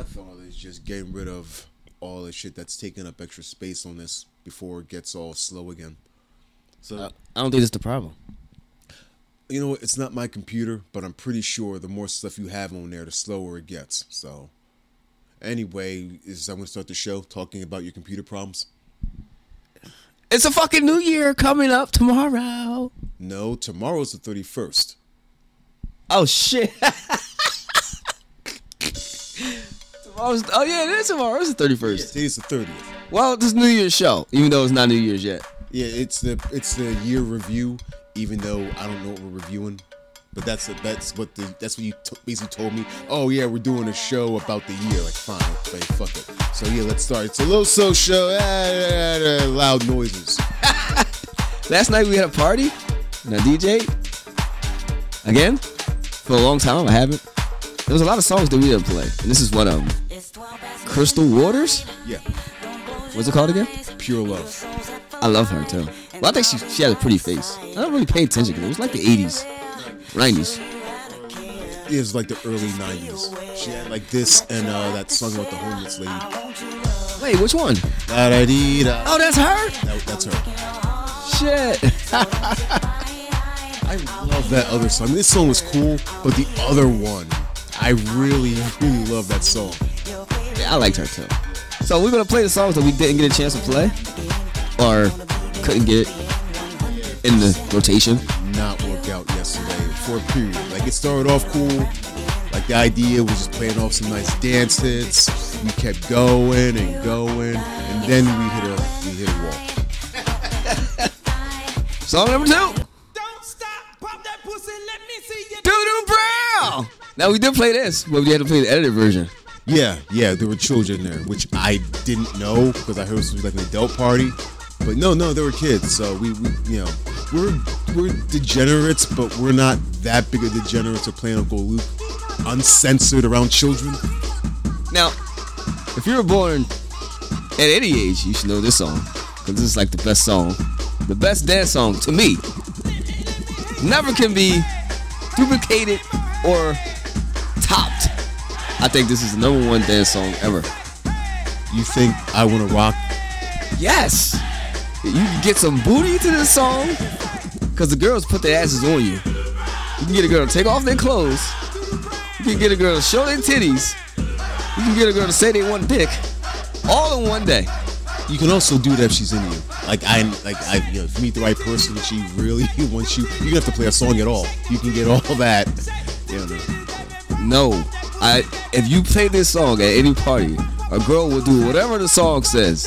My thought is just getting rid of all the shit that's taking up extra space on this before it gets all slow again. So Uh, I don't think that's the problem. you know? It's not my computer, but I'm pretty sure the more stuff you have on there, the slower it gets. So anyway, is I'm gonna start the show talking about your computer problems. It's a fucking new year coming up tomorrow. No, tomorrow's the 31st. Oh shit. Tomorrow's oh yeah, it is tomorrow. It's the thirty first. Today's the 30th. Well, this New Year's show, even though it's not New Year's yet. Yeah, it's the it's the year review. Even though I don't know what we're reviewing, but that's that's what the that's what you t- basically told me. Oh yeah, we're doing a show about the year. Like fine, okay, fuck it. So yeah, let's start. It's a little so show. Ah, ah, ah, loud noises. Last night we had a party and I DJ again for a long time. I haven't. There was a lot of songs that we didn't play, and this is one of them. Crystal Waters. Yeah, What's it called again? pure love. I love her too. Well, I think she she has a pretty face. I don't really pay attention because it was like the '80s, '90s. It was like the early '90s. She had like this and uh, that song about the homeless lady. Wait, which one? Da-da-dee-da. Oh, that's her. That- that's her. Shit. I love that other song. I mean, this song was cool, but the other one, I really, really love that song. Yeah, I liked her too. So we're gonna play the songs that we didn't get a chance to play, or couldn't get in the rotation. Not work out yesterday for a period. Like it started off cool. Like the idea was just playing off some nice dance hits. We kept going and going, and then we hit a we hit a wall. Song number two, Don't stop, pop that pussy, let me see you. Doo Doo Brown. Now we did play this, but we had to play the edited version. Yeah, yeah, there were children there, which I didn't know because I heard it was like an adult party. But no, no, there were kids. So we, we you know, we're we're degenerates, but we're not that big of degenerates of playing Uncle Luke uncensored around children. Now, if you were born at any age, you should know this song because this is like the best song, the best dance song to me. Never can be duplicated or topped. I think this is the number one dance song ever. You think I want to rock? Yes, you can get some booty to this song because the girls put their asses on you. You can get a girl to take off their clothes. You can get a girl to show their titties. You can get a girl to say they want dick, all in one day. You can also do that if she's into you. Like I, like I, you know, if you meet the right person, she really wants you. You don't have to play a song at all. You can get all that. You know, No, I. If you play this song at any party, a girl will do whatever the song says.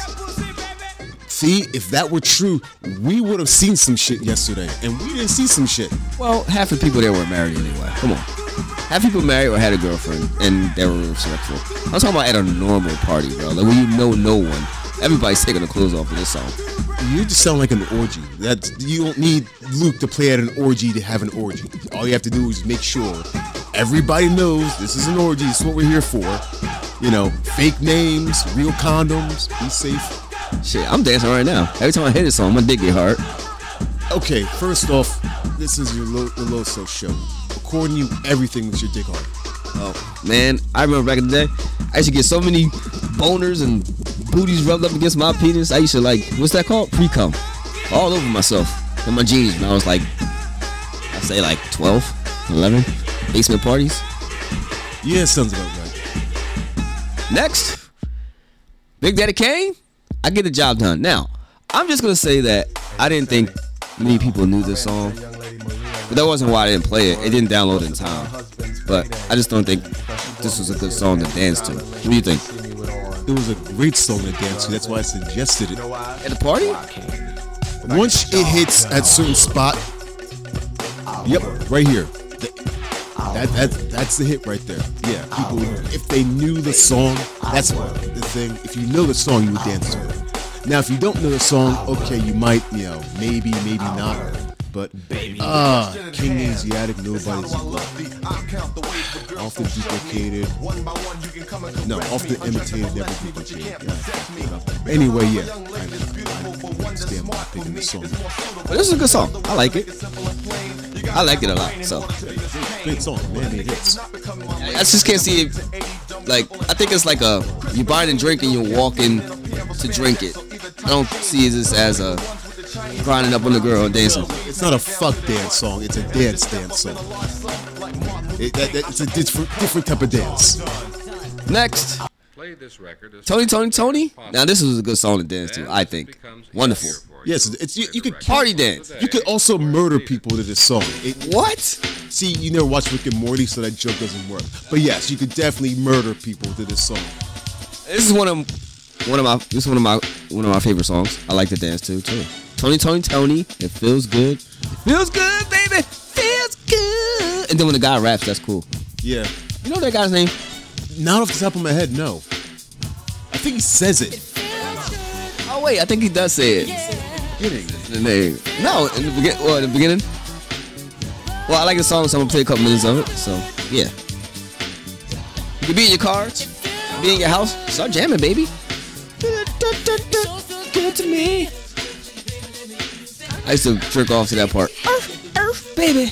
see, if that were true, we would have seen some shit yesterday, and we didn't see some shit. Well, half the people there were married anyway. Come on. Half people married or had a girlfriend and they were respectful. I'm talking about at a normal party, bro. Like when you know no one. Everybody's taking the clothes off for this song. You just sound like an orgy. That you don't need Luke to play at an orgy to have an orgy. All you have to do is make sure everybody knows this is an orgy. This is what we're here for. You know, fake names, real condoms. Be safe. Shit, I'm dancing right now. Every time I hear this song, my dick get hard. Okay, first off, this is your Lo- the Loso show. According to you, everything is your dick hard. Oh man, I remember back in the day, I used to get so many boners and booties rubbed up against my penis. I used to like, what's that called? Pre cum, all over myself and my jeans. When I was like, I say like 12, 11, basement parties. Yeah, sounds about right. Next, Big Daddy Kane, I get the job done. Now, I'm just gonna say that I didn't think many people knew this song, but that wasn't why I didn't play it. It didn't download in time, but I just don't think this was a good song to dance to. What do you think? It was a great song to dance to. That's why I suggested it. At the party? Once it hits at certain spot, yep, right here. That, that that's the hit right there. Yeah, people if they knew the song, that's the thing. If you know the song, you would dance to it. Now, if you don't know the song, okay, you might, you know, maybe, maybe not. But ah, King Asiatic, nobody's equal. Often duplicated. No, often imitated, never duplicated. Yeah. Anyway, yeah, I, I, I understand why I'm picking this song. But this is a good song. I like it. I like it a lot. So Great song, man. It hits. I just can't see it. like I think it's like a you buy a drink and you're walking to drink it. I don't see this as a grinding up on the girl and dancing. It's not a fuck dance song. It's a dance dance song. It, that, that- it's a different different type of dance. Next, Play this record Tony, Tony, Tony. Now this was a good song to dance to. I think. Wonderful. Yes, it's you, you could Party dance. You could also murder people to this song. It, What? see, you never watched Rick and Morty, so that joke doesn't work. But yes, you could definitely murder people to this song. This is one of one of my this is one of my one of my favorite songs. I like to dance to too. Tony, Tony, Tony. It feels good. It feels good, baby. Feels good. And then when the guy raps, that's cool. Yeah. You know that guy's name? Not off the top of my head, no. I think he says it. Oh wait, I think he does say it. The name. No, in the begin. Well, in the beginning. Well, I like the song, so I'm gonna play a couple minutes of it. So yeah. You can be in your car, be in your house, start jamming, baby. Good to me. I used to jerk off to that part. Earth, earth, baby.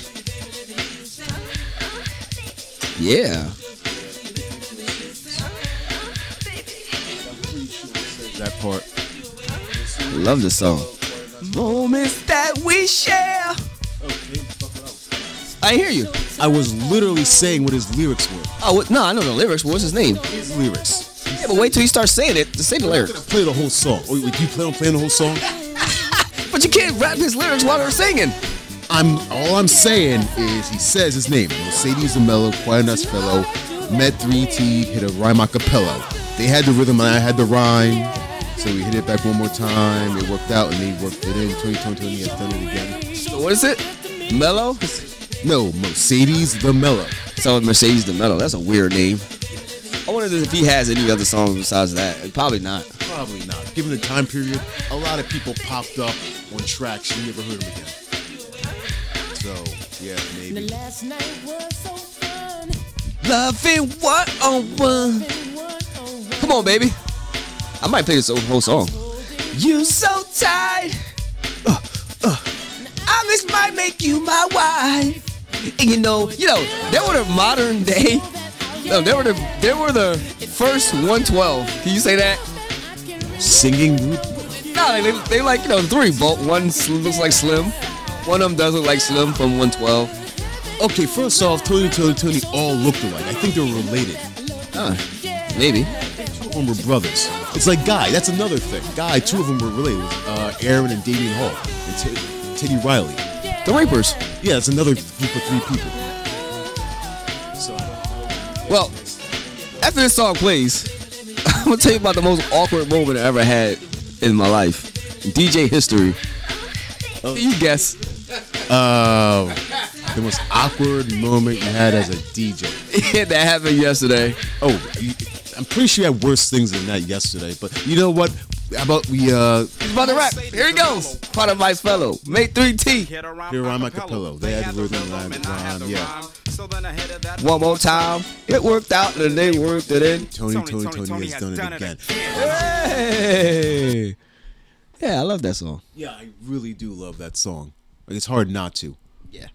Yeah. That part. Love the song. Moments that we share. I hear you. I was literally saying what his lyrics were. Oh what- no, I know the lyrics. What's his name? His lyrics. Yeah, but wait till you start saying it to say the lyrics. gonna play the whole song. Wait, wait, do you plan on playing the whole song? But you rap his lyrics while they're singing. I'm all I'm saying is he says his name. Mercedes the Mello, Quietness Fellow, met 3T, hit a rhyme a cappella. They had the rhythm and I had the rhyme. So we hit it back one more time. It worked out and they worked it in. 2020 has done it again. So what is it? Mellow? No, Mercedes the Mellow. So Mercedes the Mellow. That's a weird name. I wonder if he has any other songs besides that. Probably not. Probably not. Given the time period, a lot of people popped up on tracks you never heard them again. So, yeah, maybe. The last night was so fun. Loving one on one. Come on, baby. I might play this whole song. You so tight. Uh, uh. I this might make you my wife. And you know, you know, that were the modern day. No, they were the they were the first 112. Can you say that? Singing group? No, they, they like you know three. Both one looks like Slim. One of them does look like Slim from 112. Okay, first off, Tony, Tony, Tony all looked alike. I think they were related. Uh, maybe. Two of them were brothers. It's like Guy. That's another thing. Guy, two of them were related. Uh, Aaron and Damion Hall. And T- Teddy Riley. The Reapers. Yeah, it's another group of three people. So, Well, after this song plays, I'm gonna tell you about the most awkward moment I ever had in my life. DJ history. Oh. You guess. uh, the most awkward moment you had as a DJ. that happened yesterday. Oh, I'm pretty sure you had worse things than that yesterday. But you know what? How about we uh He's about to rap. Here he goes. Part of Vice Fellow. Mate 3T. Here, rhyme a cappella. They had the rhythm and I rhyme, yeah. One more time. It worked out and they worked it in. Tony, Tony, Tony, has done it again. Hey. Yeah, I love that song. Yeah, I really do love that song. Like, it's hard not to. Yeah.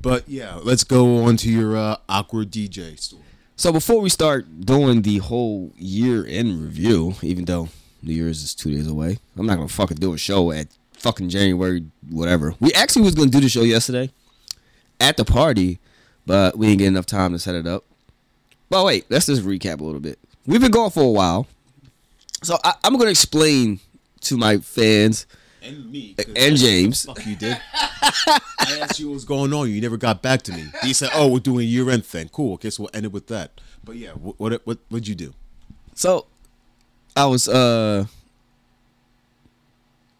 But yeah, let's go on to your uh, awkward DJ story. So before we start doing the whole year in review, even though New Year's is two days away, I'm not gonna fucking do a show at fucking January whatever. We actually was gonna do the show yesterday at the party, but we didn't get enough time to set it up. But wait, let's just recap a little bit. We've been going for a while, so I, I'm gonna explain to my fans And me. and James. Fuck you did. I asked you what was going on. You never got back to me. You said, "Oh, we're doing a year end thing." Cool. Okay, so we'll end it with that. But yeah, what what what what'd you do? So I was uh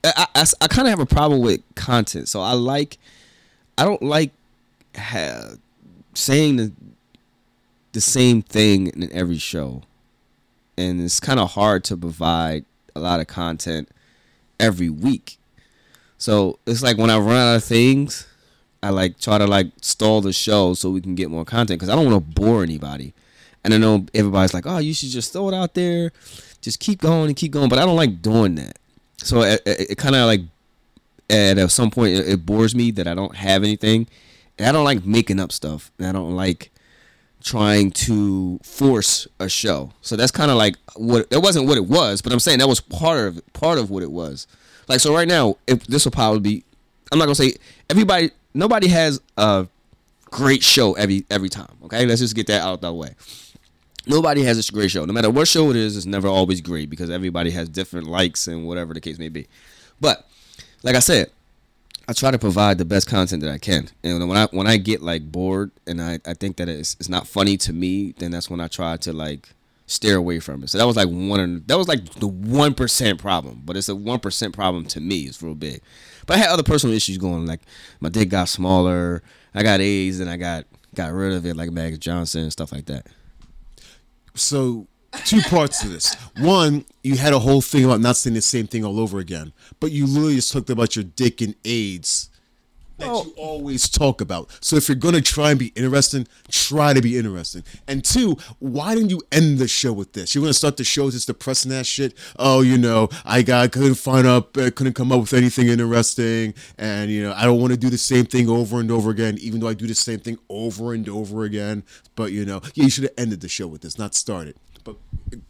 I I, I kind of have a problem with content. So I like I don't like ha- saying the the same thing in every show. And it's kind of hard to provide a lot of content every week. So it's like when I run out of things, I like try to like stall the show so we can get more content because I don't want to bore anybody. And I know everybody's like, "Oh, you should just throw it out there, just keep going and keep going." But I don't like doing that. So it, it, it kind of like at some point it, it bores me that I don't have anything, and I don't like making up stuff, and I don't like trying to force a show. So that's kind of like what it wasn't what it was, but I'm saying that was part of part of what it was. Like so, right now, if this will probably be, I'm not gonna say everybody, nobody has a great show every every time. Okay, let's just get that out of the way. Nobody has a great show. No matter what show it is, it's never always great because everybody has different likes and whatever the case may be. But like I said, I try to provide the best content that I can. And when I when I get like bored and I, I think that it's, it's not funny to me, then that's when I try to like steer away from it. So that was like one that was like the one percent problem. But it's a one percent problem to me. It's real big. But I had other personal issues going. Like my dick got smaller. I got AIDS and I got got rid of it like Magic Johnson and stuff like that. So two parts to this. One, you had a whole thing about not saying the same thing all over again, but you literally just talked about your dick and AIDS that Oh. you always talk about. So if you're gonna try and be interesting, try to be interesting. And two, why didn't you end the show with this? You're gonna start the show just depressing that shit. Oh, you know, I got couldn't find up, uh, couldn't come up with anything interesting, and you know, I don't want to do the same thing over and over again, even though I do the same thing over and over again. But you know, yeah, you should have ended the show with this, not started. But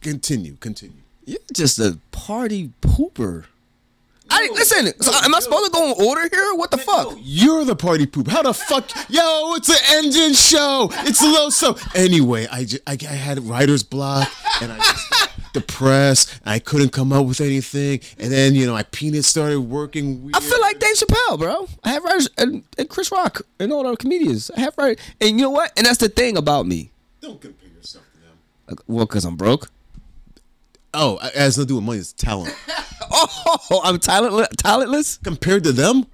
continue, continue. You're just a party pooper. I listen. So am I supposed to go in order here? What the fuck? You're the party poop. How the fuck? Yo, it's an engine show. It's a low So Anyway, I, ju- I, I had writer's block and I just depressed. And I couldn't come up with anything. And then, you know, my penis started working weird. I feel like Dave Chappelle, bro. I have writers and, and Chris Rock and all the comedians. I have right, and you know what? And that's the thing about me. Don't compare yourself to them. Well, because I'm broke. Oh, it has nothing to do with money. It's talent. Oh, I'm talentless. Talentless. Compared to them? what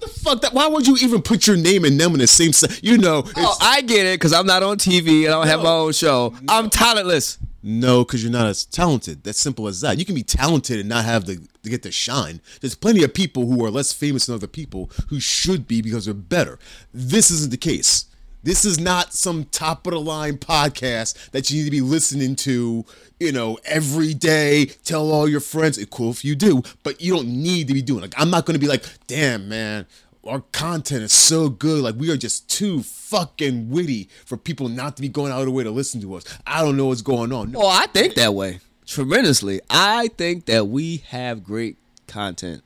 the fuck? That, why would you even put your name and them in the same set? You know, Oh, I get it because I'm not on TV and I don't have my own show. I'm talentless. No, because you're not as talented. That's simple as that. You can be talented and not have the to get the shine. There's plenty of people who are less famous than other people who should be because they're better. This isn't the case. This is not some top of the line podcast that you need to be listening to, you know, every day. Tell all your friends. It's cool if you do, but you don't need to be doing. Like I'm not going to be like, damn man, our content is so good. Like we are just too fucking witty for people not to be going out of their way to listen to us. I don't know what's going on. No, Oh, I think that way tremendously. I think that we have great content.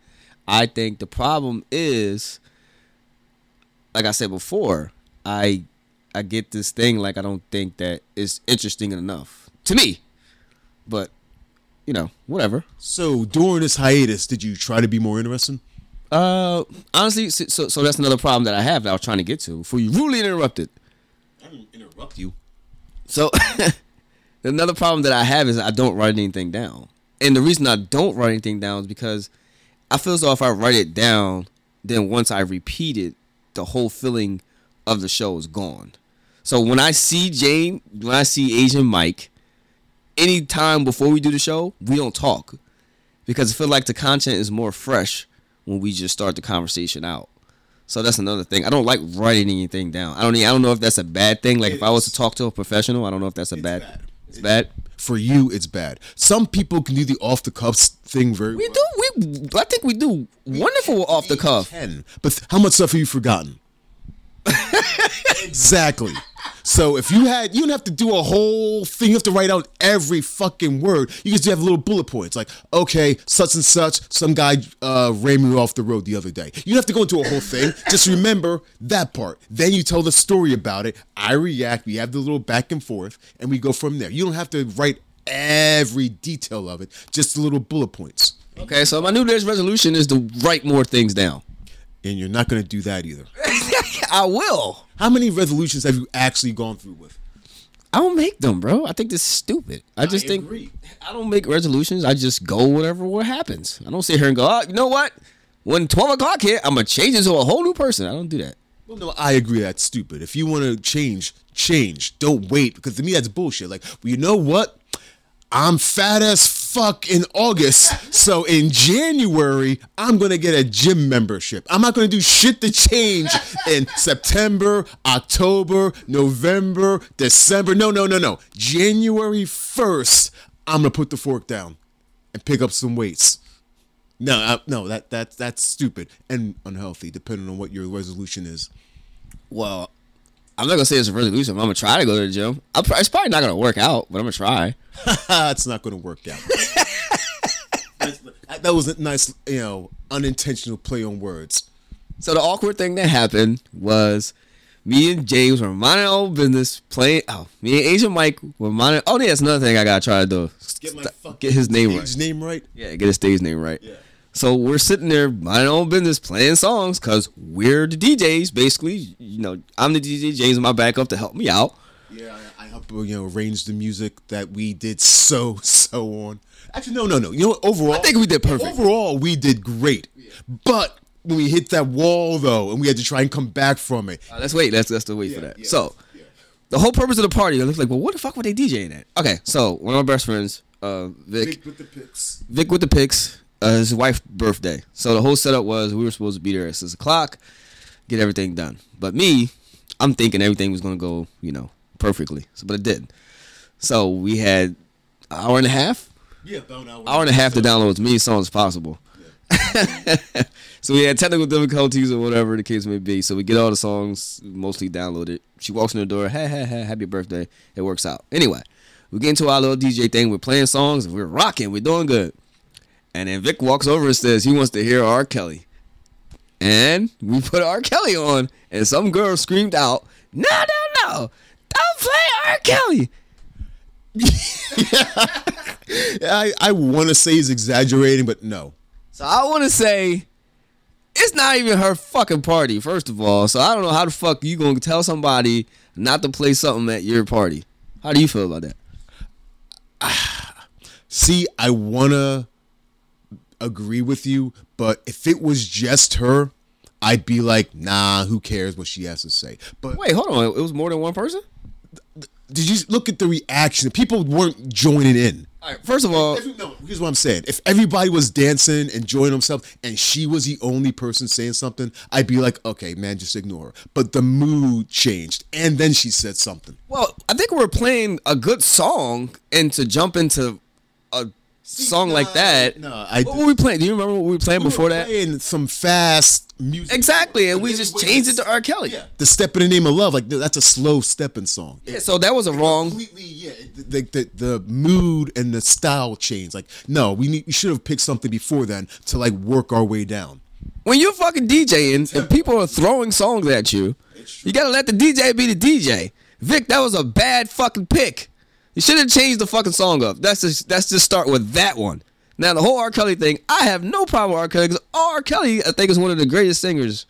I think the problem is, like I said before, I I get this thing like I don't think that it's interesting enough to me. But you know, whatever. So during this hiatus, did you try to be more interesting? Uh, honestly, so so, that's another problem that I have that I was trying to get to before you rudely interrupted. I didn't interrupt you. So another problem that I have is I don't write anything down. And the reason I don't write anything down is because I feel as though if I write it down, then once I repeat it, the whole feeling of the show is gone. So when I see Jane, when I see Asian Mike, anytime before we do the show, we don't talk. Because I feel like the content is more fresh when we just start the conversation out. So that's another thing. I don't like writing anything down. I don't. I don't know if that's a bad thing. Like if I was to talk to a professional, I don't know if that's a bad. bad. It's bad. For you, it's bad. Some people can do the off the cuff thing very We well. do. We. I think we do wonderful off the cuff. Can, but how much stuff have you forgotten? exactly. So if you had, you don't have to do a whole thing. You have to write out every fucking word. You just have little bullet points, like okay, such and such. Some guy uh, ran me off the road the other day. You don't have to go into a whole thing. Just remember that part. Then you tell the story about it. I react. We have the little back and forth, and we go from there. You don't have to write every detail of it. Just the little bullet points. Okay, so my New Year's resolution is to write more things down. And you're not going to do that either. I will. How many resolutions have you actually gone through with? I don't make them, bro. I think this is stupid. I just think I don't make resolutions. I just go whatever what happens. I don't sit here and go, oh, you know what? When twelve o'clock hit, I'm gonna change into a whole new person. I don't do that. Well, no, I agree. That's stupid. If you want to change, change. Don't wait because to me that's bullshit. Like, well, you know what? I'm fat as fuck in August, so in January I'm gonna get a gym membership. I'm not gonna do shit to change in September, October, November, December. No, no, no, no. January first, I'm gonna put the fork down and pick up some weights. No, uh, no, that that that's stupid and unhealthy, depending on what your resolution is. Well, I'm not gonna say it's a resolution. I'm gonna try to go to the gym. I'm, it's probably not gonna work out, but I'm gonna try. it's not to work out. that was a nice, you know, unintentional play on words. So the awkward thing that happened was me and James were minding our own business, playing. Oh, me and Asian Mike were minding. Oh, yeah, that's another thing I gotta try to do. Get, my St- get his name right. His name right. Yeah, get his stage name right. So we're sitting there my own business, playing songs, cause we're the DJs. Basically, you know, I'm the DJ. James is my backup to help me out. Yeah, I, I helped you know arrange the music that we did so so on. Actually, no, no, no. You know what? Overall, I think we did perfect. Overall, we did great. yeah. But when we hit that wall though, and we had to try and come back from it. Uh, let's wait. Let's let's wait for that. yeah, so yeah. the whole purpose of the party, I was like, well, what the fuck were they DJing at? Okay, so one of my best friends, uh, Vic, with the picks. Vic with the picks. Uh, his wife's birthday. So the whole setup was we were supposed to be there at six o'clock, get everything done. But me, I'm thinking everything was gonna go, you know, perfectly. So, but it didn't. So we had an hour and a half, Yeah, about an hour. hour and a half to download as many songs as possible. so we had technical difficulties or whatever the case may be. So we get all the songs mostly downloaded. She walks in the door, hey, hey, hey, happy birthday. It works out. Anyway, we get into our little DJ thing. We're playing songs. We're rocking. We're doing good. And then Vic walks over and says he wants to hear R. Kelly. And we put R. Kelly on, and some girl screamed out, No, no, no, don't play R. Kelly. I I want to say he's exaggerating, but no. So I want to say it's not even her fucking party, first of all. So I don't know how the fuck you gonna tell somebody not to play something at your party. How do you feel about that? See, I wanna agree with you, but if it was just her, I'd be like, nah, who cares what she has to say. But Wait, hold on. It was more than one person. did you look at the reaction? People weren't joining in. All right. First of all, Every- no, here's what I'm saying. If everybody was dancing, enjoying themselves, and she was the only person saying something, I'd be like, okay, man, just ignore her. But the mood changed, and then she said something. well, I think we're playing a good song, and to jump into song like that. no, I- what were we playing? Do you remember what we were playing before were that? playing some fast music. Exactly, and we just changed it to R. Kelly. Yeah, the step in the name of love, like that's a slow stepping song. Yeah, so that was a wrong. completely yeah the, the, the mood and the style changed like no we need we should have picked something before then to like work our way down when you're fucking DJing and people are throwing songs at you, you gotta let the DJ be the DJ. Vic, that was a bad fucking pick. You should have changed the fucking song up. That's just that's just start with that one. Now the whole R. Kelly thing, I have no problem with R. Kelly because R. Kelly, I think, is one of the greatest singers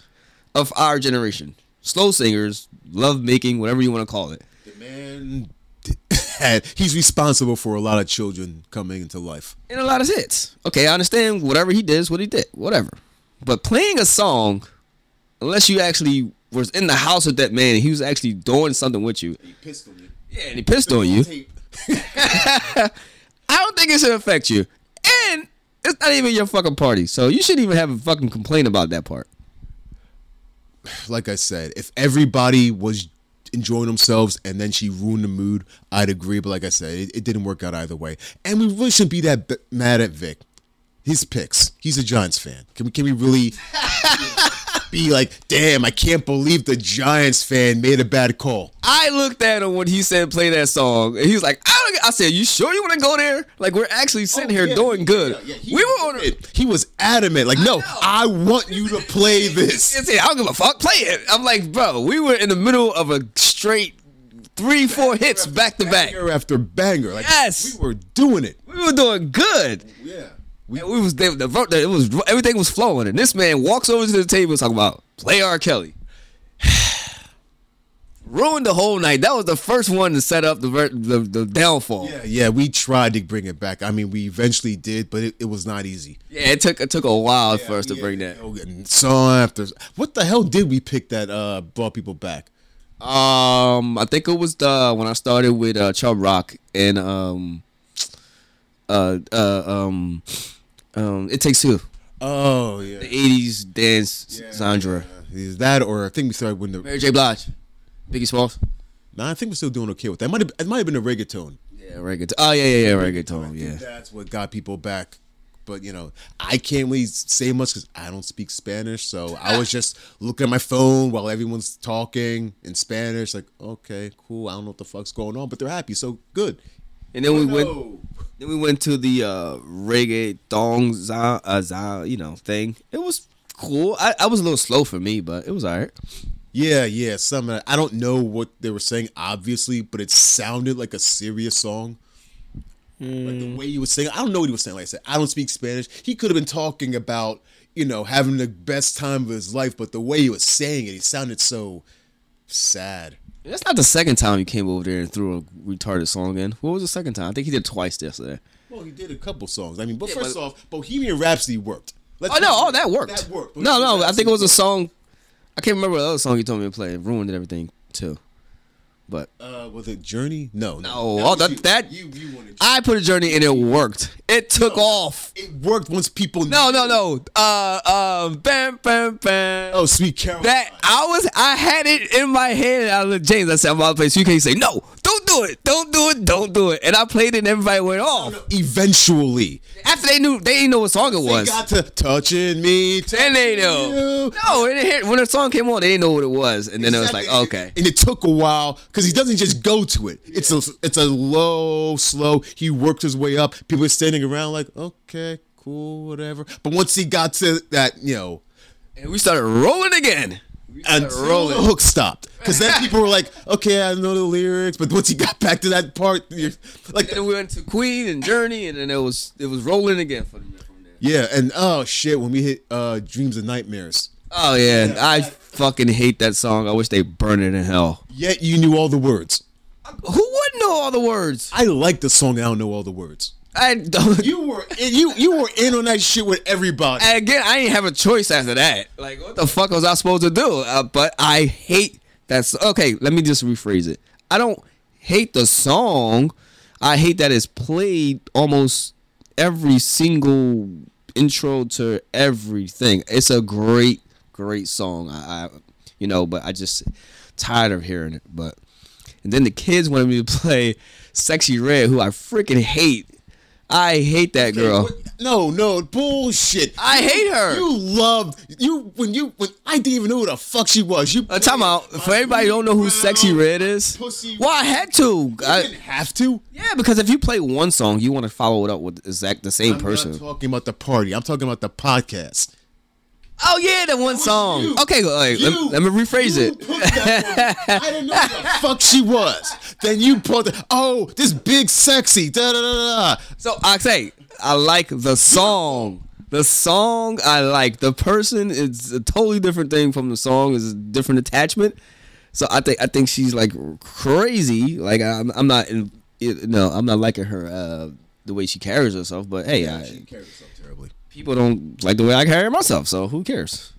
of our generation. Slow singers, love making, whatever you want to call it. the man had he's responsible for a lot of children coming into life and a lot of hits. Okay, I understand whatever he did is what he did, whatever. But playing a song, unless you actually was in the house with that man and he was actually doing something with you, he pissed on you yeah, and he pissed on you, I don't think it should affect you. And it's not even your fucking party, so you shouldn't even have a fucking complaint about that part. like i said if everybody was enjoying themselves and then she ruined the mood i'd agree but like i said it, it didn't work out either way. And we really shouldn't be that b- mad at vic. His picks. He's a giants fan. Can we can we really be like damn i can't believe the giants fan made a bad call I looked at him when he said play that song, and he was like, "I don't." I said, "You sure you want to go there? Like we're actually sitting oh, here yeah, doing good. yeah, yeah, he we were on." a- He was adamant, like, no, know. I want you to play this. I don't give a fuck. Play it. I'm like, bro, we were in the middle of a straight three, four hits back to back. banger after banger. Like, Yes. we were doing it. We were doing good. Yeah, We, we was they, the, the, it was everything was flowing, and this man walks over to the table talking about play R. Kelly. Ruined the whole night. That was the first one to set up the the, the downfall. yeah, yeah. We tried to bring it back. I mean, we eventually did, but it, it was not easy. Yeah, it took it took a while for us to Yeah, bring that. you song after what the hell did we pick that uh brought people back? Um, I think it was the when I started with uh Chubb Rock and um uh uh um um it takes two. Oh yeah, The eighties dance genre. Is that or I think we started when the Mary J. Blige. Biggie Smalls. Nah, I think we're still doing okay with that. Might have it might have been a reggaeton. Yeah, reggaeton. Oh yeah, yeah, yeah, reggaeton. Yeah. that's what got people back. but you know, I can't really say much because I don't speak Spanish. So I was just looking at my phone while everyone's talking in Spanish. Like, okay, cool. I don't know what the fuck's going on, but they're happy, so good. And then we went. Then we went to the uh, reggae thong za, uh, za, you know, thing. It was cool. I, I was a little slow for me, but it was alright. Yeah, yeah. Some I don't know what they were saying, obviously, but it sounded like a serious song. Like the way he was saying, I don't know what he was saying. Like I said, I don't speak Spanish. He could have been talking about, you know, having the best time of his life, but the way he was saying it, he sounded so sad. That's not the second time you came over there and threw a retarded song in. What was the second time? I think he did twice yesterday. Well, he did a couple songs. I mean, but Yeah, first but- off, Bohemian Rhapsody worked. Let's Oh no! be Oh, that worked. That worked. No, Bohemian no. I think it was a song. I can't remember the other song you told me to play. It ruined everything too. But. Uh, was it Journey? No, no. No, That oh, that- you. that- you you wanted. I put a journey and it worked. It took off. it worked once people. No, no, no. Uh, um, bam, bam, bam. Oh, sweet Caroline. That I was, I had it in my head. I looked James. I said, "I'm about to play." You can't say, "No, don't do it, don't do it, don't do it." And I played it, and everybody went off. Eventually, After they knew, they didn't know what song it was. they got to touching me. Then they know. you. No, hit- when the song came on, they didn't know what it was, and then it was like, okay. And it took a while because he doesn't just go to it. It's a it's a low, slow. He worked his way up. People are standing around like, okay, cool, whatever. But once he got to that, you know, And we started rolling again. until rolling. the hook stopped. Because then people were like, okay, I know the lyrics. But once he got back to that part, you're like, And then we went to Queen and Journey, and then it was it was rolling again for them yeah, and oh shit, when we hit uh Dreams and Nightmares. Oh yeah, I fucking hate that song. I wish they burned it in hell. Yet you knew all the words. Who wouldn't know all the words? I like the song. I don't know all the words. I don't. You were in, you you were in on that shit with everybody. And again, I didn't have a choice after that. Like, what the fuck was I supposed to do? Uh, but I hate that. s- Okay, let me just rephrase it. I don't hate the song. I hate that it's played almost every single intro to everything. It's a great, great song. I, I you know, but I just tired of hearing it. But and then the kids wanted me to play "Sexyy Red," who I freaking hate. I hate that girl. No, no, bullshit. I hate her. You loved you when you when I didn't even know who the fuck she was. You Uh, time out. For everybody who don't know who Sexyy Red is, Pussy. well, I had to. You I, didn't have to. yeah, because if you play one song, you want to follow it up with exact the same I'm person. talking about the party. I'm talking about the podcast. Oh yeah, that one song. you. Okay, go- wait, let, You- let me rephrase you it. I didn't know who the fuck she was. Then you put the, oh this big sexy da da da da. So I say I like the song. The song I like. The person is a totally different thing from the song. Is a different attachment. So I think I think she's like crazy. Like I'm I'm not in, you know I'm not liking her uh, the way she carries herself. But hey, I, She carried herself terribly. People don't like the way I carry myself, so who cares?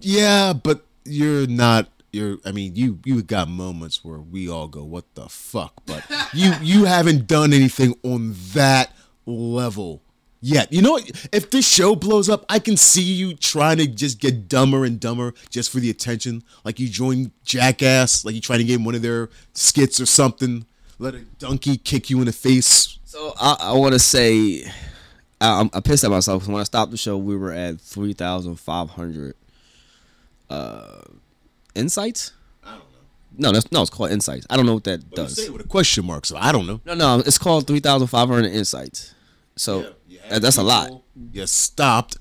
Yeah, but you're not. You're. I mean, you you got moments where we all go, "What the fuck?" But you you haven't done anything on that level yet. You know, what? if this show blows up, I can see you trying to just get dumber and dumber just for the attention. Like you join Jackass, like you trying to get in one of their skits or something. Let a donkey kick you in the face. So I, I want to say I, I'm I pissed at myself 'cause when I stopped the show, we were at three thousand five hundred uh, insights. I don't know. No, that's no, it's called insights. I don't know what that But you does. say it with a question mark, so I don't know. No, no, it's called three thousand five hundred insights. So uh, that's a lot. You stopped.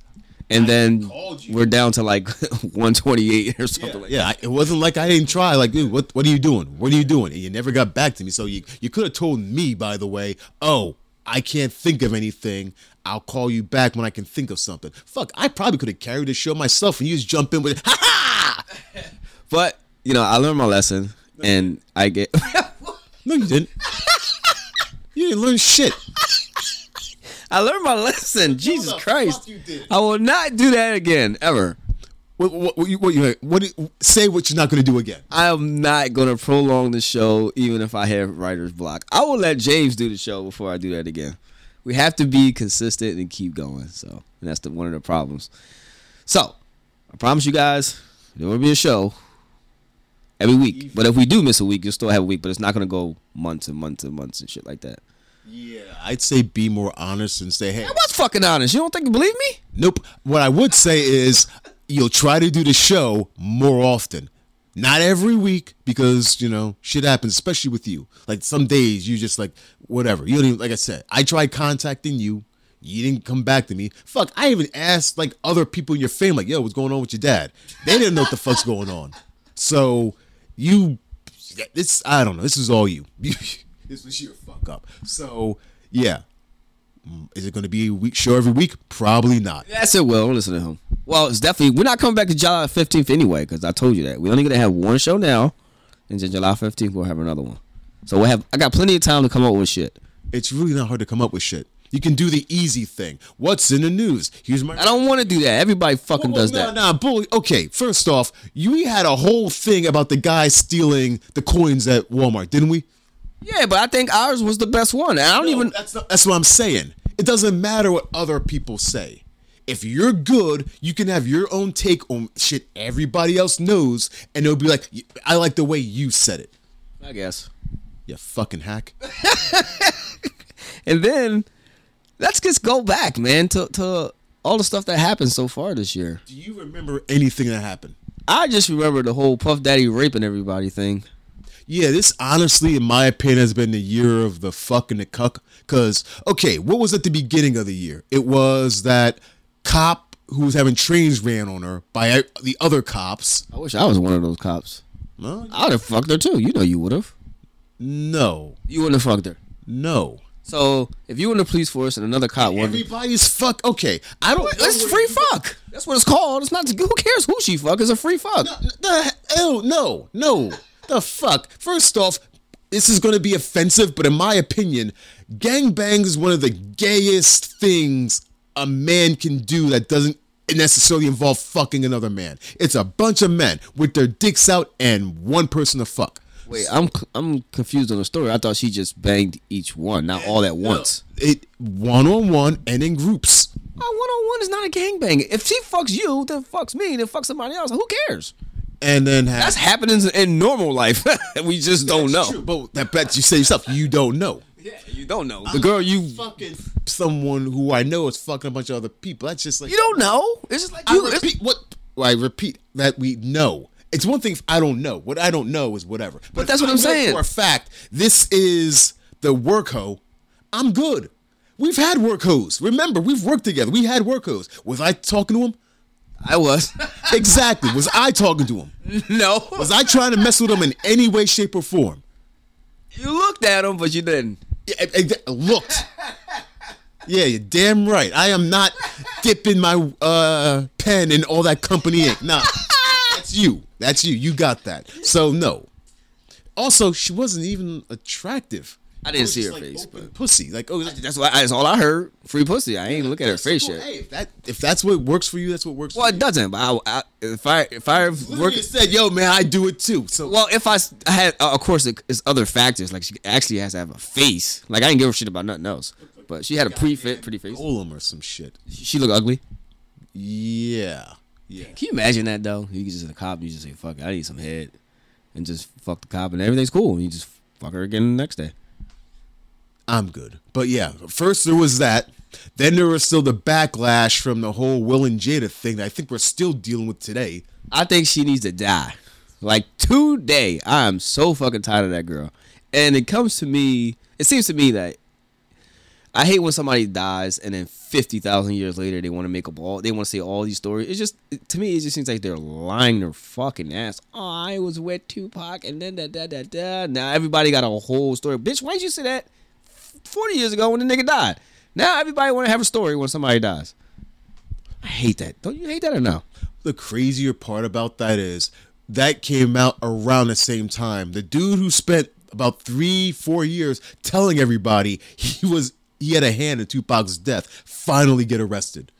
And then we're down to like one twenty eight or something like yeah, I, it wasn't like I didn't try. Like, dude, what what are you doing? What are you doing? And you never got back to me. So you you could have told me, by the way, oh, I can't think of anything. I'll call you back when I can think of something. Fuck, I probably could have carried the show myself, and you just jump in with, ha ha. But you know, I learned my lesson, and I get. No, you didn't. you didn't learn shit. I learned my lesson. Jesus Christ! fuck you did? I will not do that again ever. What what what you what, you, what do- say what you're not going to do again? I am not gonna prolong the show, even if I have writer's block. I will let James do the show before I do that again. We have to be consistent and keep going. So, and that's the, one of the problems. So, I promise you guys, there will be a show every week. But if we do miss a week, you'll still have a week. But it's not gonna go months and months and months and shit like that. Yeah, I'd say be more honest and say, hey, I was fucking honest. You don't think you believe me? nope. What I would say is you'll try to do the show more often. Not every week because, you know, shit happens, especially with you. Like some days you just like, whatever. You don't even, like I said, I tried contacting you. You didn't come back to me. Fuck, I even asked like other people in your family, like, yo, what's going on with your dad? They didn't know what the fuck's going on. So you, this, I don't know. This is all you. this was your fuck up. So yeah. Is it going to be a week show every week? Probably not. Yes, it will. Listen to him. Well, it's definitely. We're not coming back to July 15th anyway, because I told you that. We're only gonna have one show now, and then July 15th we'll have another one. So we'll have. I got plenty of time to come up with shit. It's really not hard to come up with shit. You can do the easy thing. What's in the news? Here's my. I don't want to do that. Everybody fucking does Nah, that. Nah, bully. Okay, first off, you had a whole thing about the guy stealing the coins at Walmart, didn't we? Yeah, but I think ours was the best one. I don't No, even. That's not, that's what I'm saying. It doesn't matter what other people say. If you're good, you can have your own take on shit everybody else knows, and they'll be like, "I like the way you said it." I guess. You fucking hack. And then let's just go back, man, to to all the stuff that happened so far this year. Do you remember anything that happened? I just remember the whole Puff Daddy raping everybody thing. Yeah, this honestly, in my opinion, has been the year of the fuck and the cuck. Cause okay, what was at the beginning of the year? It was that cop who was having trains ran on her by the other cops. I wish I was one of those cops. No, I would have fucked her too. You know you would have. no, You wouldn't have fucked her. no. So if you were in the police force and another cop wanted, Everybody's fuck. Okay, I don't. it's free fuck. That's what it's called. It's not. Who cares who she fuck? It's a free fuck. The hell, no, no. The fuck. First off, this is going to be offensive, but in my opinion, gangbangs is one of the gayest things a man can do that doesn't necessarily involve fucking another man. It's a bunch of men with their dicks out and one person to fuck. Wait, I'm I'm confused on the story. I thought she just banged each one, not all at once. It one on one and in groups. Oh, one on one is not a gangbang. If she fucks you, then fucks me, then fucks somebody else. Who cares? And then have, That's happening in normal life. we just don't know. True, but that bet you say yourself, you don't know. Yeah, you don't know. The girl you Fucking someone who I know is fucking a bunch of other people. That's just like you don't know. It's just like I you. it's- repeat what I repeat that we know. It's one thing if I don't know. What I don't know is whatever. But, that's what I I'm know saying. For a fact, this is the work hoe. I'm good. We've had work hoes. Remember, we've worked together. We had work hoes. Was I talking to him? I was. Exactly. Was I talking to him? no. Was I trying to mess with him in any way, shape, or form? You looked at him, but you didn't. Yeah, I- I- looked. Yeah, you're damn right. I am not dipping my uh, pen in all that company ink. Nah, that's you. That's you. You got that. So no. Also, she wasn't even attractive. I didn't see her like face, but- pussy. Like oh, That's why. That's all I heard. Free pussy. I ain't look at her face well, yet. Hey, if that if that's what works for you, that's what works. Well, for it doesn't. But I, I, if I if I work, said, yo, man, I do it too. So well, if I, I had, uh, of course, it, it's other factors. Like she actually has to have a face. Like I didn't give a shit about nothing else. But she had a pre fit, pretty face. Golem or some shit. She look ugly. Yeah, yeah. Can you imagine that though? You just a cop. You just say, "Fuck, it, I need some head," and just fuck the cop, and everything's cool. And you just fuck her again the next day. I'm good. But yeah, first there was that. Then there was still the backlash from the whole Will and Jada thing that I think we're still dealing with today. I think she needs to die. Like today, I am so fucking tired of that girl. And it comes to me, it seems to me that I hate when somebody dies and then fifty thousand years later they want to make up all they want to say all these stories. It's just to me, it just seems like they're lying their fucking ass. Oh, I was with Tupac and then da da da da. Now everybody got a whole story. Bitch, why did you say that forty years ago when the nigga died? Now everybody want to have a story when somebody dies. I hate that. Don't you hate that or no? The crazier part about that is that came out around the same time. The dude who spent about three, four years telling everybody he was he had a hand in Tupac's death finally get arrested.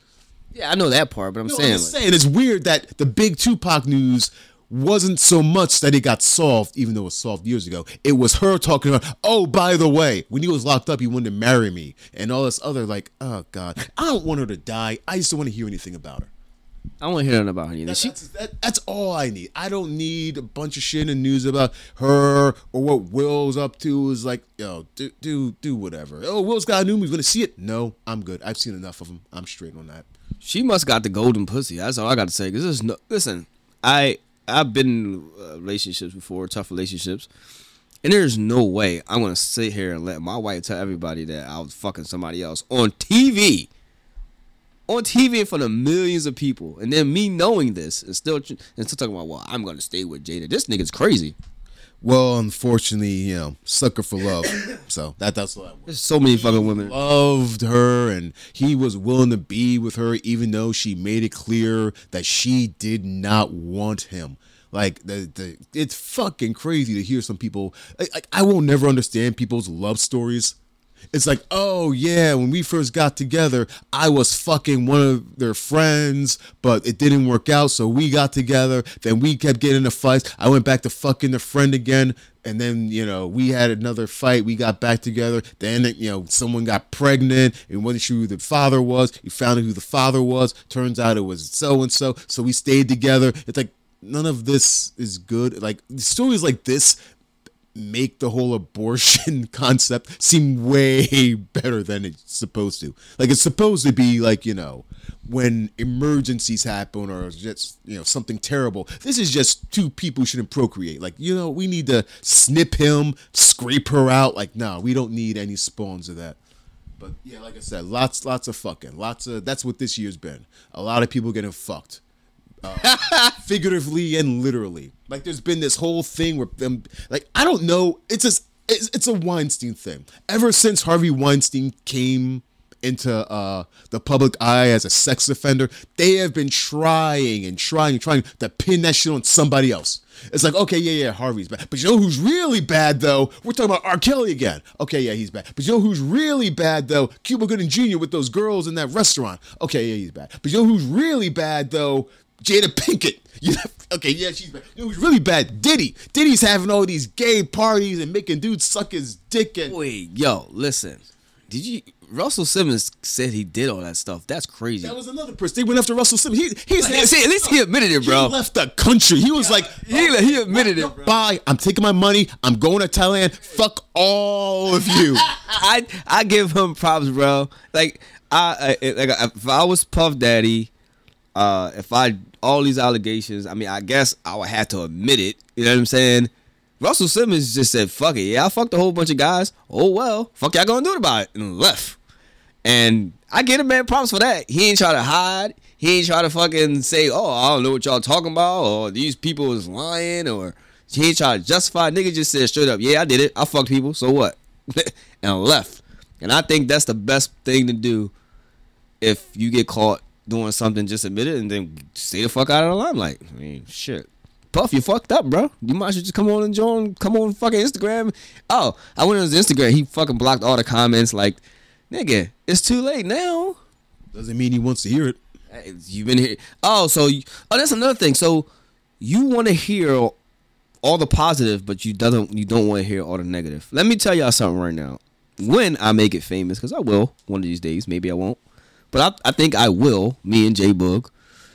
Yeah, I know that part, but I'm No, saying, I'm like, saying it's weird that the big Tupac news wasn't so much that it got solved, even though it was solved years ago. It was her talking about, oh, by the way, when he was locked up, he wanted to marry me, and all this other like, oh god, I don't want her to die. I just don't want to hear anything about her. I don't want to hear nothing about her either. That's, She, that's, that, that's all I need. I don't need a bunch of shit in the news about her or what Will's up to. Is like, yo, do do do whatever. Oh, Will's got a new movie. Gonna see it? No, I'm good. I've seen enough of him. I'm straight on that. she must got the golden pussy. That's all I got to say. Cause there's no listen. I I've been in uh, relationships before, tough relationships, and there's no way I'm gonna sit here and let my wife tell everybody that I was fucking somebody else on TV, on TV in front of millions of people, and then me knowing this and still and still talking about well I'm gonna stay with Jada. This nigga's crazy. Well, unfortunately, you know, sucker for love. so that that's what I was. There's so many fucking women. loved her and he was willing to be with her even though she made it clear that she did not want him like the, the it's fucking crazy to hear some people like, like i will never understand people's love stories it's like oh yeah when we first got together i was fucking one of their friends but it didn't work out so we got together then we kept getting into fights. I went back to fucking the friend again and then you know we had another fight. We got back together. Then you know someone got pregnant. And wasn't sure who the father was. You found out who the father was. Turns out it was so and so so we stayed together. It's like none of this is good. Like stories like this make the whole abortion concept seem way better than it's supposed to. Like it's supposed to be like, you know, when emergencies happen or just, you know, something terrible. This is just two people shouldn't procreate. Like, you know, we need to snip him, scrape her out. Like, no, we don't need any spawns of that. But yeah, like I said, lots lots of fucking. Lots of that's what this year's been. A lot of people getting fucked figuratively and literally. Like there's been this whole thing where them like I don't know. It's a it's, it's a Weinstein thing. Ever since Harvey Weinstein came into uh, the public eye as a sex offender, they have been trying and trying and trying to pin that shit on somebody else. It's like, okay, yeah, yeah, Harvey's bad. But you know who's really bad, though? We're talking about R. Kelly again. Okay, yeah, he's bad. But you know who's really bad, though? Cuba Gooding Jr. with those girls in that restaurant. Okay, yeah, he's bad. But you know who's really bad, though? Jada Pinkett. You know, okay, yeah, she's bad. Know who's really bad? Diddy. Diddy's having all these gay parties and making dudes suck his dick and Wait, yo, listen. Did you? Russell Simmons said he did all that stuff. That's crazy. that was another person. They went after Russell Simmons. He, he's See, at least he admitted it, bro. He left the country. He was like, He, oh, he admitted it, bro. Bye. I'm taking my money. I'm going to Thailand. Fuck all of you. I I give him props, bro. Like I, I like if I was Puff Daddy, uh, if I all these allegations, I mean, I guess I would have to admit it. You know what I'm saying? Russell Simmons just said, "Fuck it, yeah, I fucked a whole bunch of guys. Oh well, fuck y'all gonna do about it," and left. And I get him man props for that. He ain't try to hide. He ain't try to fucking say, "Oh, I don't know what y'all talking about," or these people is lying, or he ain't try to justify. Nigga just said straight up, "Yeah, I did it. I fucked people. So what?" and left. And I think that's the best thing to do if you get caught doing something. Just admit it and then stay the fuck out of the limelight. I mean, shit. Puff, you fucked up, bro. You might as well just come on and join. Come on, fucking Instagram. Oh, I went on his Instagram. He fucking blocked all the comments. Like, nigga, it's too late now. Doesn't mean he wants to hear it. Hey, You've been here. Oh, so you, oh, that's another thing. So you want to hear all the positive, but you doesn't. You don't want to hear all the negative. Let me tell y'all something right now. When I make it famous, because I will one of these days. Maybe I won't, but I, I think I will. Me and J Boog,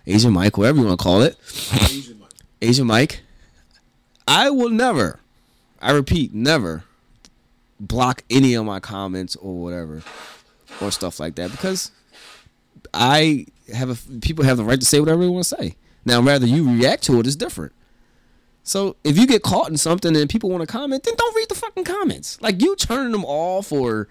Asian Mike, whatever you want to call it, Asian Mike. I will never. I repeat, never block any of my comments or whatever or stuff like that because I have a people have the right to say whatever they want to say. Now, rather you react to it is different. So if you get caught in something and people want to comment, then don't read the fucking comments. Like you turning them off or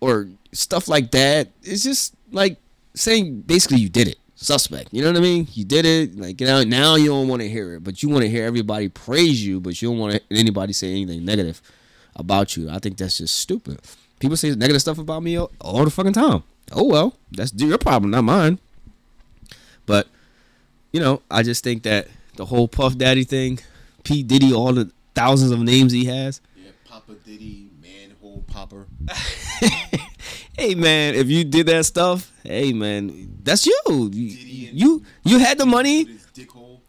or stuff like that. It's just like saying basically you did it. Suspect. You know what I mean? You did it. Like know, now you don't want to hear it, but you want to hear everybody praise you, but you don't want anybody say anything negative about you. I think that's just stupid. People say negative stuff about me all, all the fucking time. Oh well, that's your problem, not mine. But you know, I just think that the whole Puff Daddy thing, P Diddy, all the thousands of names he has. Yeah, Papa Diddy, popper. Hey man, if you did that stuff, hey man, that's you. You you, had the money.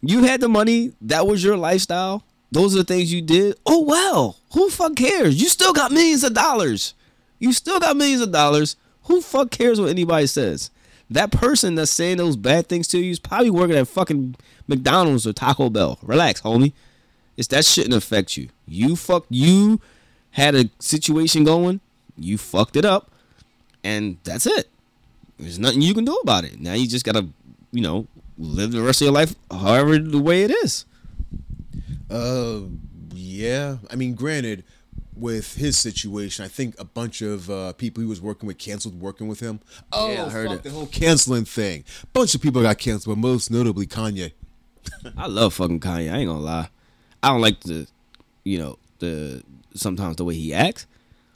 You had the money. That was your lifestyle. Those are the things you did. Oh well, who fuck cares? You still got millions of dollars. You still got millions of dollars. Who fuck cares what anybody says? that person that's saying those bad things to you is probably working at fucking McDonald's or Taco Bell. Relax, homie. It's that shouldn't affect you. You fuck you had a situation going, you fucked it up, and that's it. There's nothing you can do about it. Now you just gotta, you know, live the rest of your life however the way it is. Uh, yeah. I mean, granted, with his situation, I think a bunch of uh, people he was working with canceled working with him. Oh, Yeah, I heard fuck it. the whole canceling thing. Bunch of people got canceled, but most notably Kanye. I love fucking Kanye. I ain't gonna lie. I don't like the, you know, the sometimes the way he acts,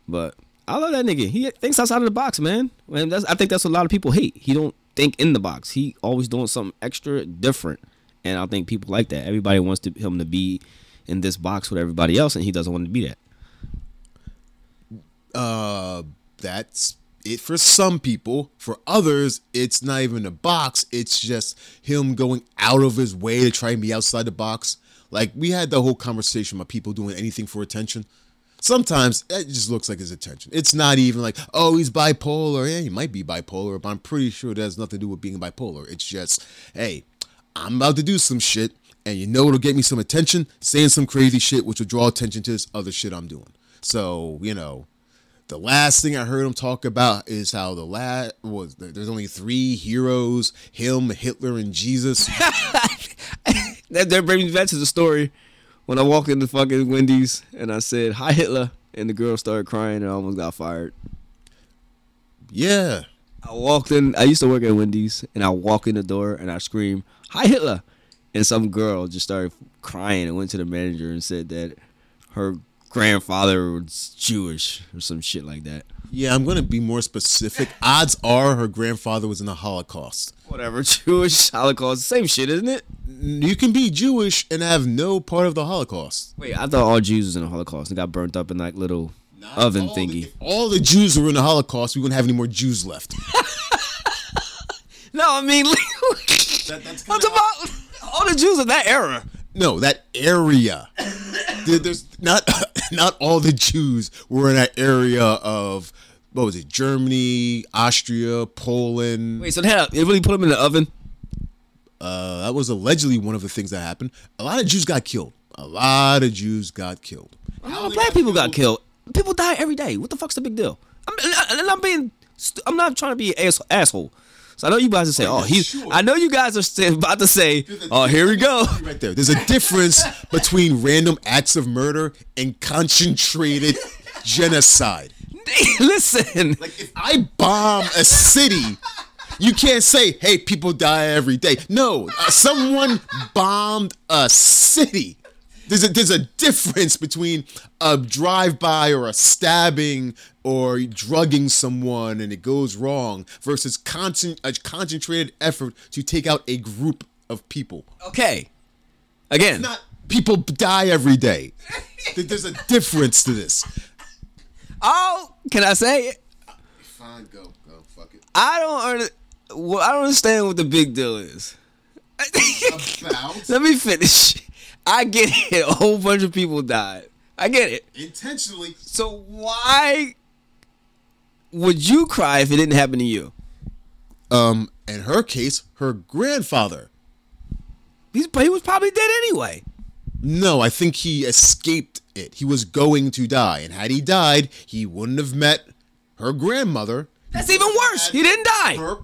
but I love that nigga. He thinks outside of the box, man. And I think that's what a lot of people hate. He don't think in the box. He always doing something extra different, and I think people like that. Everybody wants to, him to be in this box with everybody else, and he doesn't want to be that. Uh, that's it for some people. For others, it's not even a box. It's just him going out of his way to try and be outside the box. Like we had the whole conversation about people doing anything for attention. Sometimes it just looks like his attention. It's not even like, oh, he's bipolar. Yeah, he might be bipolar, but I'm pretty sure it has nothing to do with being bipolar. It's just, hey, I'm about to do some shit, and you know it'll get me some attention, saying some crazy shit, which will draw attention to this other shit I'm doing. So, you know, the last thing I heard him talk about is how the last was there's only three heroes: him, Hitler, and Jesus. That, that brings me back to the story when I walked into fucking Wendy's and I said hi Hitler, and the girl started crying and I almost got fired. yeah, I walked in. I used to work at Wendy's, and I walk in the door and I scream, "Hi Hitler!" And some girl just started crying and went to the manager and said that her grandfather was Jewish or some shit like that. yeah. I'm gonna be more specific. Odds are her grandfather was in the Holocaust. Whatever, Jewish Holocaust, same shit, isn't it? You can be Jewish and have no part of the Holocaust. Wait, I thought all Jews was in the Holocaust and got burnt up in like little oven all thingy. The, if all the Jews were in the Holocaust, we wouldn't have any more Jews left. no, I mean, that's what's about all the Jews of that era? No, that area. There's not not all the Jews were in that area of what was it? Germany, Austria, Poland. Wait, so they, had, they really put them in the oven? Uh, that was allegedly one of the things that happened. A lot of Jews got killed. A lot of Jews got killed. A lot of black people got killed. People die every day. What the fuck's the big deal? I'm, and I'm being, st- I'm not trying to be an ass- asshole. So I know you guys are saying, oh, he's. sure. I know you guys are about to say, oh, here we go. Right there. There's a difference between random acts of murder and concentrated genocide. Listen, Like if I bomb a city, you can't say, "Hey, people die every day." No, uh, someone bombed a city. There's a there's a difference between a drive-by or a stabbing or drugging someone and it goes wrong versus concent- a concentrated effort to take out a group of people. okay. Again, Not people die every day. There's a difference to this. oh, can I say it? Fine, go, go, fuck it. I don't, well, I don't understand what the big deal is. Let me finish. I get it. A whole bunch of people died. I get it. intentionally So why would you cry if it didn't happen to you? um in her case her grandfather He's, he was probably dead anyway. no i think he escaped it he was going to die and had he died he wouldn't have met her grandmother That's even worse. He didn't die. her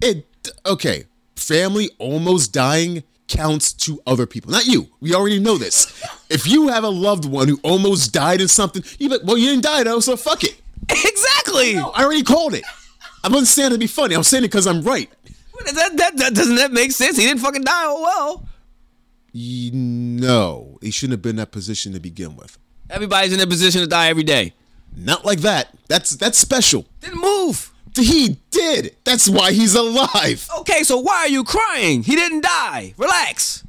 it okay family almost dying counts to other people not you we already know this if you have a loved one who almost died in something you like, well you didn't die though so fuck it Exactly. i already called it i wasn't saying it to be funny i'm saying it because i'm right That, that, that doesn't that make sense? He didn't fucking die. Oh well. Y- no he shouldn't have been in that position to begin with Everybody's in a position to die every day. Not like that. That's that's special. Didn't move. He did. That's why he's alive. Okay, so why are you crying? He didn't die. Relax.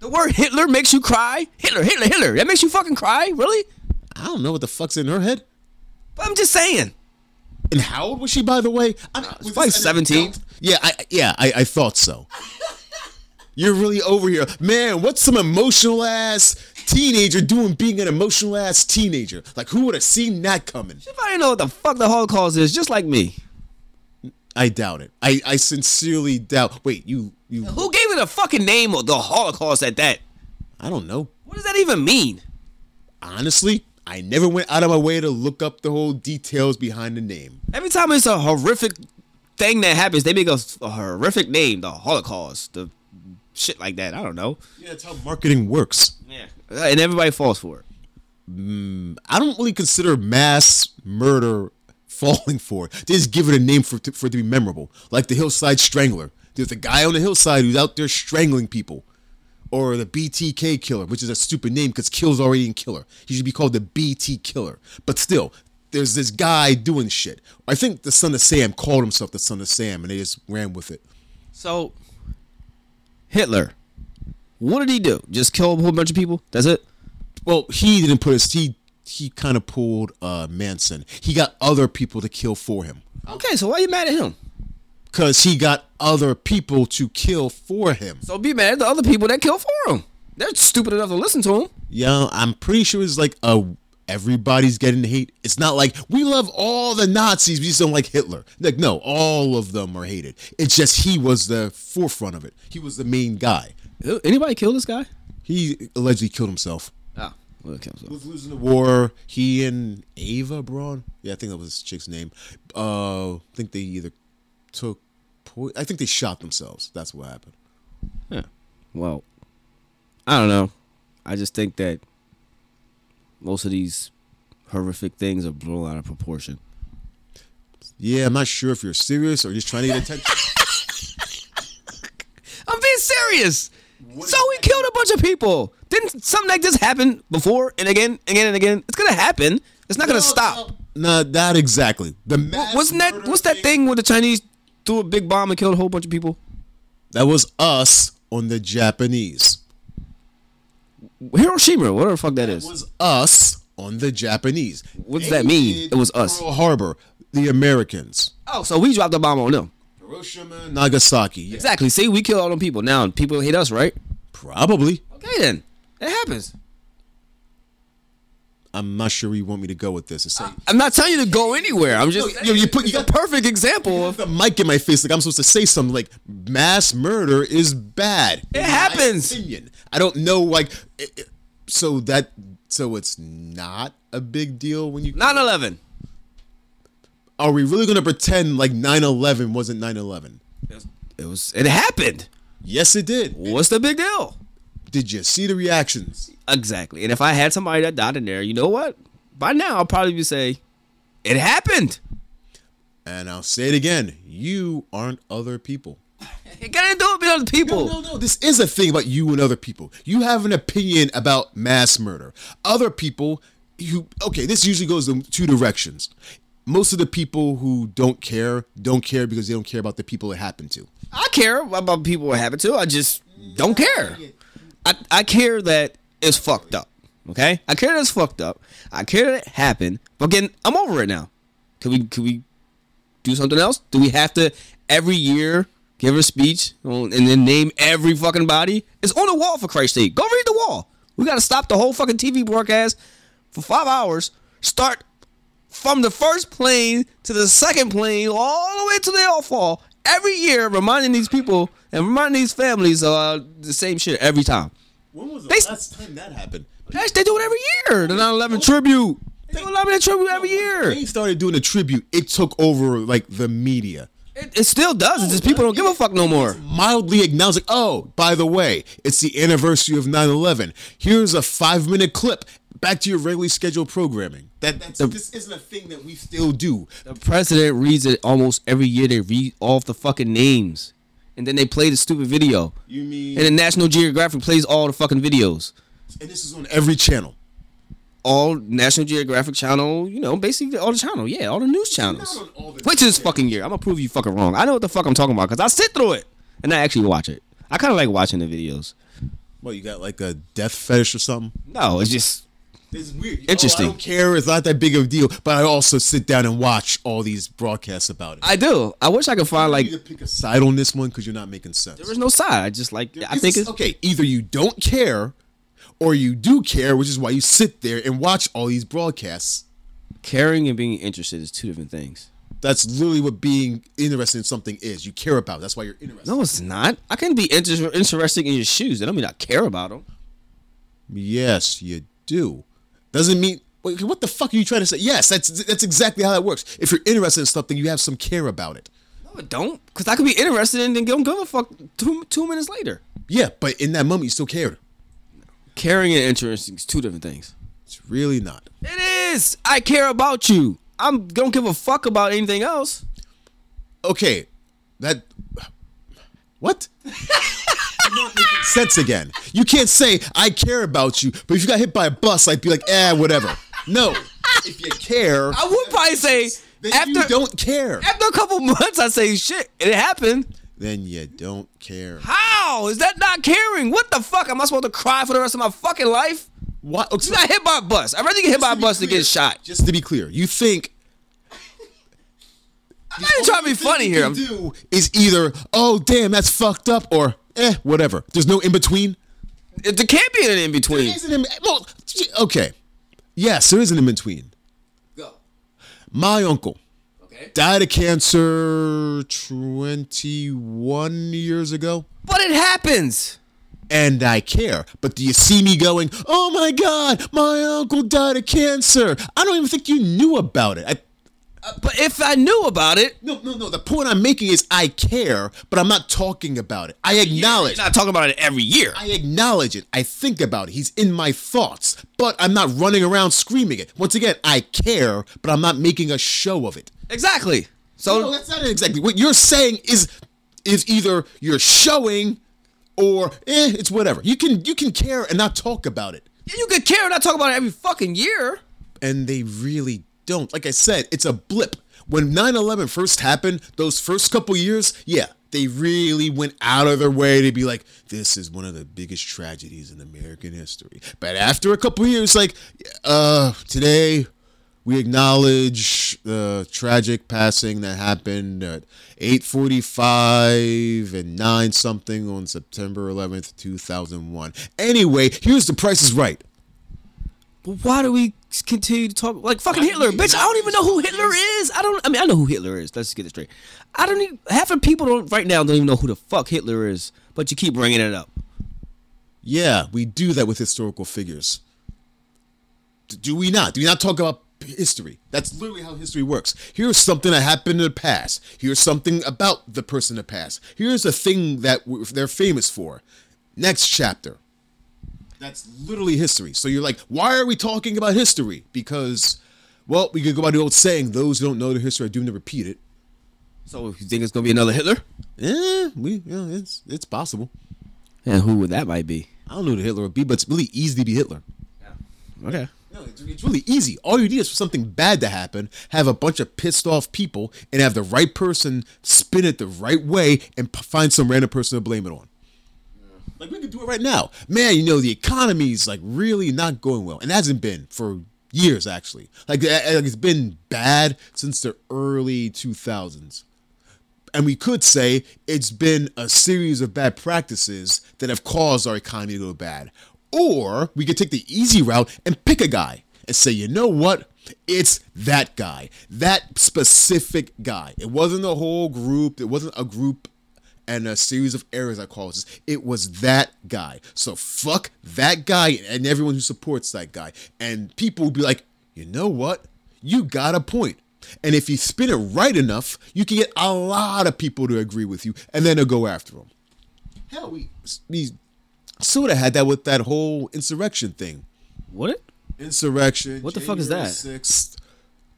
The word Hitler makes you cry. Hitler, Hitler, Hitler. That makes you fucking cry. Really? I don't know what the fuck's in her head. But I'm just saying. And how old was she, by the way? I mean, was probably this 17. adult? Yeah, I yeah, I, I thought so. You're really over here, man. What's some emotional ass teenager doing being an emotional ass teenager? Like, who would have seen that coming? If I didn't know what the fuck the Holocaust is, just like me. I doubt it. I, I sincerely doubt. Wait, you you? Who gave it a fucking name of the Holocaust at that? I don't know. What does that even mean? Honestly, I never went out of my way to look up the whole details behind the name. Every time it's a horrific thing that happens, they make a, a horrific name, the Holocaust, the shit like that. I don't know. Yeah, that's how marketing works. Yeah. And everybody falls for it. Mm, I don't really consider mass murder falling for it. They just give it a name for, for it to be memorable. Like the Hillside Strangler. There's a guy on the hillside who's out there strangling people. Or the BTK Killer, which is a stupid name because kill's already in killer. He should be called the BT Killer. But still, there's this guy doing shit. I think the son of Sam called himself the son of Sam and they just ran with it. So, Hitler, what did he do? Just kill a whole bunch of people? That's it? Well, he didn't put his he he kind of pulled uh Manson. He got other people to kill for him. Okay, so why are you mad at him? Cause he got other people to kill for him. So be mad at the other people that killed for him. They're stupid enough to listen to him. Yeah, I'm pretty sure it's like a everybody's getting hate. It's not like we love all the Nazis, we just don't like Hitler. Like no, all of them are hated. It's just he was the forefront of it. He was the main guy. Anybody kill this guy? He allegedly killed himself. Oh, well, counts. was losing the war. He and Eva Braun. Yeah, I think that was his chick's name. Uh, I think they either took. Po- I think they shot themselves. That's what happened. Yeah. Well, I don't know. I just think that most of these horrific things are blown out of proportion. Yeah, I'm not sure if you're serious or just trying to get attention. I'm being serious. So he killed a bunch of people. Didn't something like this happen before and again, again and again? It's gonna happen. It's not gonna stop. No, not exactly. The mass Wasn't that what's that thing where the Chinese threw a big bomb and killed a whole bunch of people? That was us on the Japanese. Hiroshima, whatever the fuck that It is. was us on the Japanese. What does that mean? It was us. Pearl Harbor, the Americans. Oh, so we dropped a bomb on them. Hiroshima, Nagasaki. Yeah, Exactly. See, we killed all them people. Now people hate us, right? probably. Okay then. It happens. I'm not sure where you want me to go with this. Say, I'm not telling you to go anywhere. I'm just No, you- you put- you it's a got- perfect example of the mic in my face like I'm supposed to say something like mass murder is bad. It happens. opinion. I don't know like it, it- so that so it's not a big deal when you 9/11. Are we really going to pretend like 9/11 wasn't 9/11? It was. It happened. Yes it did. What's the big deal? Did you see the reactions? Exactly. And if I had somebody that died in there, you know what? By now, I'll probably be say, it happened. And I'll say it again, you aren't other people. It got to do it with other people. No, no, no. This is a thing about you and other people. You have an opinion about mass murder. Other people, you okay? This usually goes in two directions. Most of the people who don't care don't care because they don't care about the people it happened to. I care about people what happened to. I just don't care. I, I care that it's fucked up. Okay? I care that it's fucked up. I care that it happened. But again, I'm over it now. Can we can we do something else? Do we have to every year give a speech and then name every fucking body? It's on the wall for Christ's sake. Go read the wall. We gotta stop the whole fucking TV broadcast for five hours. Start from the first plane to the second plane, all the way to they all fall. Every year, reminding these people and reminding these families uh, the same shit every time. When was the They- last time that happened? Yes, they do it every year. The 9/11 tribute. They do 9/11 tribute every year. They started doing the tribute. It took over like the media. It, it still does. It's just people don't give a fuck no more. Mildly acknowledged, like, oh, by the way, it's the anniversary of 9-11. Here's a five-minute clip. Back to your regularly scheduled programming. That that's, the, this isn't a thing that we still do. The president reads it almost every year. They read off the fucking names, and then they play the stupid video. You mean? And the National Geographic plays all the fucking videos. and this is on every channel. all National Geographic channel, you know, basically all the channel, yeah, all the news channels. Not on all the Which is fucking year. I'm gonna prove you fucking wrong. I know what the fuck I'm talking about because I sit through it and I actually watch it. I kind of like watching the videos. Well, you got like a death fetish or something? No, it's just It's weird. Interesting. Oh, I don't care. It's not that big of a deal. But I also sit down and watch all these broadcasts about it. I do. I wish I could find like you pick a side on this one because you're not making sense. There is no side. I just like I think it's okay. Either you don't care, or you do care, which is why you sit there and watch all these broadcasts. caring and being interested is two different things. That's literally what being interested in something is. You care about. it. That's why you're interested. No, it's not. I can be inter- interested in your shoes. That don't mean I care about them. Yes, you do. Doesn't mean. Wait, what the fuck are you trying to say? Yes, that's that's exactly how that works. If you're interested in something, you have some care about it. No, it don't. Because I could be interested in and don't give a fuck two, two minutes later. Yeah, but in that moment, you still cared. Caring and interesting is two different things. It's really not. It is. I care about you. I'm don't give a fuck about anything else. Okay, that. What? sense again. You can't say I care about you, but if you got hit by a bus, I'd be like, eh, whatever. No, if you care, I would probably say then after you don't care. after a couple months, I say shit. It happened. Then you don't care. How is that not caring? What the fuck? Am I supposed to cry for the rest of my fucking life? What? You got hit by a bus. I'd rather get hit by a bus than get shot. Just to be clear, you think I'm not even trying to be funny here. do is either oh damn that's fucked up or eh whatever. There's no in between. there can't be an in between. Isn't in, well, okay. Yes, there is an in between. Go. My uncle Okay. died of cancer 21 years ago. But it happens. and I care. But do you see me going, oh my God, my uncle died of cancer? I don't even think you knew about it. I, But if I knew about it, no, no, no. The point I'm making is I care, but I'm not talking about it. I acknowledge. you're not talking about it every year. I acknowledge it. I think about it. He's in my thoughts, but I'm not running around screaming it. Once again, I care, but I'm not making a show of it. Exactly. So No, that's not exactly what you're saying. Is is either you're showing, or eh, it's whatever. You can you can care and not talk about it. you could care and not talk about it every fucking year. and they really don't. Like I said, it's a blip. When 9/11 first happened, those first couple years, yeah, they really went out of their way to be like, this is one of the biggest tragedies in American history. But after a couple years, like, uh, today we acknowledge the tragic passing that happened at 8:45 and 9 something on September 11th, 2001. Anyway, here's the price is right. But why do we continue to talk like fucking Hitler, bitch? I don't even know who Hitler is. I don't. I mean, I know who Hitler is. Let's get it straight. I don't even. Half of people don't right now don't even know who the fuck Hitler is. But you keep bringing it up. Yeah, we do that with historical figures. Do we not? Do we not talk about history? That's literally how history works. Here's something that happened in the past. Here's something about the person in the past. Here's a thing that they're famous for. Next chapter. That's literally history. So you're like, why are we talking about history? Because, well, we could go by the old saying, those who don't know the history are doomed to repeat it. So you think it's gonna be another Hitler? Eh, we, yeah, it's it's possible. And who would that might be? I don't know who the Hitler would be, but it's really easy to be Hitler. Yeah. Okay. No, it's, it's really easy. All you need is for something bad to happen, have a bunch of pissed off people, and have the right person spin it the right way and p- find some random person to blame it on. Like we could do it right now. Man, you know the economy's like really not going well, and hasn't been for years actually. Like, like it's been bad since the early 2000s. And we could say it's been a series of bad practices that have caused our economy to go bad. Or we could take the easy route and pick a guy and say, you know what? It's that guy, that specific guy. It wasn't a whole group, it wasn't a group and a series of errors that causes. It was that guy. So fuck that guy and everyone who supports that guy. And people will be like, you know what? You got a point. And if you spin it right enough, you can get a lot of people to agree with you, and then they'll go after them. Hell, we we sort of had that with that whole insurrection thing. What? Insurrection. What the fuck is that? Sixth,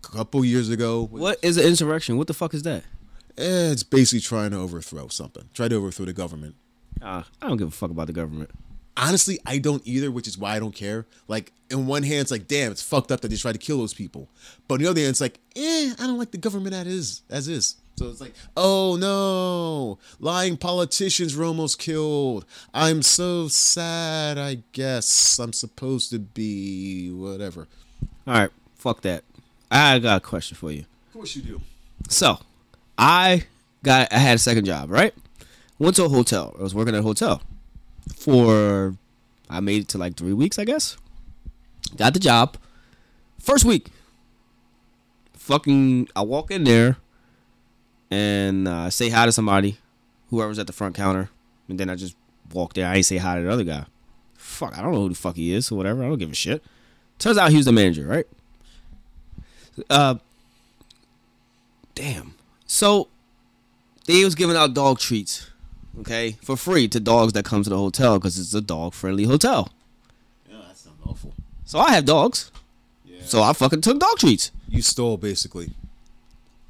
a couple years ago. What is an insurrection? What the fuck is that? Eh, it's basically trying to overthrow something. Try to overthrow the government. Uh, I don't give a fuck about the government. honestly, I don't either, which is why I don't care. Like, in one hand, it's like, damn, it's fucked up that they tried to kill those people. But on the other hand, it's like, eh, I don't like the government as is, as is. So it's like, oh no, lying politicians were almost killed. I'm so sad, I guess. I'm supposed to be whatever. All right, fuck that. I got a question for you. Of course you do. So, I got I had a second job, right? Went to a hotel. I was working at a hotel for I made it to like three weeks, I guess. Got the job. First week, fucking, I walk in there. and uh, say hi to somebody, whoever's at the front counter, and then I just walk there. I ain't say hi to the other guy. Fuck, I don't know who the fuck he is or whatever. I don't give a shit. Turns out he was the manager, right? Uh, damn. So they was giving out dog treats, okay, for free to dogs that come to the hotel because it's a dog friendly hotel. Yeah, that sounds awful. So I have dogs. Yeah. So I fucking took dog treats. You stole basically.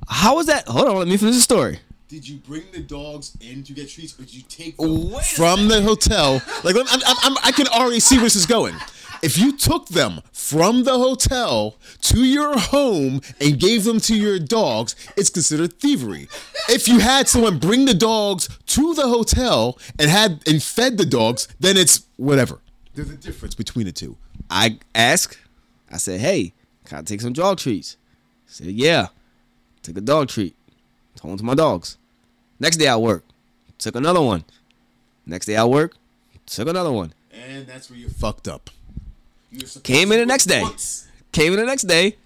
How was that? Hold on, let me finish the story. Did you bring the dogs in to get treats, or did you take them a from the hotel? Like, I'm, I'm, I'm, I can already see where this is going. If you took them from the hotel to your home and gave them to your dogs, it's considered thievery. If you had someone bring the dogs to the hotel and had and fed the dogs, then it's whatever. There's a difference between the two. I asked, I said, hey, can I take some dog treats? Said, yeah. Took a dog treat. Told to my dogs. Next day I work. Took another one. Next day I work. Took another one. And that's where you fucked up. Came in the next day. once. Came in the next day.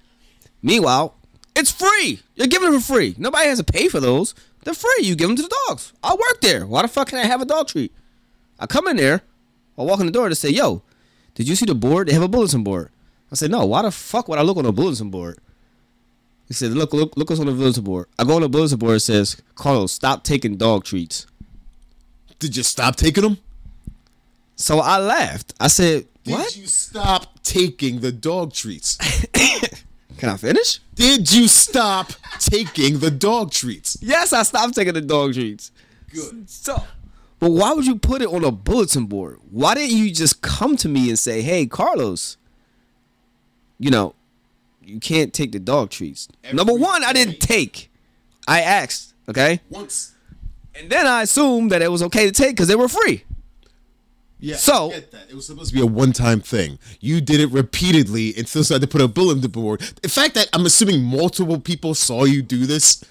Meanwhile, it's free. You're giving them for free. Nobody has to pay for those. They're free. You give them to the dogs. I work there. Why the fuck can I have a dog treat? I come in there. I walk in the door to say, "Yo, did you see the board? They have a bulletin board." I said, "No. Why the fuck would I look on a bulletin board?" He said, "Look, look, look what's on the bulletin board." I go on the bulletin board. It says, "Carlos, stop taking dog treats." Did you stop taking them? So I laughed. I said, Did "What? you stop taking the dog treats? Can I finish?" Did you stop taking the dog treats? Yes, I stopped taking the dog treats. Good. So, but why would you put it on a bulletin board? Why didn't you just come to me and say, "Hey, Carlos, you know, you can't take the dog treats." Every Number one, I didn't take. I asked, okay, Once. and then I assumed that it was okay to take because they were free. Yeah. So- I get that. It was supposed to be a one-time thing. You did it repeatedly and still decided to put a bulletin board. The fact that I'm assuming multiple people saw you do this.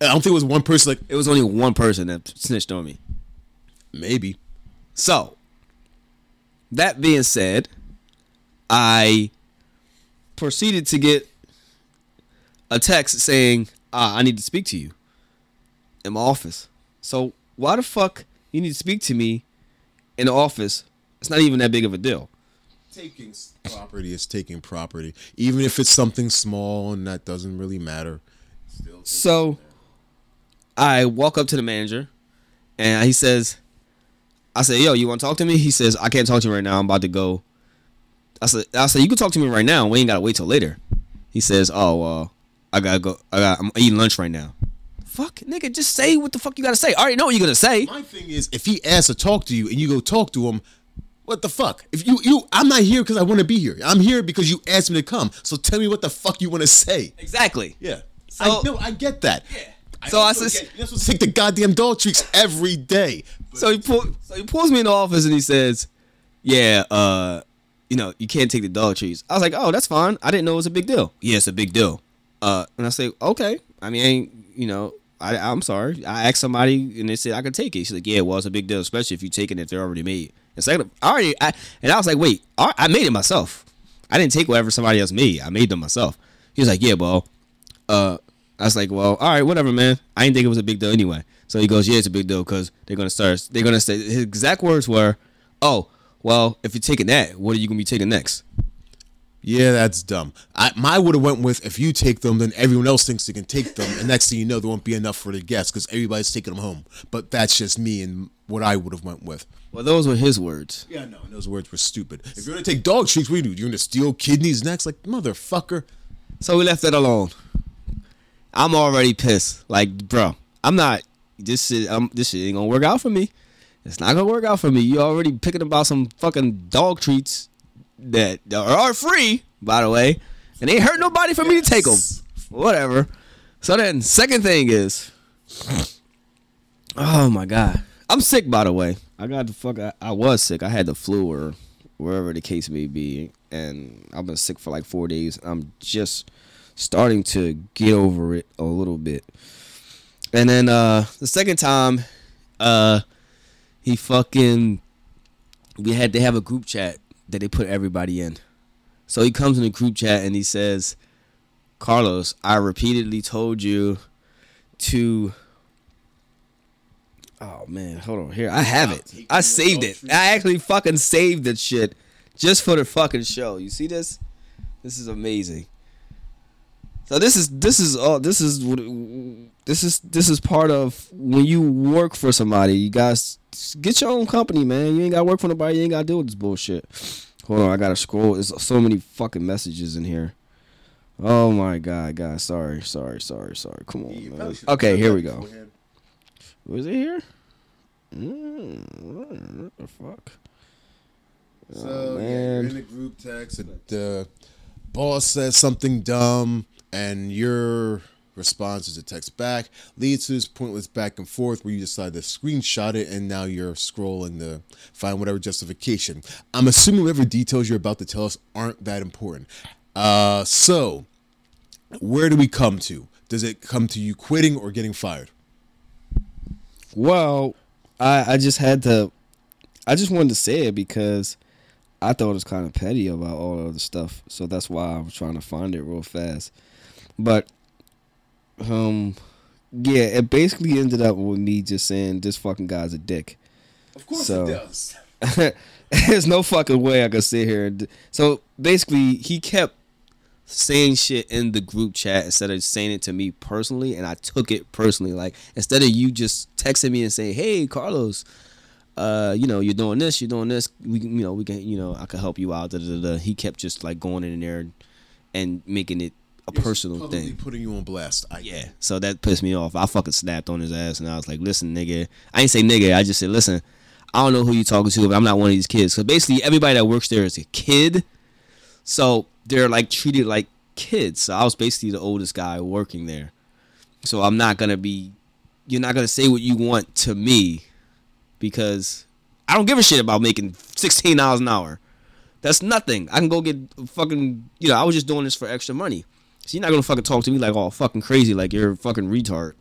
I don't think it was one person. Like It was only one person that snitched on me. maybe. So, that being said, I proceeded to get a text saying, ah, I need to speak to you in my office. So, why the fuck you need to speak to me in the office? It's not even that big of a deal. Taking property is taking property, even if it's something small and that doesn't really matter. Still. So, I walk up to the manager and he says, I said, yo, you want to talk to me? He says, I can't talk to you right now. I'm about to go. I said, I said, you can talk to me right now. We ain't got to wait till later. He says, oh, uh, I got to go. I got, I'm eating lunch right now. Fuck, nigga, just say what the fuck you got to say. I already know what you're to say. My thing is, if he asks to talk to you and you go talk to him, what the fuck? If you you, I'm not here because I want to be here. I'm here because you asked me to come. So tell me what the fuck you want to say. Exactly. Yeah. So- I know. I get that. Yeah. So I also says- get- you're supposed to take the goddamn dog treats every day. So he pull, so he pulls me in the office and he says, "Yeah, uh, you know, you can't take the dog treats." I was like, "Oh, that's fine. I didn't know it was a big deal." Yeah, it's a big deal. Uh, and I say, "Okay. I mean, I ain't, you know, I, I'm sorry. I asked somebody and they said I could take it." She's like, "Yeah, well, it's a big deal, especially if you're taking it they're already made." And second, I already, I, and I was like, "Wait, I, I made it myself. I didn't take whatever somebody else made. I made them myself." He was like, "Yeah, well, uh." I was like, well, all right, whatever, man. I didn't think it was a big deal anyway. So he goes, yeah, it's a big deal because they're gonna start. They're gonna say his exact words were, oh, well, if you're taking that, what are you gonna be taking next? Yeah, that's dumb. I my would have went with if you take them, then everyone else thinks they can take them, and next thing you know, there won't be enough for the guests because everybody's taking them home. But that's just me and what I would have went with. Well, those were his words. Yeah, no, and those words were stupid. If you're gonna take dog treats, what do you do? You're gonna steal kidneys next? Like motherfucker. So we left that alone. I'm already pissed. Like, bro, I'm not. This shit, um, this shit ain't gonna work out for me. It's not gonna work out for me. You already picking about some fucking dog treats that are free, by the way, and ain't hurt nobody for me to take them. Whatever. So then, second thing is, oh my god, I'm sick. By the way, I got the fuck. I, I was sick. I had the flu or wherever the case may be, and I've been sick for like four days. I'm just starting to get over it a little bit. And then uh the second time, uh, he fucking, we had to have a group chat that they put everybody in. So he comes in the group chat and he says, Carlos, I repeatedly told you to Oh man, hold on here. I have it. I saved it. I actually fucking saved that shit just for the fucking show. You see this? This is amazing. So this is this is all this is this is this is part of when you work for somebody. You guys get your own company, man. You ain't gotta work for nobody. You ain't gotta deal with this bullshit. Hold on, I gotta scroll. There's so many fucking messages in here. Oh my god, guys. Sorry, sorry, sorry, sorry. Come on, man. Okay, here we go. Was it here? Mm, what the fuck? So Oh, yeah, man. you're in a group text, and the boss says something dumb, and your response is a text back, leads to this pointless back and forth where you decide to screenshot it, and now you're scrolling to find whatever justification. I'm assuming whatever details you're about to tell us aren't that important. Uh, so where do we come to? Does it come to you quitting or getting fired? Well, I I just had to. I just wanted to say it because I thought it was kind of petty about all the stuff, so that's why I was trying to find it real fast. But, um, yeah, it basically ended up with me just saying this fucking guy's a dick. Of course So- it does. There's no fucking way I could sit here. And d- so basically, he kept saying shit in the group chat instead of saying it to me personally, and I took it personally. Like instead of you just texting me and saying, "Hey, Carlos, uh, you know, you're doing this, you're doing this. We, can- you know, we can, you know, I can help you out." Da, da, da, da. He kept just like going in there and making it a personal thing. putting you on blast. I Yeah, so that pissed me off. I fucking snapped on his ass, and I was like, "Listen, nigga." I ain't say nigga. I just said, "Listen, I don't know who you talking to, but I'm not one of these kids." So basically, everybody that works there is a kid, so they're like treated like kids. So I was basically the oldest guy working there. So I'm not gonna be. You're not gonna say what you want to me, because I don't give a shit about making sixteen dollars an hour. That's nothing. I can go get fucking. You know, I was just doing this for extra money. You're not gonna fucking talk to me like all fucking crazy, like you're a fucking retard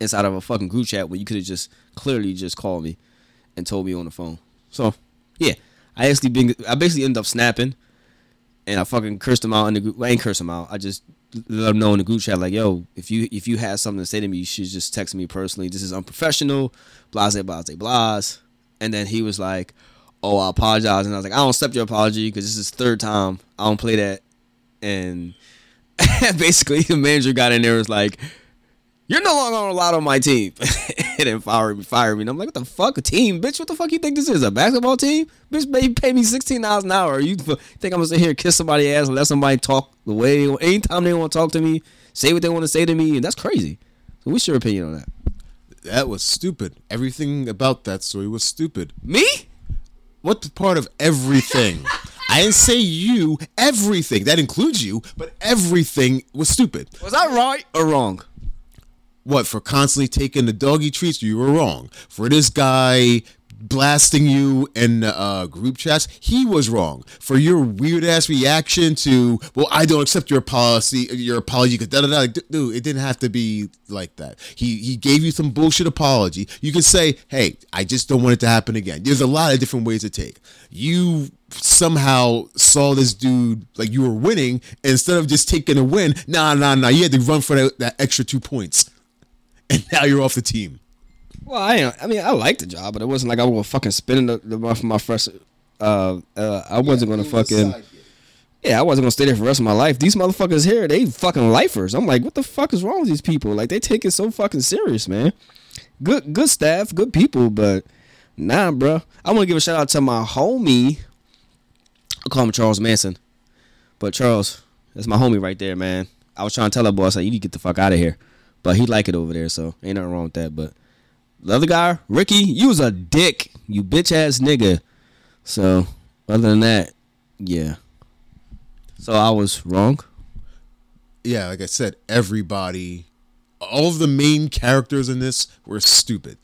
inside of a fucking group chat where you could have just clearly just called me and told me on the phone. So yeah, I actually been I basically ended up snapping, and I fucking cursed him out in the group. I ain't curse him out. I just let him know in the group chat like, yo, if you if you had something to say to me, you should just text me personally. This is unprofessional. Blase blase blase. And then he was like, oh, I apologize. And I was like, I don't accept your apology because this is third time. I don't play that. And basically the manager got in there and was like, You're no longer allowed on my team. and then fired me, fired me. And I'm like, what the fuck? A team? Bitch, what the fuck you think this is? A basketball team? Bitch, pay, pay me sixteen dollars an hour. You think I'm gonna sit here and kiss somebody's ass and let somebody talk the way anytime they want to talk to me, say what they want to say to me, and that's crazy. So what's your opinion on that? That was stupid. Everything about that story was stupid. Me? What part of everything? I didn't say you. Everything that includes you, but everything was stupid. Was I right or wrong? What for constantly taking the doggy treats? You were wrong. For this guy blasting you in uh, group chats, he was wrong. For your weird ass reaction to, well, I don't accept your policy, your apology, da da da. Dude, it didn't have to be like that. He he gave you some bullshit apology. You can say, hey, I just don't want it to happen again. There's a lot of different ways to take. You somehow saw this dude like you were winning instead of just taking a win nah nah nah you had to run for that, that extra two points and now you're off the team Well, I ain't- I mean I like the job, but it wasn't like I was fucking spending the, the month of my first. Uh, uh, I wasn't gonna fucking. Yeah, I wasn't gonna stay there for the rest of my life. These motherfuckers here, they fucking lifers. I'm like, what the fuck is wrong with these people? Like they take it so fucking serious, man. Good, good staff, good people, but nah, bro. I want to give a shout out to my homie. I call him Charles Manson, but Charles, that's my homie right there, man. I was trying to tell that boy, I said, you need to get the fuck out of here, but he like it over there, so ain't nothing wrong with that. But the other guy, Ricky, you was a dick, you bitch ass nigga. So other than that, yeah. So I was wrong. yeah like i said everybody all of the main characters in this were stupid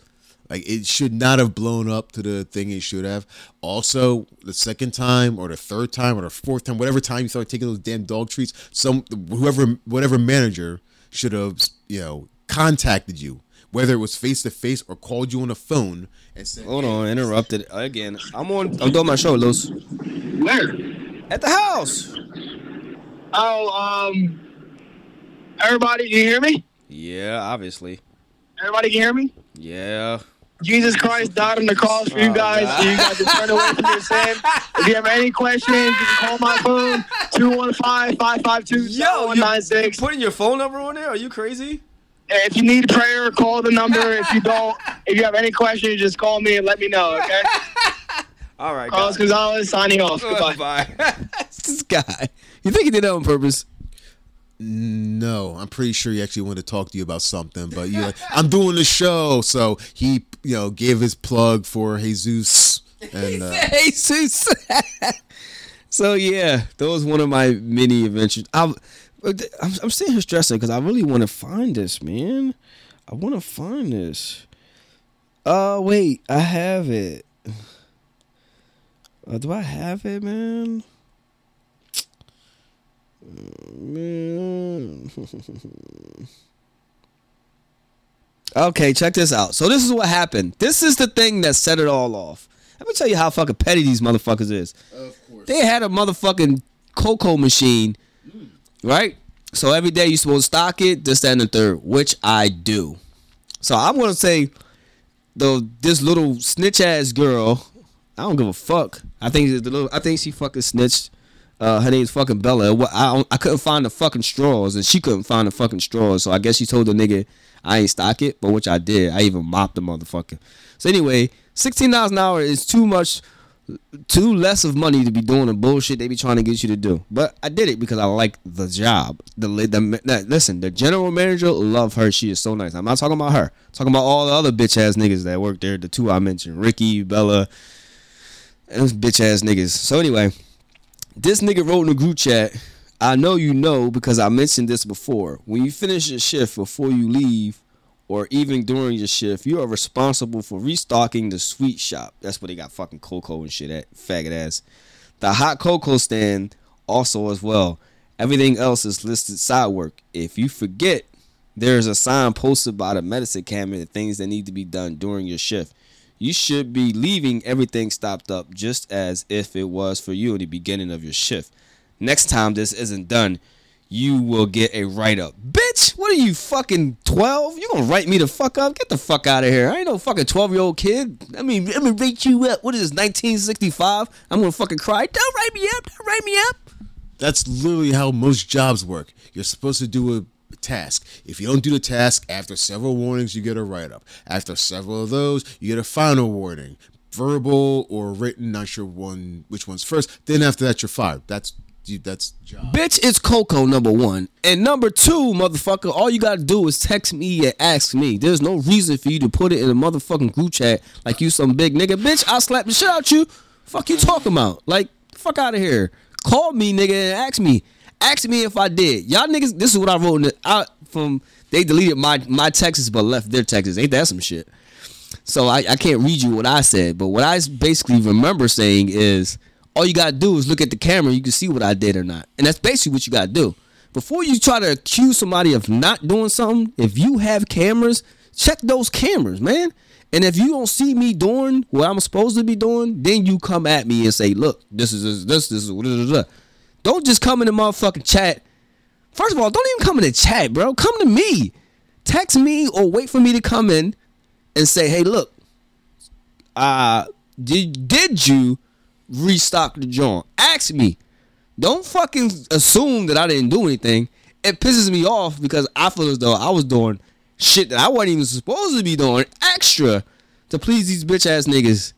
like it should not have blown up to the thing it should have also the second time or the third time or the fourth time whatever time you started taking those damn dog treats some whoever whatever manager should have you know contacted you whether it was face to face or called you on the phone and said Hold on, interrupted again. I'm on. I'm doing my show, Los. Where? At the house. Oh, um, everybody, can you hear me? Yeah, obviously. Everybody can hear me? Yeah. Jesus Christ died on the cross for Oh, you guys. So you guys can turn away from your sin. If you have any questions, you can call my phone 215-552-7196. putting your phone number on there? Are you crazy? If you need prayer, call the number. If you don't, if you have any questions, just call me and let me know. Okay. All right, Carlos guys. Gonzalez signing off. Goodbye. Bye. this guy. You think he did that on purpose? No, I'm pretty sure he actually wanted to talk to you about something, but you're like, I'm doing the show, so he, you know, gave his plug for Jesus, and uh, Jesus. so yeah, that was one of my mini adventures. I'm, I'm, I'm sitting here stressing because I really want to find this, man. I want to find this. Uh, wait, I have it. Uh, do I have it, man? Man. okay, check this out. So this is what happened. This is the thing that set it all off. Let me tell you how fucking petty these motherfuckers is. of course, They had a motherfucking cocoa machine, right? So every day you supposed to stock it, this, that, and the third, which I do. So I'm gonna say, though, this little snitch ass girl, I don't give a fuck. I think the little, I think she fucking snitched. Uh, her name's fucking Bella. I I couldn't find the fucking straws, and she couldn't find the fucking straws. So I guess she told the nigga I ain't stock it, but which I did. I even mopped the motherfucker. So anyway, sixteen dollars an hour is too much too less of money to be doing the bullshit they be trying to get you to do. But I did it because I like the job. The, the, the listen, the general manager love her. She is so nice. I'm not talking about her. I'm talking about all the other bitch ass niggas that work there. The two I mentioned, Ricky, Bella, and those bitch ass niggas. So anyway, this nigga wrote in the group chat. I know you know because I mentioned this before. When you finish your shift before you leave, or even during your shift, you are responsible for restocking the sweet shop. That's where they got fucking cocoa and shit at, faggot ass. The hot cocoa stand also as well. Everything else is listed side work. If you forget, there is a sign posted by the medicine cabinet of things that need to be done during your shift. You should be leaving everything stopped up just as if it was for you in the beginning of your shift. Next time this isn't done, you will get a write up. Bitch, what are you fucking 12? You gonna write me the fuck up? Get the fuck out of here. I ain't no fucking 12 year old kid. I mean, I'm gonna rate you up. What is this, 1965? I'm gonna fucking cry. Don't write me up. Don't write me up. that's literally how most jobs work. You're supposed to do a task. If you don't do the task, after several warnings, you get a write up. After several of those, you get a final warning, verbal or written. Not sure one which one's first. Then after that, you're fired. That's. That's job. Bitch, it's Coco number one. And number two, motherfucker, all you gotta do is text me and ask me. There's no reason for you to put it in a motherfucking group chat like you some big nigga. Bitch, I'll slap the shit out you. Fuck you talking about? Like, fuck out of here. Call me, nigga, and ask me. Ask me if I did. Y'all niggas, this is what I wrote in the, out from, they deleted my, my texts but left their texts. Ain't that some shit? So I, I can't read you what I said, but what I basically remember saying is all you gotta do is look at the camera, you can see what I did or not. And that's basically what you gotta do. Before you try to accuse somebody of not doing something, if you have cameras, check those cameras, man. And if you don't see me doing what I'm supposed to be doing, then you come at me and say, look, this is this, this is. Don't just come in the motherfucking chat. First of all, don't even come in the chat, bro. Come to me. Text me or wait for me to come in and say, "Hey, look, uh, did did you restock the joint? Ask me. Don't fucking assume that I didn't do anything. It pisses me off because I feel as though I was doing shit that I wasn't even supposed to be doing extra to please these bitch ass niggas,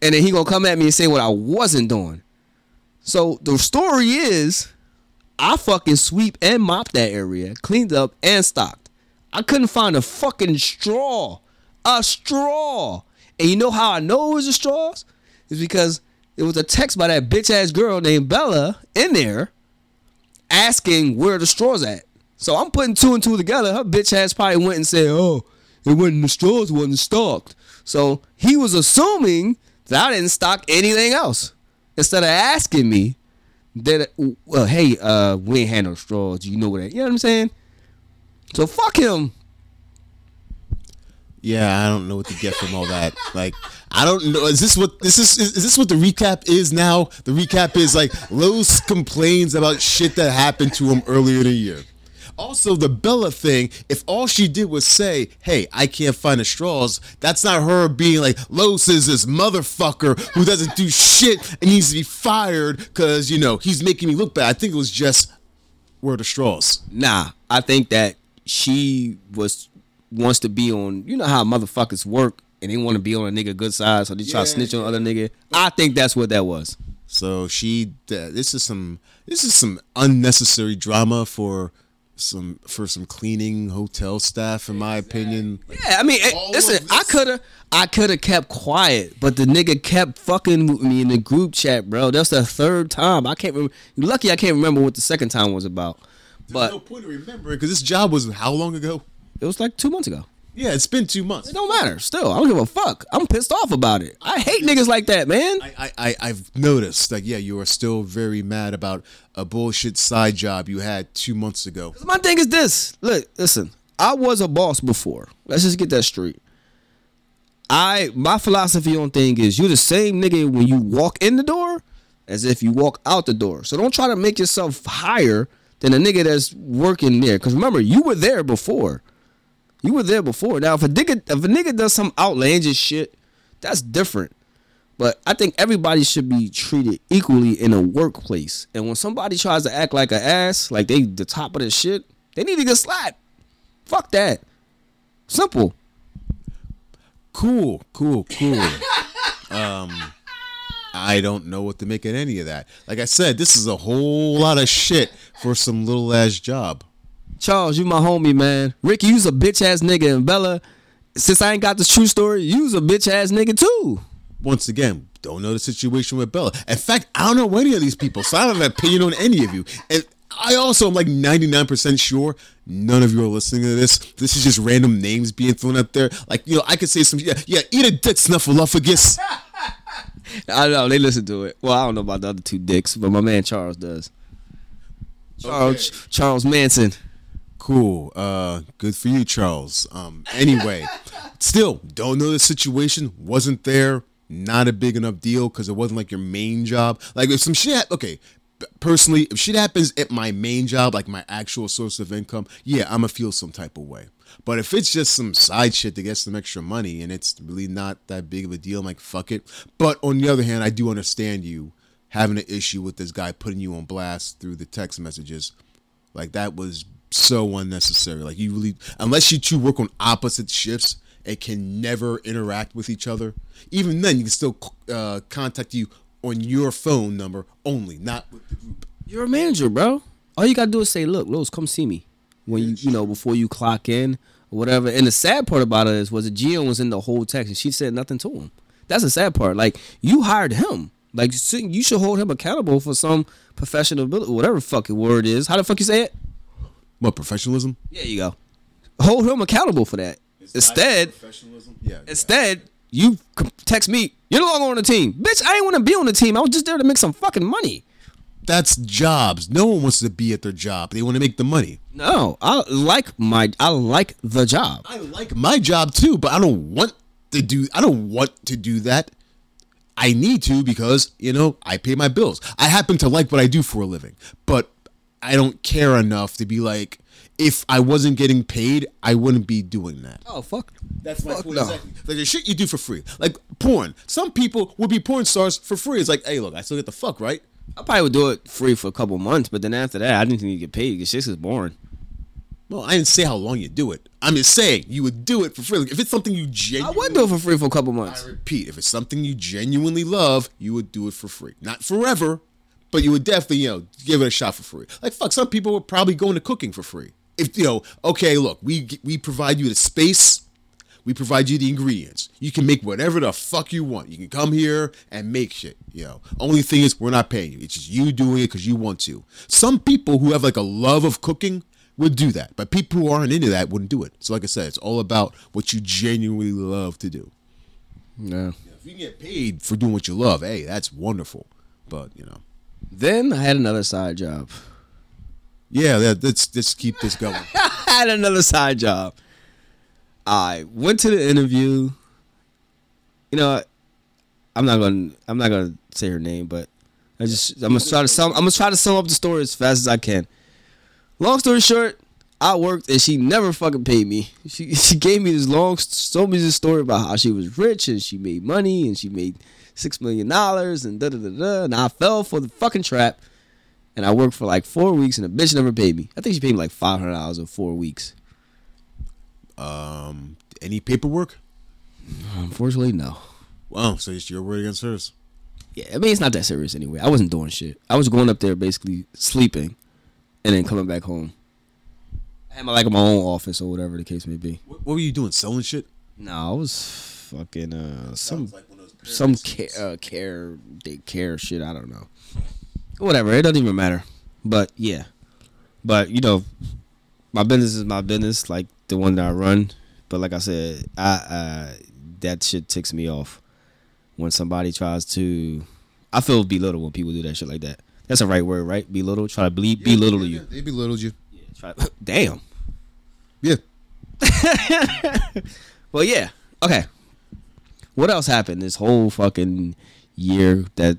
and then he gonna come at me and say what I wasn't doing. So the story is, I fucking sweep and mop that area, cleaned up and stocked. I couldn't find a fucking straw. A straw. And you know how I know it was a straw? It's because it was a text by that bitch ass girl named Bella in there asking where the straws at. So I'm putting two and two together. Her bitch ass probably went and said, Oh, it wasn't the straws wasn't stocked. So he was assuming that I didn't stock anything else. Instead of asking me that well, hey, uh, we ain't had no straws. You know what I, you know what I'm saying? So fuck him. Yeah, I don't know what to get from all that. Like, I don't know. Is this what this is? Is, is this what the recap is now? The recap is like Los complains about shit that happened to him earlier in the year. Also, the Bella thing, if all she did was say, hey, I can't find the straws, that's not her being like, Los is this motherfucker who doesn't do shit and needs to be fired because, you know, he's making me look bad. I think it was just, where the straws? Nah, I think that she was wants to be on. You know how motherfuckers work, and they want to be on a nigga good side, so they try Yeah, to snitch on other nigga. I think that's what that was. So she, uh, this is some, this is some unnecessary drama for some, for some cleaning hotel staff, in my opinion. Yeah, I mean, eh, All listen, I could have, I could have kept quiet, but the nigga kept fucking with me in the group chat, bro. That's the third time. I can't remember. Lucky I can't remember what the second time was about, But no point in remembering because this job was how long ago? It was like two months ago. Yeah, it's been two months. It don't matter. Still, I don't give a fuck. I'm pissed off about it. I hate niggas like that, man. I, I, I, I've noticed that, yeah, you are still very mad about a bullshit side job you had two months ago. My thing is this. Look, listen. I was a boss before. Let's just get that straight. I my philosophy on thing is you're the same nigga when you walk in the door as if you walk out the door. So don't try to make yourself higher than a nigga that's working there. Cause remember, you were there before. You were there before. Now if a nigga if a nigga does some outlandish shit, that's different. But I think everybody should be treated equally in a workplace. And when somebody tries to act like an ass, like they the top of the shit, they need to get slapped. Fuck that. Simple. Cool, cool, cool. um, I don't know what to make of any of that. Like I said, this is a whole lot of shit for some little ass job. Charles, you my homie, man. Ricky, you's a bitch ass nigga. And Bella, since I ain't got this true story, you's a bitch ass nigga too. Once again, don't know the situation with Bella. In fact, I don't know any of these people, so I don't have an opinion on any of you. And I also am like 99% sure none of you are listening to this. This is just random names being thrown up there. Like, you know, I could say some, yeah, yeah eat a dick snuffleupagus. I don't know they listen to it. Well, I don't know about the other two dicks, but my man Charles does. Charles Charles Manson. Cool. Uh, good for you, Charles. Um, anyway, still don't know the situation. Wasn't there. Not a big enough deal because it wasn't like your main job. Like if some shit, okay. Personally, if shit happens at my main job, like my actual source of income, yeah, I'm gonna feel some type of way. But if it's just some side shit to get some extra money and it's really not that big of a deal, I'm like, fuck it. But on the other hand, I do understand you having an issue with this guy putting you on blast through the text messages. Like that was so unnecessary. Like you really, unless you two work on opposite shifts and can never interact with each other, even then you can still uh, contact you on your phone number only, not with the group. You're a manager, bro. All you gotta do is say, "Look, Los, come see me." When you, you know, before you clock in or whatever. And the sad part about it is, was that Gio was in the whole text and she said nothing to him. That's the sad part. Like you hired him. Like you should hold him accountable for some professional ability, whatever fucking word is. How the fuck you say it? What professionalism? There you go. Hold him accountable for that. Instead, professionalism. Yeah. instead, you text me. You're no longer on the team, bitch. I ain't want to be on the team. I was just there to make some fucking money. That's jobs. No one wants to be at their job. They want to make the money. No, I like my. I like the job. I like my job too, but I don't want to do I don't want to do that. I need to because, you know, I pay my bills. I happen to like what I do for a living, but I don't care enough to be like if I wasn't getting paid, I wouldn't be doing that. Oh fuck. That's my Fuck point no. exactly. Like the shit you do for free. Like porn. Some people would be porn stars for free. It's like, hey, look, I still get the fuck, right? I probably would do it free for a couple months, but then after that, I didn't think you get paid because shit is boring. Well, I didn't say how long you do it. I'm just saying you would do it for free. Like, if it's something you genuinely, I would do it for free for a couple months. I repeat, if it's something you genuinely love, you would do it for free. Not forever, but you would definitely, you know, give it a shot for free. Like fuck, some people would probably go into cooking for free. If you know, okay, look, we we provide you the space, we provide you the ingredients. You can make whatever the fuck you want. You can come here and make shit. You know, only thing is we're not paying you. It's just you doing it because you want to. Some people who have like a love of cooking would do that, but people who aren't into that wouldn't do it. So, like I said, it's all about what you genuinely love to do. Yeah. If you can get paid for doing what you love, hey, that's wonderful. But you know, Then I had another side job. yeah, let- let's let's keep this going. I had another side job. I went to the interview. You know, I'm not gonna I'm not gonna say her name, but I just I'm gonna try to sum I'm gonna try to sum up the story as fast as I can. Long story short, I worked and she never fucking paid me. She she gave me this long told me this story about how she was rich and she made money and she made six million dollars and da da da da. And I fell for the fucking trap. And I worked for like four weeks and the bitch never paid me. I think she paid me like five hundred dollars in four weeks. Um, any paperwork? Unfortunately, no. Wow, so it's your word against hers. Yeah, I mean it's not that serious anyway. I wasn't doing shit. I was going up there basically sleeping, and then coming back home. I had my like my own office or whatever the case may be. What, what were you doing? Selling shit? No, I was fucking uh some some care uh, care they care shit. I don't know. Whatever. It doesn't even matter. But yeah, but you know, my business is my business, like the one that I run. But like I said, I uh, that shit ticks me off when somebody tries to. I feel belittled when people do that shit like that. That's the right word, right? Belittle. Try to ble- belittle you. They belittled you. Try, damn. Yeah. Well, yeah. Okay. What else happened this whole fucking year that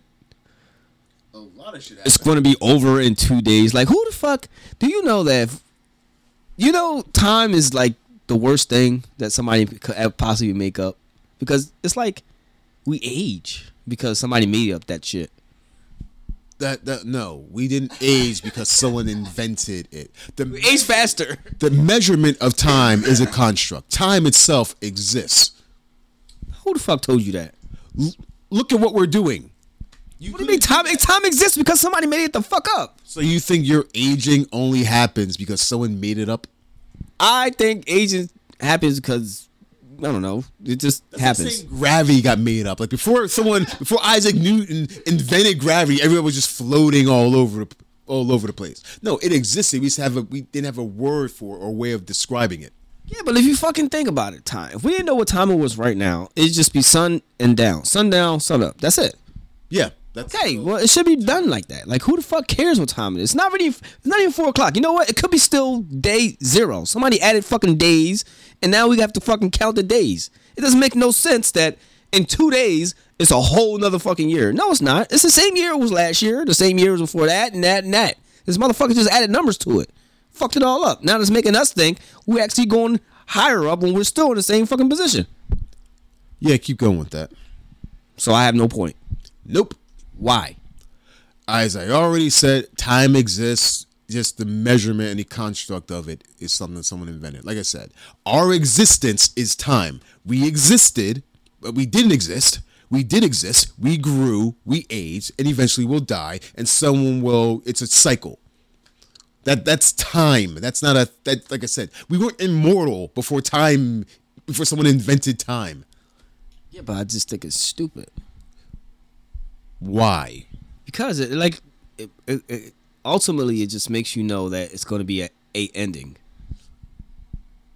A lot of shit it's going to be over in two days? Like, who the fuck do you know that? if- you know, time is like the worst thing that somebody could possibly make up because it's like we age because somebody made up that shit. That that no, we didn't age because someone invented it. The Age faster. the measurement of time is a construct. Time itself exists. Who the fuck told you that? L- look at what we're doing. What do you mean time? Time exists because somebody made it the fuck up. So you think your aging only happens because someone made it up? I think aging happens because I don't know. It just happens. Gravity got made up. Like before someone before Isaac Newton invented gravity, everyone was just floating all over the all over the place. No, it existed. We just have a we didn't have a word for it or way of describing it. Yeah, but if you fucking think about it, time. If we didn't know what time it was right now, it'd just be sun and down, sun down, sun up. That's it. Yeah, that's Okay, well, it should be done like that. Like, who the fuck cares what time it is? It's not really. It's not even four o'clock. You know what? It could be still day zero. Somebody added fucking days, and now we have to fucking count the days. It doesn't make no sense that in two days it's a whole nother fucking year. No, it's not. It's the same year it was last year, the same year as before that, and that and that. This motherfucker just added numbers to it. Fucked it all up. Now it's making us think we're actually going higher up when we're still in the same fucking position. yeah. Keep going with that. So I have no point. Nope. Why? As I already said, time exists. Just the measurement and the construct of it is something someone invented. Like I said, our existence is time. We existed, but we didn't exist. We did exist. We grew. We aged, and eventually we'll die. And someone will. It's a cycle. That that's time. That's not a. That like I said, we weren't immortal before time. Before someone invented time. Yeah, but I just think it's stupid. Why? because it like it, it, it, ultimately it just makes you know that it's going to be a, a ending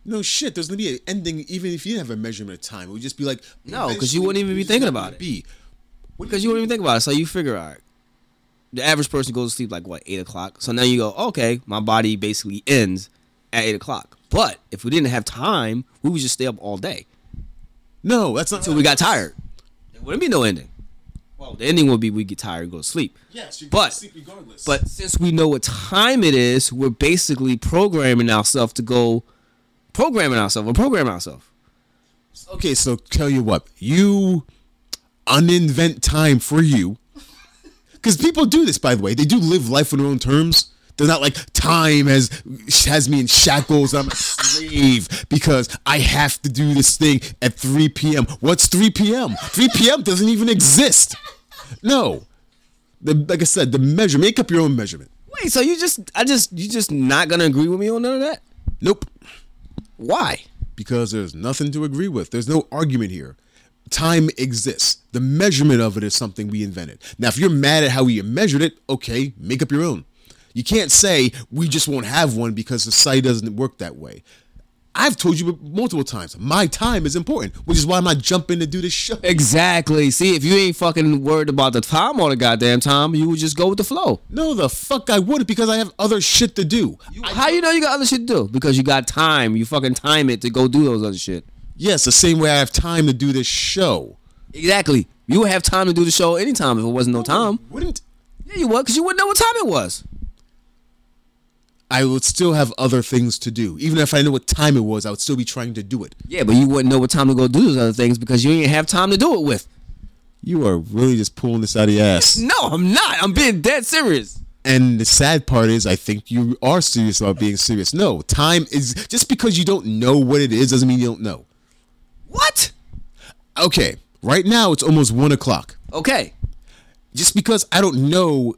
No shit. There's gonna be an ending, even if you have a measurement of time. It would just be like no, because you wouldn't even be thinking about it. Be because you wouldn't even think about it so you figure all right the average person goes to sleep like what eight o'clock so now you go okay my body basically ends at eight o'clock but if we didn't have time we would just stay up all day no. That's not. until we got tired there wouldn't be no ending well the ending would be we get tired and go to sleep Yes, you But- sleep regardless. But since we know what time it is, we're basically programming ourselves to go programming ourselves or programming ourselves. okay, so tell you what, you uninvent time for you, because people do this. By the way, they do live life on their own terms. They're not like time has has me in shackles. I'm a slave because I have to do this thing at 3 p.m. What's 3 p.m.? 3 p.m. doesn't even exist. No, the, like I said, the measure. Make up your own measurement. Wait, so you just I just you just not gonna agree with me on none of that? Nope. Why? because there's nothing to agree with. There's no argument here. Time exists. The measurement of it is something we invented. Now, if you're mad at how we measured it, okay, make up your own. You can't say we just won't have one because society doesn't work that way. I've told you multiple times, my time is important, which is why I'm not jumping to do this show. Exactly. See, if you ain't fucking worried about the time all the goddamn time, you would just go with the flow. No, the fuck I wouldn't because I have other shit to do. How you know you got other shit to do? Because you got time. You fucking time it to go do those other shit. Yes, the same way I have time to do this show. Exactly. You would have time to do the show anytime if it wasn't no time. Wouldn't Yeah, you would, because you wouldn't know what time it was. I would still have other things to do. Even if I knew what time it was, I would still be trying to do it. Yeah, but you wouldn't know what time to go do those other things because you ain't have time to do it with. You are really just pulling this out of your ass. No, I'm not. I'm being dead serious. And the sad part is, I think you are serious about being serious. No, time is just because you don't know what it is doesn't mean you don't know. What? Okay, right now it's almost one o'clock. Okay. Just because I don't know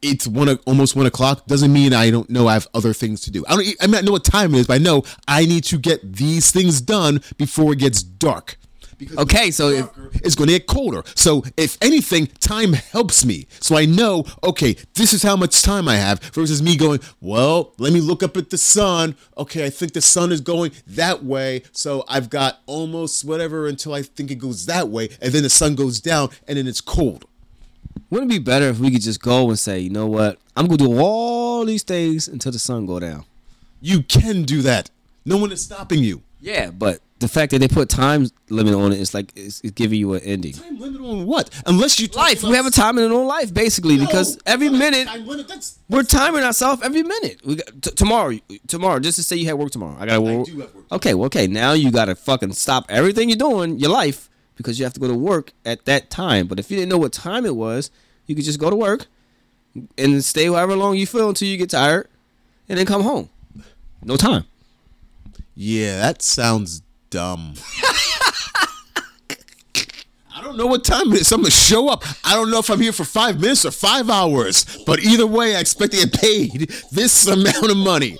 it's one almost one o'clock doesn't mean I don't know I have other things to do. I don't. I mean, I know what time it is, but I know I need to get these things done before it gets dark. Because Okay, so if it's going to get colder. So if anything, time helps me. So I know, okay, this is how much time I have versus me going, well, let me look up at the sun. Okay, I think the sun is going that way. So I've got almost whatever until I think it goes that way. And then the sun goes down and then it's cold. wouldn't it be better if we could just go and say, you know what? I'm gonna do all these things until the sun go down. You can do that. No one is stopping you. Yeah, but the fact that they put time limit on it is like it's, it's giving you an ending. Time limit on what? Unless you Life. We have a time limit on life, basically, No, because every that's minute time limit. That's, we're timing ourselves every minute. We got t- tomorrow. Tomorrow, just to say you had work tomorrow. I got to work. work Okay, well, okay. Now you got to fucking stop everything you're doing, your life, because you have to go to work at that time. But if you didn't know what time it was, you could just go to work and stay however long you feel until you get tired, and then come home. No time. Yeah, that sounds dumb. I don't know what time it is. I'm gonna show up. I don't know if I'm here for five minutes or five hours, but either way, I expect to get paid this amount of money.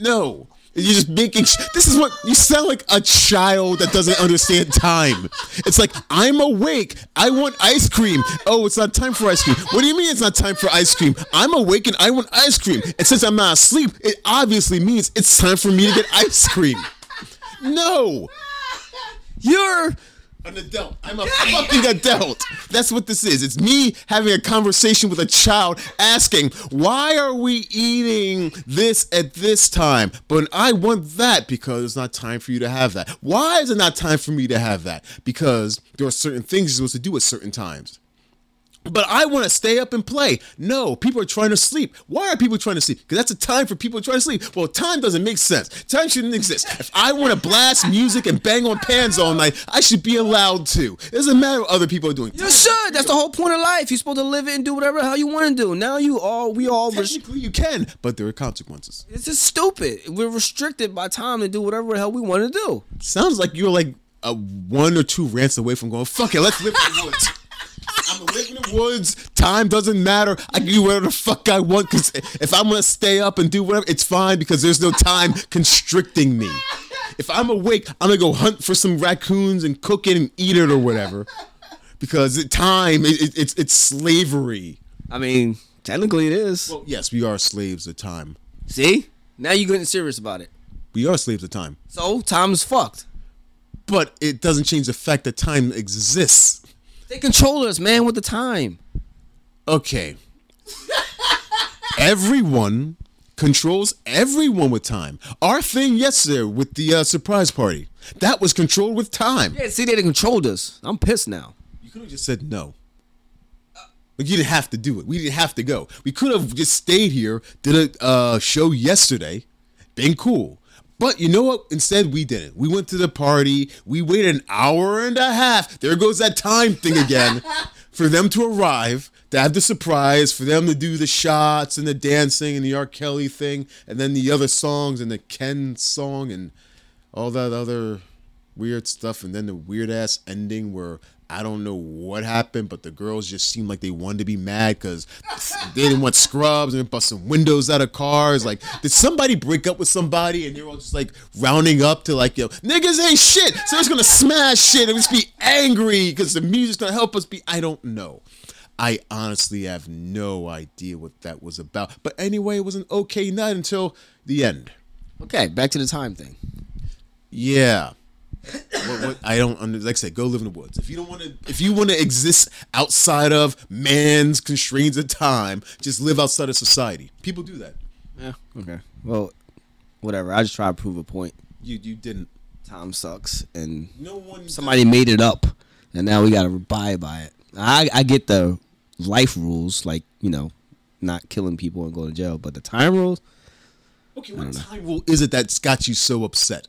No, you're just making. Sh- this is what you sound like a child that doesn't understand time. It's like I'm awake. I want ice cream. Oh, it's not time for ice cream. What do you mean it's not time for ice cream? I'm awake and I want ice cream. And since I'm not asleep, it obviously means it's time for me to get ice cream. No. You're An adult. I'm a fucking adult. That's what this is. It's me having a conversation with a child asking, why are we eating this at this time? But I want that because it's not time for you to have that. Why is it not time for me to have that? Because there are certain things you're supposed to do at certain times. But I want to stay up and play. No, people are trying to sleep. Why are people trying to sleep? Because that's a time for people trying to sleep. Well, time doesn't make sense. Time shouldn't exist. If I want to blast music and bang on pans all night, I should be allowed to. It doesn't matter what other people are doing. you should. That's the whole point of life. You're supposed to live it and do whatever the hell you want to do. Now you all we all res- Technically, you can, but there are consequences. it's just stupid. We're restricted by time to do whatever the hell we want to do. Sounds like you're like a one or two rants away from going, fuck it, let's live in the woods. I'm in the woods. Time doesn't matter. I can do whatever the fuck I want because if I'm gonna stay up and do whatever, it's fine because there's no time constricting me. If I'm awake, I'm gonna go hunt for some raccoons and cook it and eat it or whatever. Because time, it, it, it's it's slavery. I mean, technically it is. Well, yes, we are slaves of time. See? Now you're getting serious about it. We are slaves of time. So time's fucked. But it doesn't change the fact that time exists. They control us, man, with the time. Okay. everyone controls everyone with time. Our thing yesterday with the uh, surprise party, that was controlled with time. Yeah, see, they controlled us. I'm pissed now. You could have just said no. Like you didn't have to do it. We didn't have to go. We could have just stayed here, did a uh, show yesterday, been cool. But you know what? Instead, we didn't. We went to the party. We waited an hour and a half. There goes that time thing again. for them to arrive, to have the surprise, for them to do the shots and the dancing and the R. Kelly thing, and then the other songs and the Ken song and all that other weird stuff, and then the weird ass ending where I don't know what happened, but the girls just seemed like they wanted to be mad because they didn't want scrubs and busting windows out of cars. Like, did somebody break up with somebody and they're all just like rounding up to like, yo, niggas ain't shit, so it's gonna smash shit and just be angry because the music's gonna help us be. I don't know. I honestly have no idea what that was about. But anyway, it was an okay night until the end. Okay, back to the time thing. Yeah. What, what, I don't like I said, go live in the woods. If you don't want to, if you want to exist outside of man's constraints of time, just live outside of society. People do that. Yeah. Okay. Well, whatever. I just try to prove a point. You you didn't. Time sucks, and No one. somebody made it up, and now we gotta abide by it. I I get the life rules, like you know, not killing people and going to jail, but the time rules, Okay, what time rule is it that's got you so upset?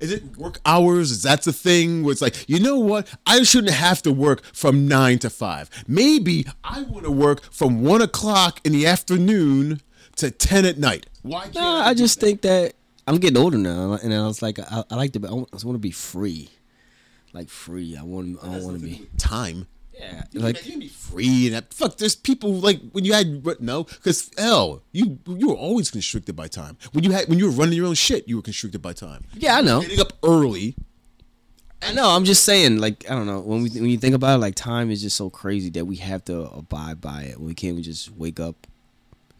Is it work hours? Is that the thing where it's like, you know what? I shouldn't have to work from nine to five. Maybe I want to work from one o'clock in the afternoon to ten at night. Why can't Nah, I I just that? think that I'm getting older now, and I was like, I, I like to, be, I want to be free, like free. I want, I want to be. time. Yeah, Like like you can be free and that, fuck. There's people like when you had no, because hell, you you were always constricted by time. When you had when you were running your own shit, you were constricted by time. yeah, I know. Getting up early. I know. I'm just saying, like, I don't know. When we when you think about it, like, time is just so crazy that we have to abide by it. We can't just wake up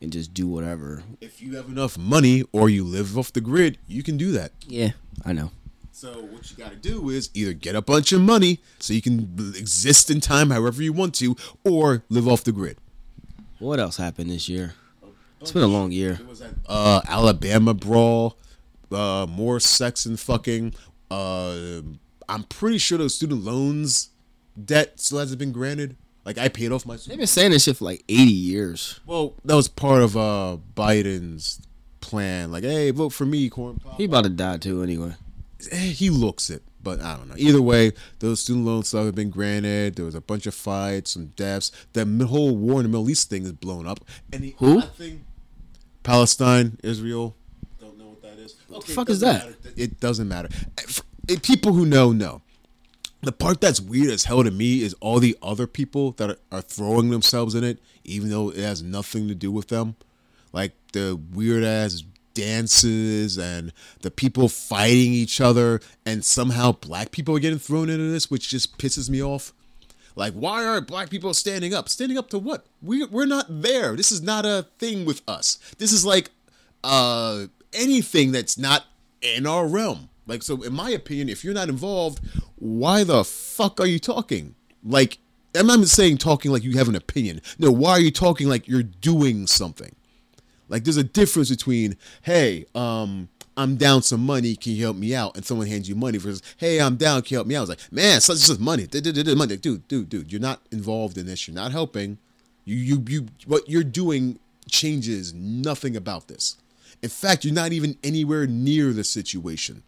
and just do whatever. If you have enough money or you live off the grid, you can do that. Yeah, I know. So what you got to do is either get a bunch of money so you can exist in time however you want to, or live off the grid. What else happened this year? It's been a long year. Uh, Alabama brawl, uh, more sex and fucking. Uh, I'm pretty sure those student loans debt still hasn't been granted. Like I paid off my. They've been saying this shit for like 80 years. Well, that was part of uh Biden's plan. Like, hey, vote for me, corn pop. He about to die too, anyway. Eh, he looks it, but I don't know. Either way, those student loan stuff have been granted. There was a bunch of fights, some deaths. The whole war in the Middle East thing is blown up. And the Who? thing, Palestine, Israel. Don't know what that is. Okay, fuck it is doesn't that? matter. It doesn't matter. Eh, eh, People who know know. The part that's weird as hell to me is all the other people that are, are throwing themselves in it, even though it has nothing to do with them. Like the weird ass dances and the people fighting each other, and somehow black people are getting thrown into this, which just pisses me off. Like, why aren't black people standing up? Standing up to what? We, we're not there. This is not a thing with us. This is like uh, anything that's not in our realm. Like, so in my opinion, if you're not involved, why the fuck are you talking? Like, I'm not saying talking like you have an opinion. No, why are you talking like you're doing something? Like, there's a difference between, hey, um, I'm down some money, can you help me out? And someone hands you money versus, hey, I'm down, can you help me out? It's like, man, such just money. Money. Dude, dude, dude, you're not involved in this. You're not helping. You, you, you, what you're doing changes nothing about this. In fact, you're not even anywhere near the situation.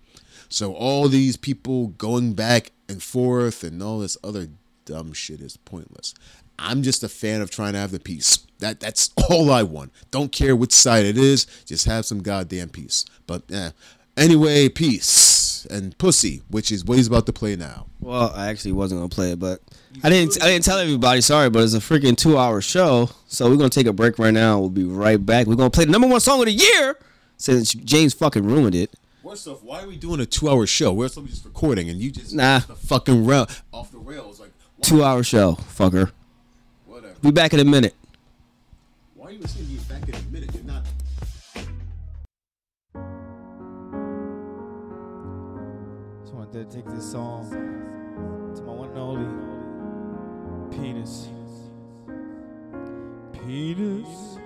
So all these people going back and forth and all this other dumb shit is pointless. I'm just a fan of trying to have the peace. That that's all I want. Don't care which side it is, just have some goddamn peace. But eh. anyway, peace and pussy, which is what he's about to play now. Well, I actually wasn't gonna play it, but I didn't. I didn't tell everybody. Sorry, but it's a freaking two-hour show, so we're gonna take a break right now. We'll be right back. We're gonna play the number one song of the year since James fucking ruined it. First off, why are we doing a two-hour show? Where's somebody just recording and you just Nah. the fucking rail off the rails? Like why- Two-hour show, fucker. Whatever. Be back in a minute. Why are you saying you're back in a minute? You're not. Just want to dedicate this song to my one and only penis. Penis,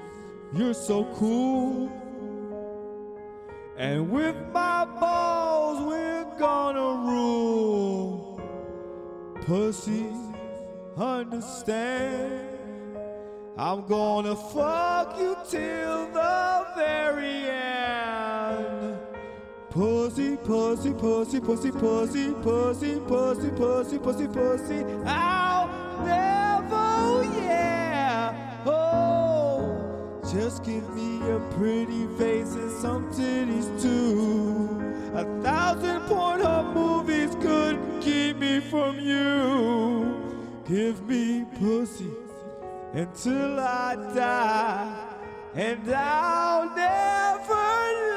you're so cool. And with my balls, we're gonna rule. Pussy, understand. I'm gonna fuck you till the very end. Pussy, pussy, pussy, pussy, pussy, pussy, pussy, pussy, pussy, pussy. I'll never, yeah. Oh, just give me a pretty face and some titties too. A thousand Pornhub movies couldn't keep me from you. Give me pussy until I die, and I'll never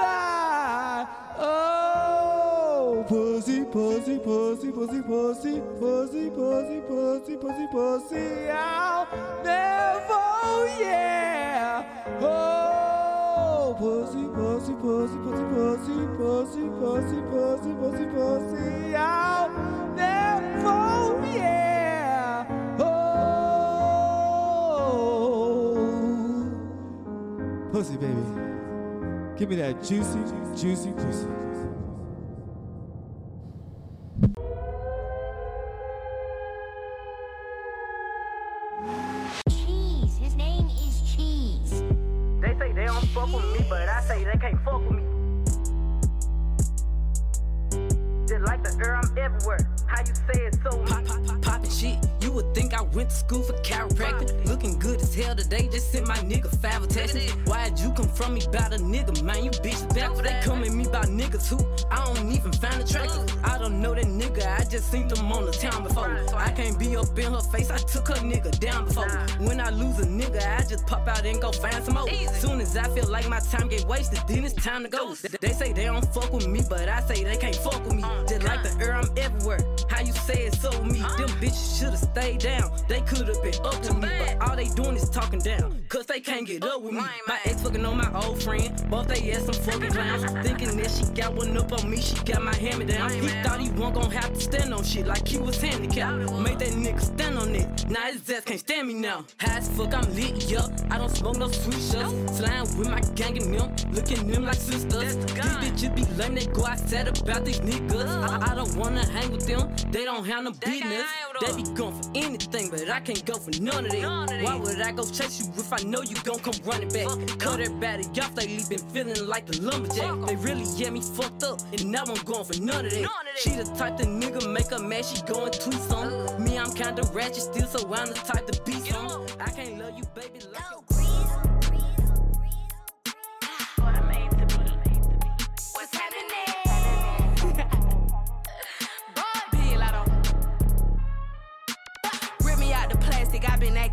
lie. Oh, pussy, pussy, pussy, pussy, pussy, pussy, pussy, pussy, pussy, pussy. I'll never, yeah. Oh, pussy, pussy, pussy, pussy, pussy, pussy, pussy, pussy, pussy, pussy. I'll never, yeah. Oh, pussy, baby. Give me that juicy, juicy pussy. can't fuck with me. Just like the air, I'm everywhere. How you say it so much? Pop, pop, pop, pop, shit. Would think I went to school for chiropractic. Looking good as hell today, just sent my nigga five attachments. Why'd you come from me about a nigga, man? You bitch back. They come at me about niggas who I don't even find attractive. I don't know that nigga, I just seen them on the town before. I can't be up in her face, I took her nigga down before. When I lose a nigga, I just pop out and go find some more. Soon as I feel like my time get wasted, then it's time to go. They say they don't fuck with me, but I say they can't fuck with me. Just like the air, I'm everywhere. How you say it so me? Them bitches should've stayed down. They could've been up to me, but all they doing is talking down. Cause they can't get up with me. My ex fucking on my old friend. Both they ass some fucking clowns. Thinking that she got one up on me, she got my hand me down. He thought he wasn't gonna have to stand on shit like he was handicapped. Made that nigga stand on it. Now his ass can't stand me now. High as fuck, I'm lit, yup. I don't smoke no sweet shots. Flying with my gang and them. Looking them like sisters. These bitches be lame, they go outside about these niggas. I, I don't wanna hang with them. They don't have no business. They be going for anything, but I can't go for none of that. Why would I go chase you if I know you gon' come running back? Cut everybody off, lately been feeling like the lumberjack. They really get me fucked up, and now I'm going for none of that. She the type the nigga make her mad, she going tweet some. Me, I'm kinda ratchet still, so I'm the type to be some. I can't love you, baby, like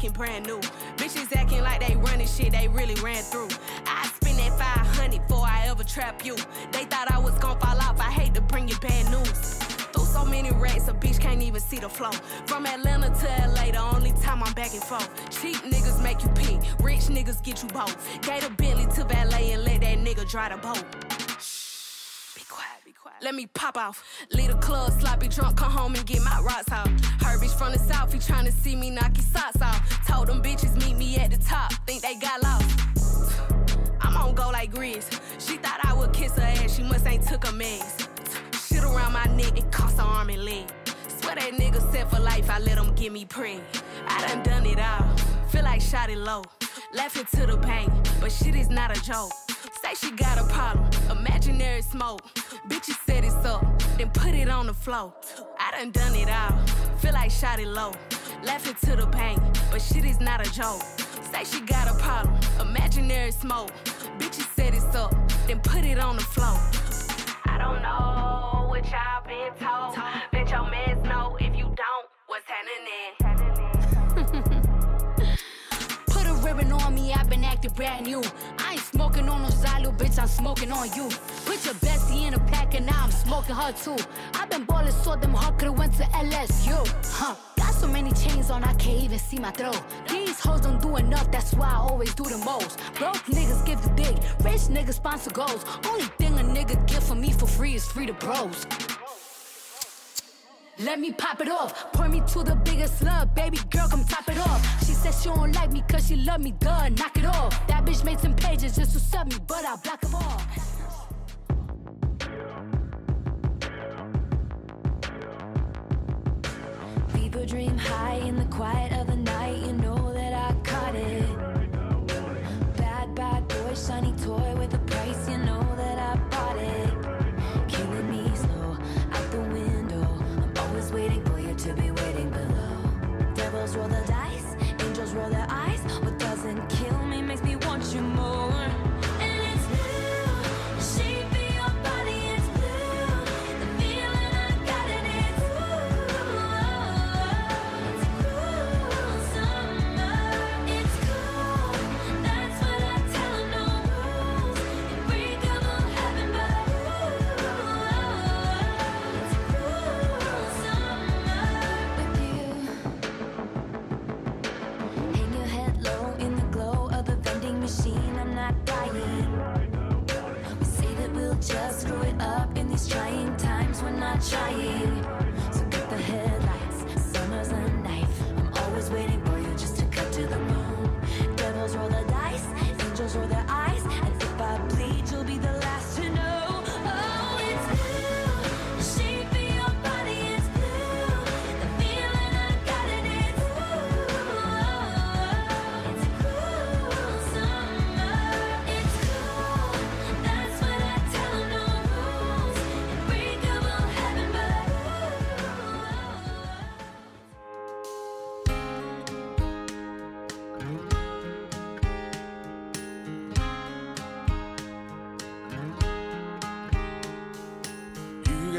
acting brand new. Bitches acting like they running shit they really ran through. I spend that 500 before I ever trap you. They thought I was gonna fall off, I hate to bring you bad news. Through so many racks, a bitch can't even see the flow. From Atlanta to LA, the only time I'm back and forth. Cheap niggas make you pee, rich niggas get you both. Gave a Bentley to valet and let that nigga dry the boat. Let me pop off. Leave the club, sloppy drunk, come home and get my rocks out. Her bitch from the south, he tryna see me knock his socks off. Told them bitches meet me at the top, think they got lost. I'm on go like Grizz. She thought I would kiss her ass, she must ain't took a mess. Shit around my neck, it cost an arm and leg. Swear that nigga set for life, I let him give me prey. I done done it all, feel like shot it low. Laughing to the bank, but shit is not a joke. Say she got a problem, imaginary smoke. Bitches set it up, then put it on the floor. I done done it all, feel like shot it low. Laughing to the bank, but shit is not a joke. Say she got a problem, imaginary smoke. Bitches set it up, then put it on the floor. I don't know what y'all been told. Bet your mans know if you don't, what's happening? On me, I've been acting brand new. I ain't smoking on no Zylo, bitch, I'm smoking on you. Put your bestie in a pack and now I'm smoking her too. I've been ballin' so them hard could've went to LSU. Huh. Got so many chains on, I can't even see my throat. These hoes don't do enough, that's why I always do the most. Broke niggas give the dick, rich niggas sponsor goals. Only thing a nigga get from me for free is free to bros. Let me pop it off. Point me to the biggest slug. Baby girl, come top it off. She said she don't like me cause she love me. Duh, knock it off. That bitch made some pages just to sub me, but I block them all. People dream high in the quiet of the night. You trying.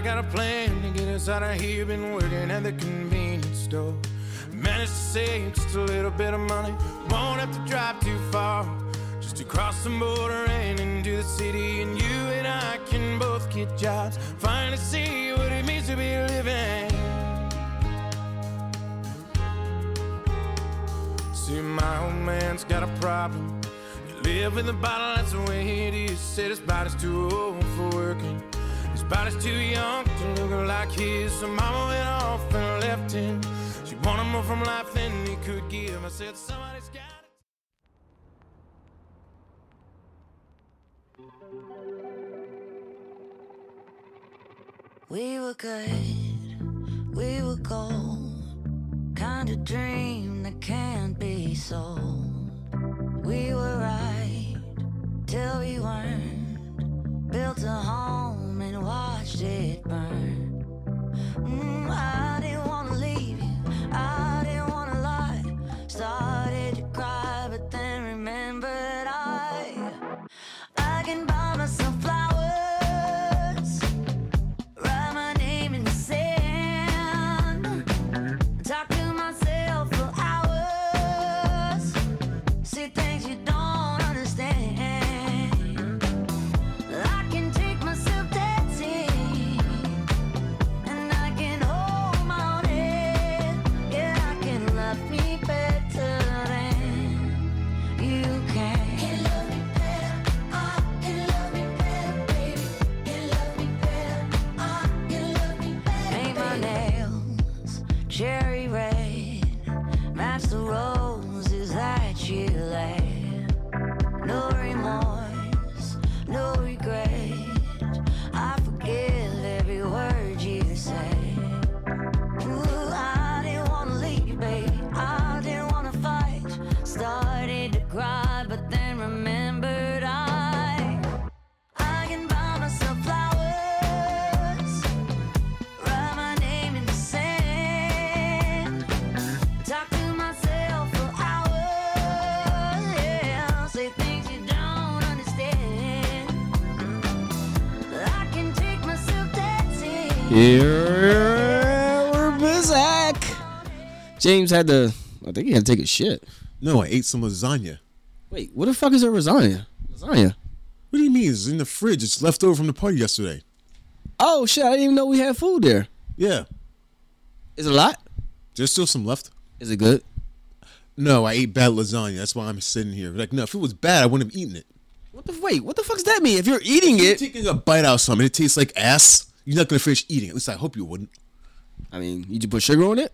I got a plan to get us out of here. Been working at the convenience store. Managed to save just a little bit of money. Won't have to drive too far. Just to cross the border and into the city. And you and I can both get jobs. Finally see what it means to be living. See, my old man's got a problem. You live in the bottle, that's the way it is. Said his body's too old for working. Body's too young to look like his. So mama went off and left him. She wanted more from life than he could give. I said, somebody's got We were good, we were gold. Kind of dream that can't be sold. We were right till we weren't. Built a home and watched it burn. Mm, I didn't James had to. I think he had to take a shit. No, I ate some lasagna. Wait, what the fuck is a lasagna? Lasagna. What do you mean? It's in the fridge. It's left over from the party yesterday. Oh shit! I didn't even know we had food there. Yeah. Is it a lot? There's still some left. Is it good? No, I ate bad lasagna. That's why I'm sitting here. Like, no, if it was bad, I wouldn't have eaten it. What the wait? What the fuck does that mean? If you're eating You're it, taking a bite out of something, it tastes like ass. You're not gonna finish eating. it. At least I hope you wouldn't. I mean, you just put sugar on it.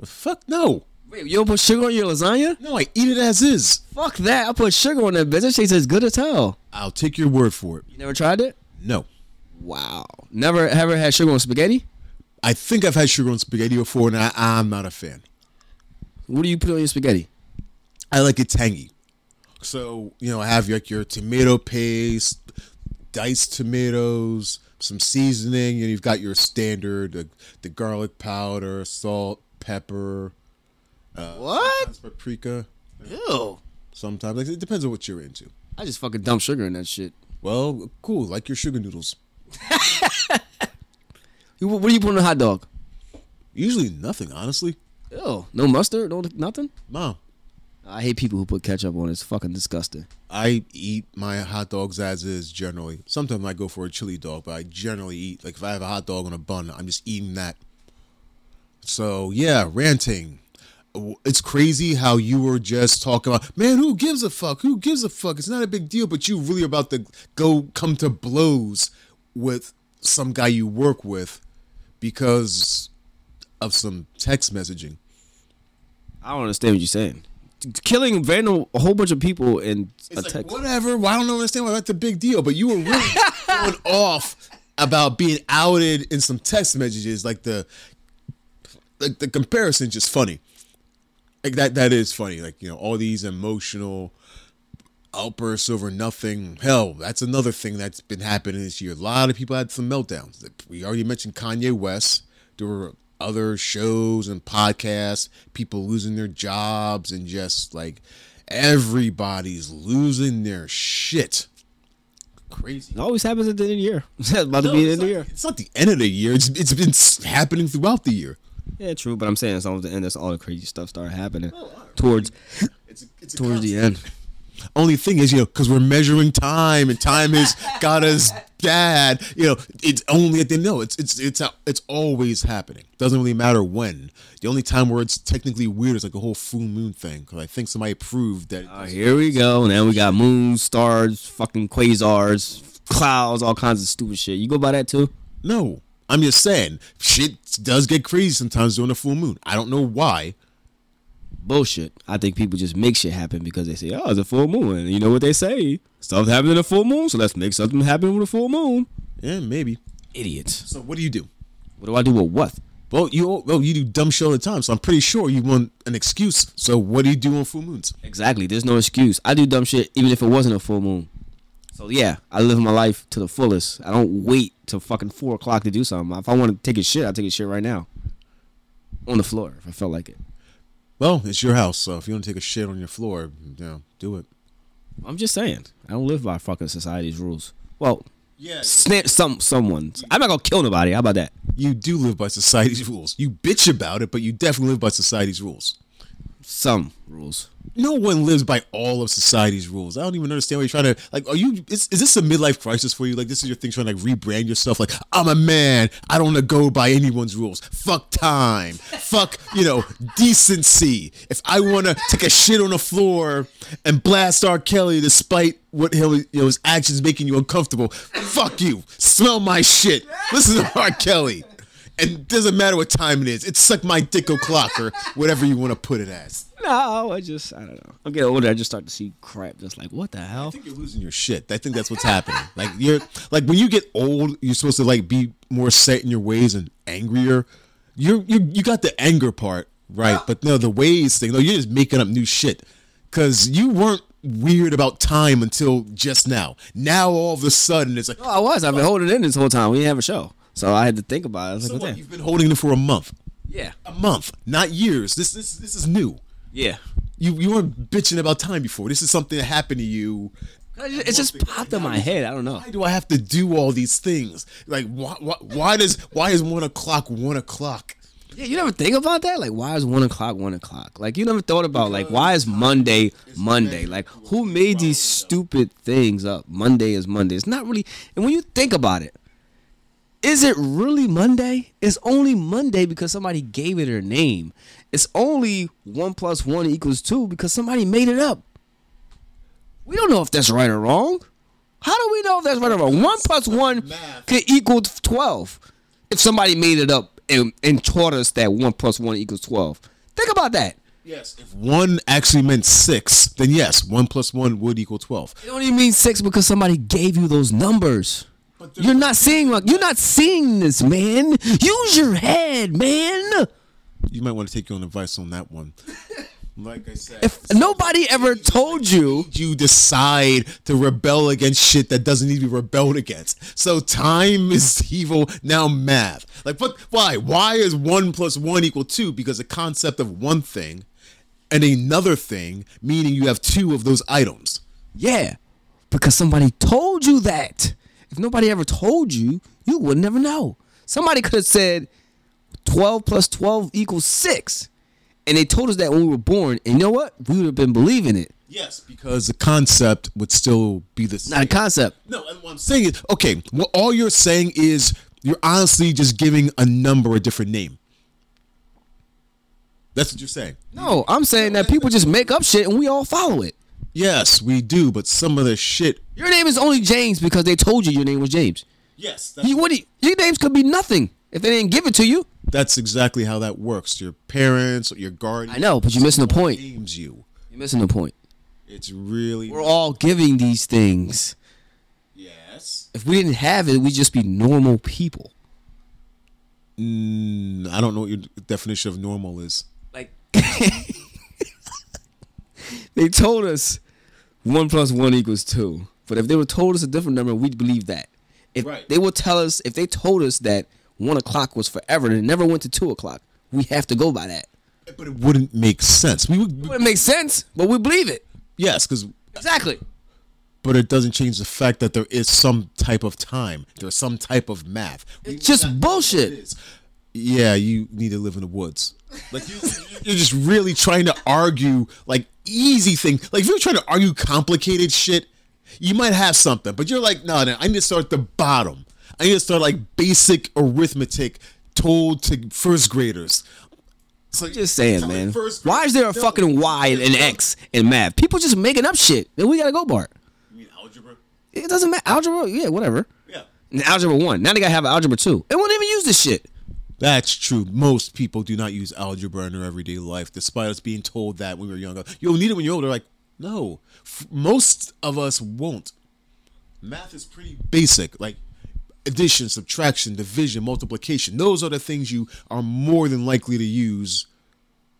The fuck no. Wait, you don't put sugar on your lasagna? No, I eat it as is. Fuck that! I put sugar on that bitch. That tastes good as hell. I'll take your word for it. You never tried it? No. Wow. Never ever had sugar on spaghetti? I think I've had sugar on spaghetti before, and I, I'm not a fan. What do you put on your spaghetti? I like it tangy. So, you know, I have like your tomato paste, diced tomatoes, some seasoning, and you've got your standard, the, the garlic powder, salt, pepper. Uh, What? Paprika. Ew. Sometimes. Like, it depends on what you're into. I just fucking dump sugar in that shit. Well, cool. Like your sugar noodles. What do you put on a hot dog? Usually nothing, honestly. Ew. No mustard? No nothing? No. I hate people who put ketchup on it. It's fucking disgusting. I eat my hot dogs as is generally. Sometimes I go for a chili dog, but I generally eat like if I have a hot dog on a bun, I'm just eating that. So yeah, ranting. It's crazy how you were just talking about, man, who gives a fuck? Who gives a fuck? It's not a big deal, but you really about to go come to blows with some guy you work with because of some text messaging. I don't understand what you're saying. Killing random a whole bunch of people in a like, text. whatever. Well, I don't understand why that's a big deal, but you were really going off about being outed in some text messages, like the like the comparison's just funny. Like that that is funny. Like, you know, all these emotional outbursts over nothing. Hell, that's another thing that's been happening this year. A lot of people had some meltdowns. We already mentioned Kanye West. There were other shows and podcasts, people losing their jobs and just like everybody's losing their shit. Crazy. It always happens at the end of the year. It's about to be the end of the year. It's not the end of the year. It's, it's been happening throughout the year. Yeah, true. But I'm saying it's almost the end. That's all the crazy stuff started happening towards towards the end. Only thing is, you know, because we're measuring time and time has got us bad. You know, it's only at the no. It's it's it's it's always happening. Doesn't really matter when. The only time where it's technically weird is like a whole full moon thing. Because I think somebody proved that. Uh, here we go. Now we got moons, stars, fucking quasars, clouds, all kinds of stupid shit. You go by that too? No, I'm just saying shit does get crazy sometimes during a full moon. I don't know why. Bullshit. I think people just make shit happen because they say, "Oh, it's a full moon," and you know what they say? Stuff happens in a full moon, so let's make something happen with a full moon. Yeah, maybe. Idiots. So what do you do? What do I do with what? Well, you well you do dumb shit all the time, so I'm pretty sure you want an excuse. So what do you do on full moons? Exactly. There's no excuse. I do dumb shit even if it wasn't a full moon. So yeah, I live my life to the fullest. I don't wait till fucking four o'clock to do something. If I want to take a shit, I take a shit right now. On the floor, if I felt like it. Well, it's your house, so if you want to take a shit on your floor, you know, do it. I'm just saying. I don't live by fucking society's rules. Well, Yeah. snip some someone's. I'm not gonna kill nobody. How about that? You do live by society's rules. You bitch about it, but you definitely live by society's rules. Some rules. No one lives by all of society's rules. I don't even understand why you're trying to like. Are you? Is, is this a midlife crisis for you? Like this is your thing, trying to like rebrand yourself. Like I'm a man. I don't want to go by anyone's rules. Fuck time. Fuck you know decency. If I want to take a shit on the floor and blast R. Kelly, despite what he'll, you know his actions making you uncomfortable, fuck you. Smell my shit. Listen to R. Kelly. And doesn't matter what time it is. It's suck my dick o'clock or whatever you want to put it as. No, I just I don't know. I'm getting older. I just start to see crap. Just like what the hell? I think you're losing your shit. I think that's what's happening. Like you're like when you get old, you're supposed to like be more set in your ways and angrier. You you you got the anger part right, but no, the ways thing. No, you're just making up new shit because you weren't weird about time until just now. Now all of a sudden it's like Oh, I was. I've been holding it in this whole time. We didn't have a show, so I had to think about it. I was so like, what, what you've been holding it for a month. Yeah. A month, not years. This this this is new. Yeah. You you weren't bitching about time before. This is something that happened to you. It just popped in my head. I don't know. Why do I have to do all these things? Like why why, why does why is one o'clock one o'clock? Yeah, you never think about that? Like, why is one o'clock one o'clock? Like, you never thought about like, why is Monday Monday? Like, who made these stupid things up? Monday is Monday. It's not really. And when you think about it, is it really Monday? It's only Monday because somebody gave it a name. It's only one plus one equals two because somebody made it up. We don't know if that's right or wrong. How do we know if that's right or wrong? One plus one could equal twelve if somebody made it up and, and taught us that one plus one equals twelve. Think about that. Yes. If one actually meant six, then yes, one plus one would equal twelve. It only means six because somebody gave you those numbers. You're not seeing like you're not seeing this, man. Use your head, man. You might want to take your own advice on that one. Like I said, If nobody ever told you, you decide to rebel against shit that doesn't need to be rebelled against. So time is evil. Now math. Like, but why? Why is one plus one equal two? Because the concept of one thing and another thing, meaning you have two of those items. yeah, because somebody told you that. If nobody ever told you, you would never know. Somebody could have said 12 plus 12 equals 6. And they told us that when we were born. And you know what? We would have been believing it. Yes, because the concept would still be the same. Not a concept. No, and what I'm saying is, okay, well, all you're saying is you're honestly just giving a number a different name. That's what you're saying. No, I'm saying that people just make up shit and we all follow it. Yes, we do, but some of the shit. Your name is only James because they told you your name was James. Yes, You, what you- your names could be nothing if they didn't give it to you. That's exactly how that works. Your parents, your guardian. I know, but you're missing the point. Names you. You're missing the point. It's really. We're all giving these things. Yes. If we didn't have it, we'd just be normal people. Mm, I don't know what your definition of normal is. Like they told us one plus one equals two. But if they were told us a different number, we'd believe that. If Right. they would tell us, if they told us that one o'clock was forever and it never went to two o'clock, we have to go by that. But it wouldn't make sense. We would It wouldn't make sense, but we believe it. yes, because Exactly. but it doesn't change the fact that there is some type of time. There's some type of math. It's just bullshit. Yeah, you need to live in the woods. Like you, you're just really trying to argue like easy thing. Like if you're trying to argue complicated shit, you might have something. But you're like, no, no, I need to start at the bottom. I need to start like basic arithmetic told to first graders. So Just saying, man. first Why is there a fucking Y and an X in math? People just making up shit. Then we gotta go, Bart. You mean algebra? It doesn't matter. Algebra, yeah, whatever. Yeah. And algebra one. Now they gotta have algebra two. They won't even use this shit. That's true. Most people do not use algebra in their everyday life, despite us being told that when we were younger. You'll need it when you're older. Like, no. F- most of us won't. Math is pretty basic. Like, addition, subtraction, division, multiplication. Those are the things you are more than likely to use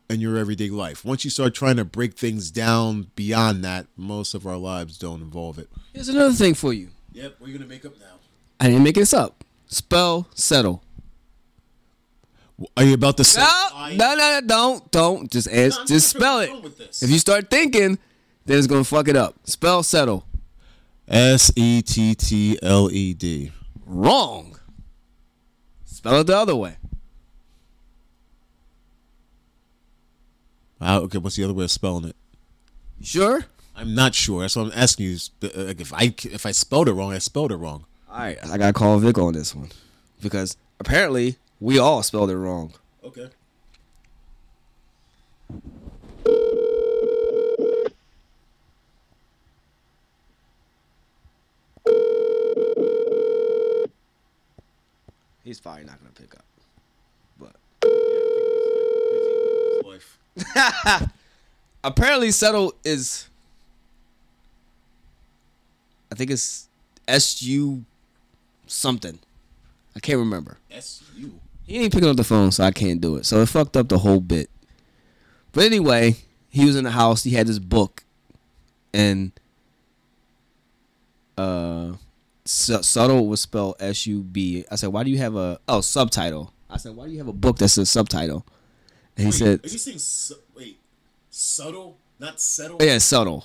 in your everyday life. Once you start trying to break things down beyond that, most of our lives don't involve it. Here's another thing for you. Yep, what are you going to make up now? I didn't make this up. Spell settle. Are you about to say? No, no, no, no, don't, don't. Just ask, I'm just spell it. going with this. If you start thinking, then it's gonna fuck it up. Spell settle. S E T T L E D. Wrong. Spell it the other way. Wow, okay, what's the other way of spelling it? You sure? I'm not sure. That's what I'm asking you. uh, Like if I if I spelled it wrong, I spelled it wrong. All right, I gotta call Vic on this one because apparently we all spelled it wrong. Okay. He's probably not gonna pick up. But apparently settle is I think it's S U something. I can't remember. S U. He ain't picking up the phone, so I can't do it. So it fucked up the whole bit. But anyway, he was in the house. He had this book, and uh, su- subtle was spelled S U B. I said, "Why do you have a oh subtitle?" I said, "Why do you have a book that says subtitle?" And he said, "Are you saying su- wait subtle, not settle?" Oh, "Yeah, subtle.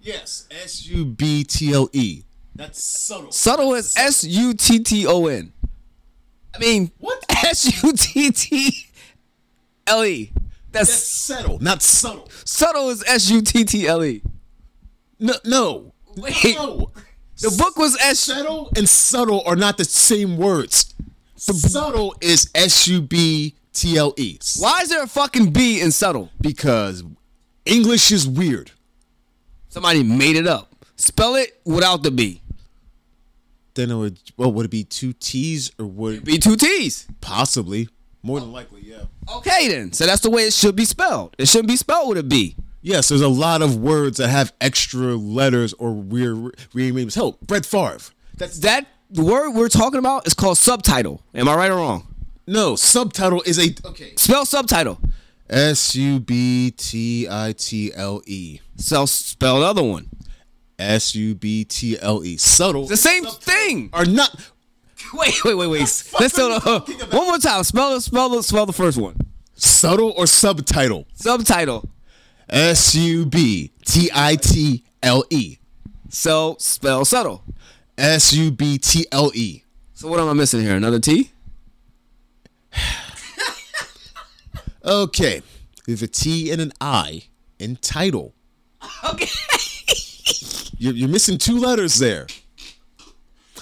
Yes, S U B T L E. That's subtle. Subtle is S U T T O N. I mean, What? S U T T L E. That's That's settle, not subtle. subtle is S U T T L E. No, no, Wait. no. The book was S. subtle and subtle are not the same words. Subtle is S U B T L E. Why is there a fucking B in subtle? Because English is weird. Somebody made it up. Spell it without the B. Then it would. Well, would it be two T's or would it Be two T's. possibly? More than likely, yeah. Okay then. So that's the way it should be spelled. It shouldn't be spelled with a B. Yes, there's a lot of words that have extra letters or weird weird names. Help, Brett Favre. That's That the word we're talking about is called subtitle. Am I right or wrong? no subtitle is a okay. Spell subtitle. S U B T I T L E. So spell the other one. S U B T L E. Subtle. The same thing. Are not Wait, wait, wait, wait. Let's you the one more time. Spell the spell the spell the first one. subtle or subtitle. Subtitle. S U B T I T L E. So spell subtle. S U B T L E. So what am I missing here? Another T? Okay. There's a T and an I in title. Okay. You're, you're missing two letters there.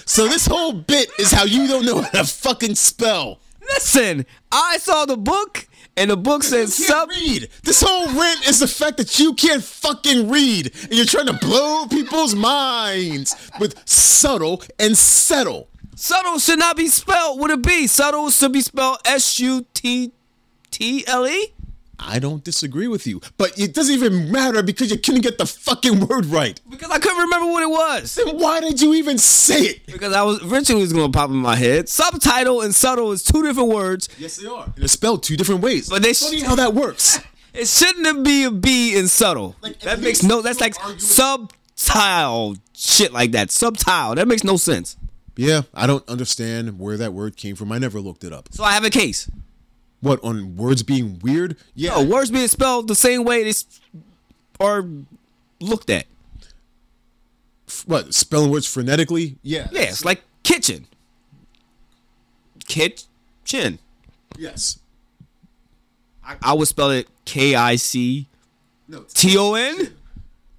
So this whole bit is how you don't know how to fucking spell. Listen, I saw the book, and the book says You sub. can't read. This whole rant is the fact that you can't fucking read, and you're trying to blow people's minds with subtle and settle. Subtle should not be spelled with a B. Subtle should be spelled S U T T L E. I don't disagree with you, but it doesn't even matter because you couldn't get the fucking word right. Because I couldn't remember what it was. Then why did you even say it? Because I was eventually it was gonna pop in my head. Subtitle and subtle is two different words. Yes, they are. They're spelled two different ways. But they funny how that works. It shouldn't be a B in subtle. that makes no. That's like subtile shit like that. Subtile. That makes no sense. Yeah, I don't understand where that word came from. I never looked it up. So I have a case. What on words being weird? Yeah, No, words being spelled the same way they are looked at. F- what spelling words frenetically? Yeah, Yeah, it's like kitchen. Kitchen. yes. I, I would spell it K I C No, T O N.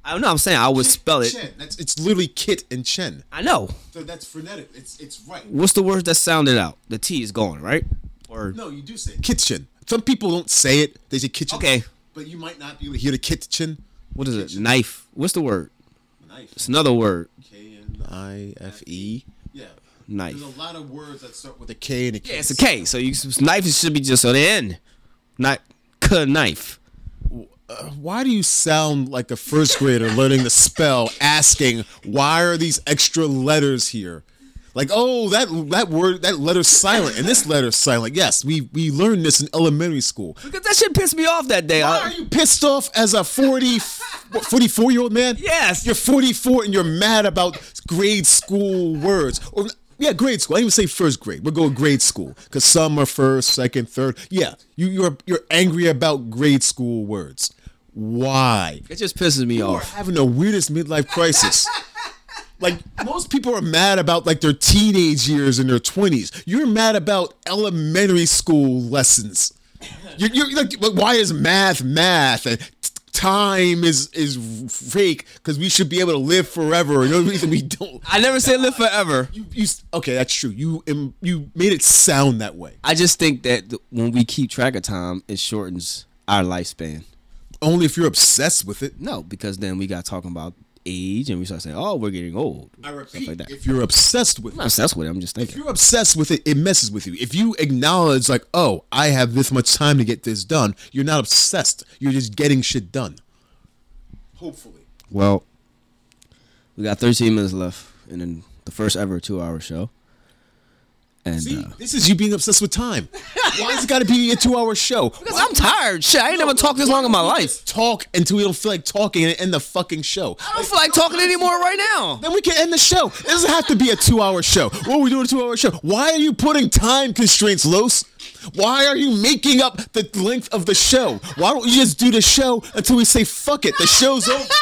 I don't know. I'm saying I would spell it. Chen. That's it's literally kit and chen. I know. So that's frenetic. It's it's right. What's the word that sounded out? The T is gone, right? Or No, you do say it. kitchen. Some people don't say it. They say kitchen. Okay. but you might not be able to hear the kitchen. what is it? Knife. What's the word? Knife. It's another word. K N I F E. Yeah. Knife. There's a lot of words that start with a K and a K. Yeah, it's a K. So you knife should be just on the end, not k knife. Uh, why do you sound like a first grader learning to spell, asking why are these extra letters here? Like, oh, that that word, that letter's silent, and this letter's silent. Yes, we we learned this in elementary school. Because that shit pissed me off that day. Why I- are you pissed off as a 40, 44 year old man? Yes. You're 44 and you're mad about grade school words. Or yeah, grade school. I didn't even say first grade. We'll go grade school because some are first, second, third. Yeah, you you're you're angry about grade school words. Why? it just pisses me You off. having the weirdest midlife crisis. Like most people are mad about like their teenage years and their twenties. You're mad about elementary school lessons. You're, you're like, but why is math math and time is is fake? Because we should be able to live forever. And the only reason we don't. I never said live forever. You, you okay? That's true. You you made it sound that way. I just think that when we keep track of time, it shortens our lifespan. Only if you're obsessed with it. No, because then we got talking about age and we start saying, "Oh, we're getting old." I Stuff repeat, like that. if you're obsessed with I'm not obsessed with it. I'm just thinking. if you're obsessed with it, it messes with you. If you acknowledge, like, oh, I have this much time to get this done, you're not obsessed. You're just getting shit done. Hopefully. Well, we got 13 minutes left in the- the first ever two-hour show. And See, uh, this is you being obsessed with time. Why has it got to be a two-hour show? because I'm tired. Shit, I ain't never talked this long in my life. Talk until we don't feel like talking and end the fucking show. I don't feel like talking anymore right now. Then we can end the show. It doesn't have to be a two-hour show. What are we doing a two-hour show? Why are you putting time constraints, Los? Why are you making up the length of the show? Why don't you just do the show until we say fuck it? The show's over.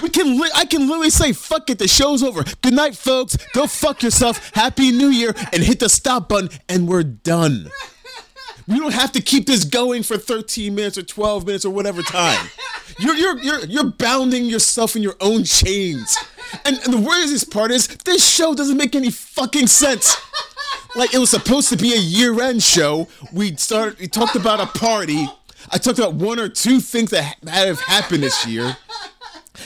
We can. Li- I can literally say fuck it. The show's over. Good night, folks. Go fuck yourself. Happy New Year, and hit the stop button, and we're done. We don't have to keep this going for 13 minutes or 12 minutes or whatever time. You're you're you're you're bounding yourself in your own chains. And, and the weirdest part is this show doesn't make any fucking sense. Like it was supposed to be a year-end show. We started we talked about a party. I talked about one or two things that ha- have happened this year.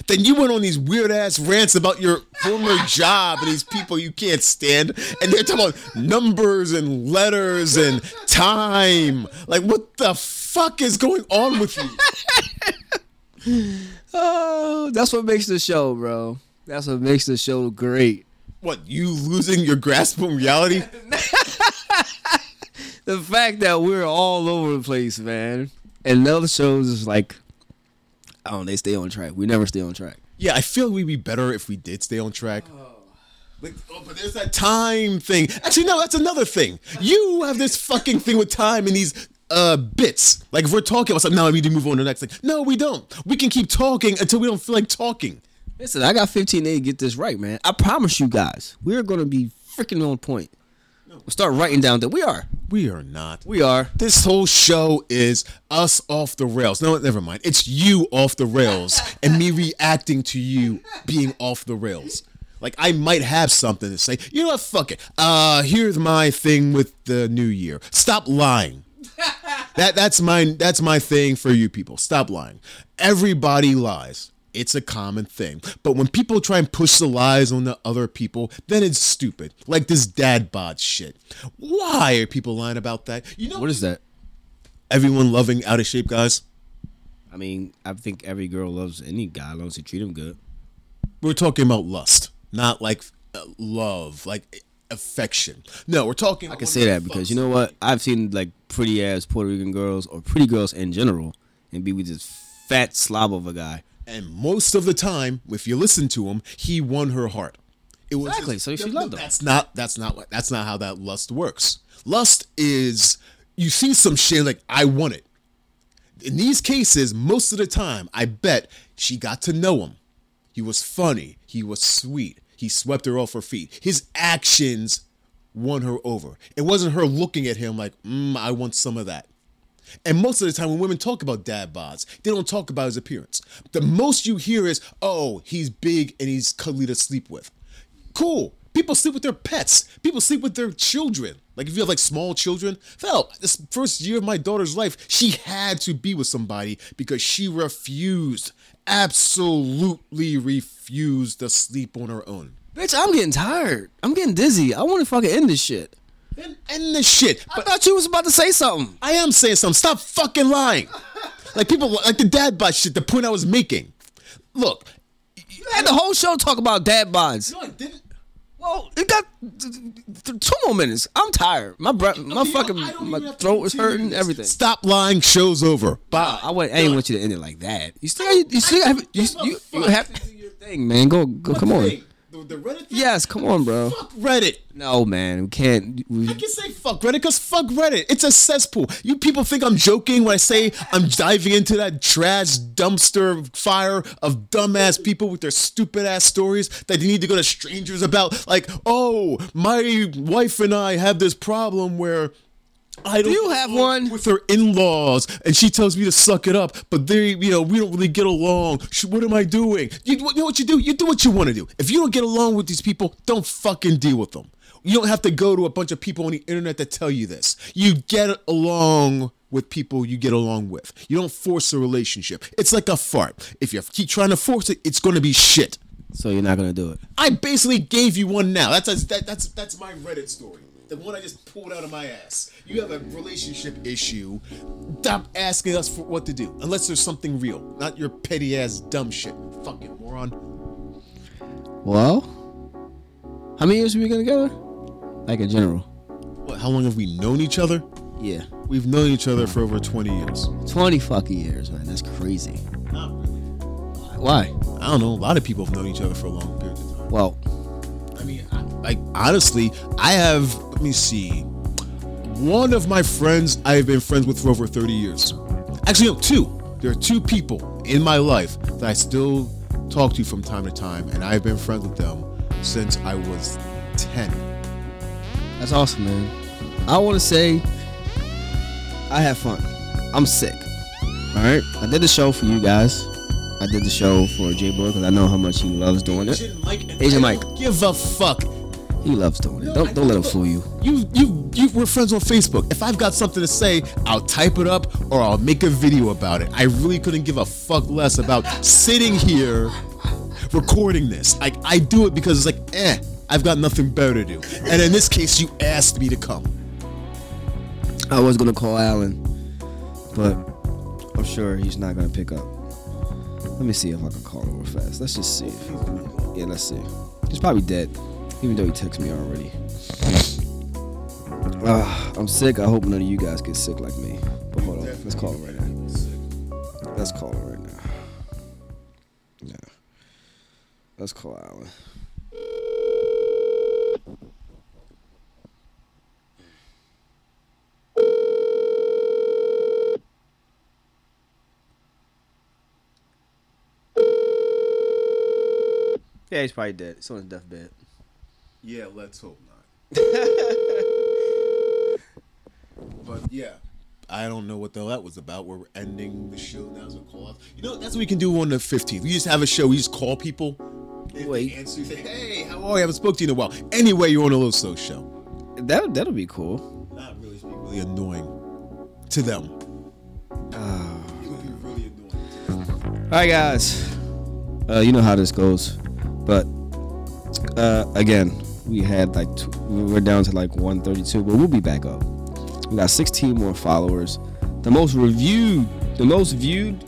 Then you went on these weird ass rants about your former job and these people you can't stand, and they're talking about numbers and letters and time. Like, what the fuck is going on with you? Oh, that's what makes the show, bro. That's what makes the show great. What you losing your grasp on reality? The fact that we're all over the place, man. And the other shows is like, I don't they stay on track. We never stay on track. Yeah, I feel we'd be better if we did stay on track. Like, oh, but there's that time thing. Actually, no, that's another thing. You have this fucking thing with time and these uh bits. Like if we're talking about something, now we need to move on to the next thing. No, we don't. We can keep talking until we don't feel like talking. Listen, I got 15 days to get this right, man. I promise you guys, we're going to be freaking on point. Start writing down that we are. We are not. We are. This whole show is us off the rails. No, never mind. It's you off the rails and me reacting to you being off the rails. Like I might have something to say. You know what? Fuck it. Uh, here's my thing with the new year. Stop lying. That that's my that's my thing for you people. Stop lying. Everybody lies. It's a common thing. But when people try and push the lies on the other people, then it's stupid. Like this dad bod shit. Why are people lying about that? You know What is that? everyone loving out of shape guys. I mean, I think every girl loves any guy as long as you treat him good. We're talking about lust, not like uh, love, like affection. No, we're talking. I can say that because you know what? I've seen like pretty ass Puerto Rican girls or pretty girls in general and be with this fat slob of a guy. And most of the time, if you listen to him, he won her heart. It was Exactly, so she loved him. That's not. That's not. what- That's not how that lust works. Lust is you see some shit like I want it. In these cases, most of the time, I bet she got to know him. He was funny. He was sweet. He swept her off her feet. His actions won her over. It wasn't her looking at him like, mm, I want some of that. And most of the time, when women talk about dad bods, they don't talk about his appearance. The most you hear is, oh, he's big and he's cuddly to sleep with. Cool. People sleep with their pets. People sleep with their children. Like if you have like small children, fell this first year of my daughter's life, she had to be with somebody because she refused, absolutely refused to sleep on her own. Bitch, I'm getting tired. I'm getting dizzy. I want to fucking end this shit. End this shit. I thought you was about to say something. I am saying something. Stop fucking lying. like people like the dad bod shit. The point I was making. Look, You had the whole show talk about dad bods. no, I didn't. Well, it got th- th- two more minutes. I'm tired. My breath, my fucking, my even have to throat is hurting. this. Everything. Stop lying. Show's over. Bye. I, I ain't want you to end it like that. You still, you still have, you, you, you have to do your thing, man. Go, go, come on. The, Reddit thing? Yes, come on, bro. Fuck Reddit. No, man, we can't. We, I can say fuck Reddit because fuck Reddit. It's a cesspool. You people think I'm joking when I say I'm diving into that trash dumpster fire of dumbass people with their stupid ass stories that you need to go to strangers about. Like, oh, my wife and I have this problem where. I don't you have one? with her in-laws, and she tells me to suck it up. But they, you know, we don't really get along. Sh- What am I doing? You, you know what you do? You do what you want to do. If you don't get along with these people, don't fucking deal with them. You don't have to go to a bunch of people on the internet that tell you this. You get along with people you get along with. You don't force a relationship. It's like a fart. If you keep trying to force it, it's going to be shit. so you're not gonna do it. I basically gave you one now. That's a, that, that's that's my Reddit story. The one I just pulled out of my ass. You have a relationship issue. Stop asking us for what to do, unless there's something real, not your petty ass dumb shit. Fucking moron. Well, how many years have we been together? Like in general. What? How long have we known each other? Yeah, We've known each other for over 20 years. twenty fucking years, man. That's crazy. Not really. Why? I don't know. A lot of people have known each other for a long period of time. Well, I mean, like honestly, I have. Let me see. One of my friends I've been friends with for over 30 years. Actually, no, two. There are two people in my life that I still talk to from time to time, and I've been friends with them since I was 10. That's awesome, man. I want to say I have fun. I'm sick. All right. I did the show for you guys. I did the show for J Boy because I know how much he loves doing it. Agent Mike. Give a fuck. He loves doing it. Don't don't let him fool you. You, you, you. We're friends on Facebook. If I've got something to say, I'll type it up or I'll make a video about it. I really couldn't give a fuck less about sitting here recording this. Like I do it because it's like, eh, I've got nothing better to do. And in this case, you asked me to come. I was gonna call Alan, but I'm sure he's not gonna pick up. Let me see if I can call him real fast. Let's just see. If yeah, let's see. He's probably dead, even though he texted me already. Ah, I'm sick. I hope none of you guys get sick like me. But hold on, let's call him right now. Let's call him right now. Yeah. Let's call Alan. Yeah, he's probably dead. He's on his deathbed. Yeah, let's hope not. but yeah, I don't know what the hell that was about. We're ending the show now as a call off. You know, that's what we can do on the 15th. We just have a show. We just call people. If Wait. They answer, you say, hey, how are you? I haven't spoke to you in a while. Anyway, you're on a little so show. That that'll be cool. Not really, it's really annoying to them. Ah. It would be really annoying. All right, guys. Uh, you know how this goes, but uh, again, we had like two, we're down to like 132, but we'll be back up. We got 16 more followers. The most reviewed, the most viewed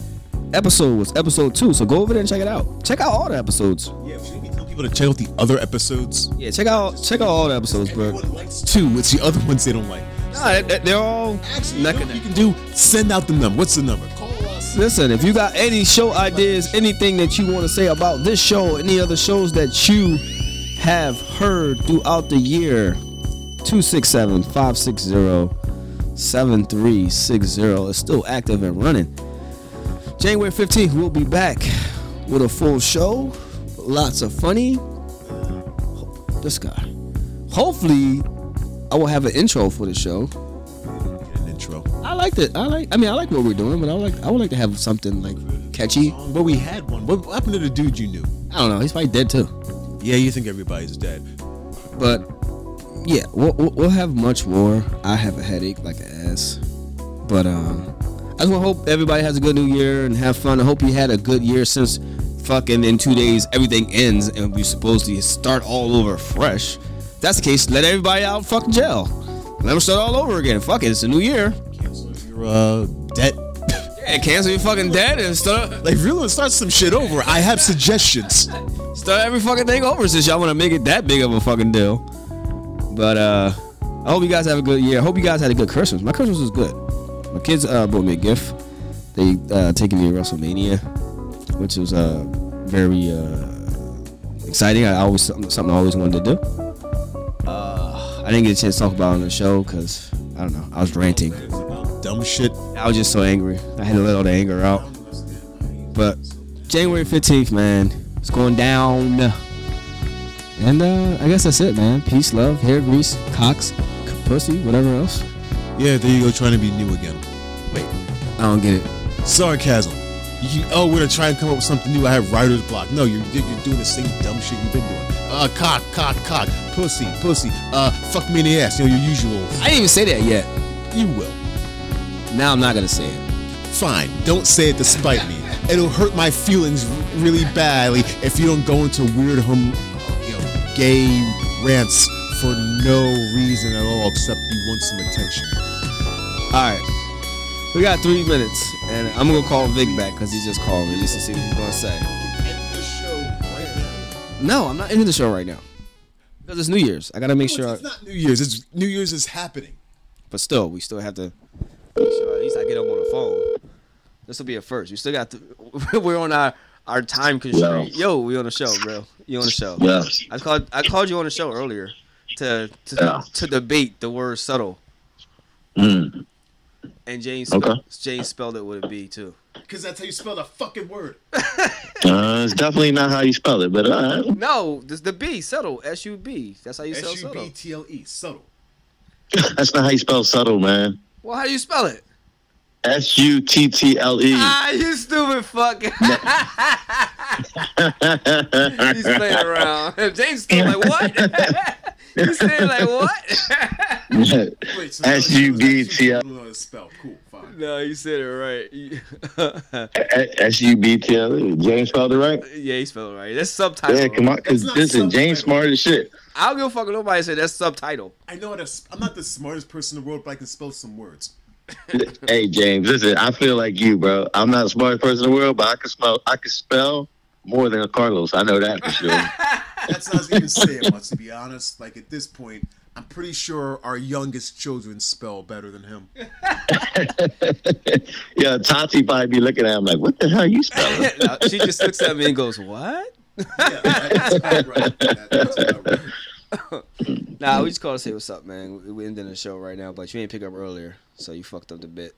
episode was episode two. So go over there and check it out. Check out all the episodes. Yeah, should we tell people to check out the other episodes? Yeah, check out check out all the episodes, bro. Two. It's the other ones they don't like. Nah, they- they're all neck and You can do send out the number. What's the number? Call us. Listen, if you got any show ideas, anything that you want to say about this show, any other shows that you have heard throughout the year, 267 560 7360 is still active and running. January 15th, we'll be back with a full show, lots of funny. This guy. Hopefully, I will have an intro for the show. An intro. I like it. I like. I mean, I like what we're doing, but I like. I would like to have something like catchy. But we had one. What happened to the dude you knew? I don't know. He's probably dead too. Yeah, you think everybody's dead. But yeah, we'll, we'll have much more. I have a headache like an ass. But um, I just want to hope everybody has a good new year and have fun. I hope you had a good year since fucking in two days everything ends and we're supposed to start all over fresh. If that's the case, let everybody out fucking jail. Let them start all over again. Fuck it, it's a new year. You're uh dead. Yeah, cancel your fucking debt and start Like, if you want to start some shit over, I have suggestions. start every fucking thing over since y'all want to make it that big of a fucking deal. But uh, I hope you guys have a good year. I hope you guys had a good Christmas. My Christmas was good. My kids uh, bought me a gift. They uh, taking me to WrestleMania, which was uh, very uh, exciting. I always something, I always wanted to do. Uh, I didn't get a chance to talk about on the show because I don't know. I was ranting. Dumb shit. I was just so angry. I had to let all the anger out. But January 15th, man, it's going down. And uh, I guess that's it, man. Peace, love, hair grease, cocks, pussy, whatever else. Yeah, there you go, trying to be new again. Wait, I don't get it. Sarcasm. You, oh, we're gonna try and come up with something new. I have writer's block. No, you're you're doing the same dumb shit you've been doing. Uh, cock, cock, cock, pussy, pussy. Uh, fuck me in the ass. You know your usual. I didn't even say that yet. You will. Now I'm not gonna say it. Fine. Don't say it despite me. It'll hurt my feelings really badly if you don't go into weird hum, you know, gay rants for no reason at all except you want some attention. All right. We got three minutes, and I'm gonna call Vic back because he just called me just to see what he's gonna say. End the show right now. No, I'm not into the show right now because it's New Year's. I gotta make sure. It's not New Year's. It's New Year's is happening. But still, we still have to make at least I get up on the phone. This will be a first. We still got to. We're on our our time constraint. Yo, we on the show, bro. You on the show? Yeah. I called I called you on the show earlier to to, Yeah. to debate the word subtle, Mm. and James Okay. spelled, James spelled it with a B too. Because that's how you spell the fucking word. Uh, it's definitely not how you spell it, but uh, No, this the B subtle S U B. That's how you spell S U B subtle. T L E. Subtle. that's not how you spell subtle, man. Well, how do you spell it? S U T T L E. Ah, you stupid fuck. He's playing around. James still like what? He's saying like what? S U B T L know how to spell. Cool. Fine. no, you said it right. S U B T L E. James spelled it right. yeah, he spelled it right. That's subtitle. Yeah, come on, because It's not listen, James smart as shit. I don't give a fuck what nobody said. That's subtitle. I know how to. s- I'm not the smartest person in the world, but I can spell some words. hey James, listen, I feel like you, bro. I'm not the smartest person in the world, but I can spell. I can spell more than Carlos. I know that for sure. That's not even saying much, to be honest. Like at this point, I'm pretty sure our youngest children spell better than him. yeah, Tati probably be looking at him like, "What the hell are you spelling?" No, she just looks at me and goes, "What?" Yeah, that's about right. That's about right. Nah, we just called to say what's up, man. We- We ending the show right now, but you ain't pick up earlier, so you fucked up the bit.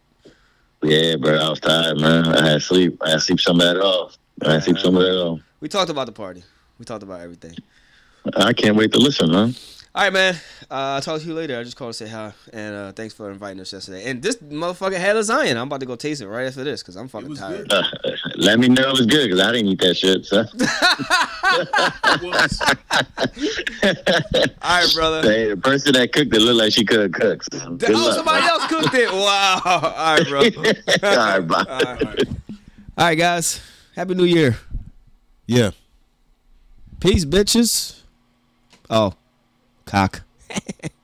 yeah, bro, I was tired, man. I had sleep. I had sleep some of that off. I had sleep some of that off. We talked about the party. We talked about everything. I can't wait to listen, man. All right, man. Uh, I'll talk to you later. I just called to say hi, and uh, thanks for inviting us yesterday. And this motherfucker had lasagna. I'm about to go taste it right after this because I'm fucking tired. Uh, let me know it was good because I didn't eat that shit. So. All right, brother. Hey, the person that cooked it looked like she could cook. So good oh, luck, somebody man. else cooked it. Wow. All right, bro. All right, bye. All right. All right, guys. Happy New Year. Yeah. Peace, bitches. Oh, cock.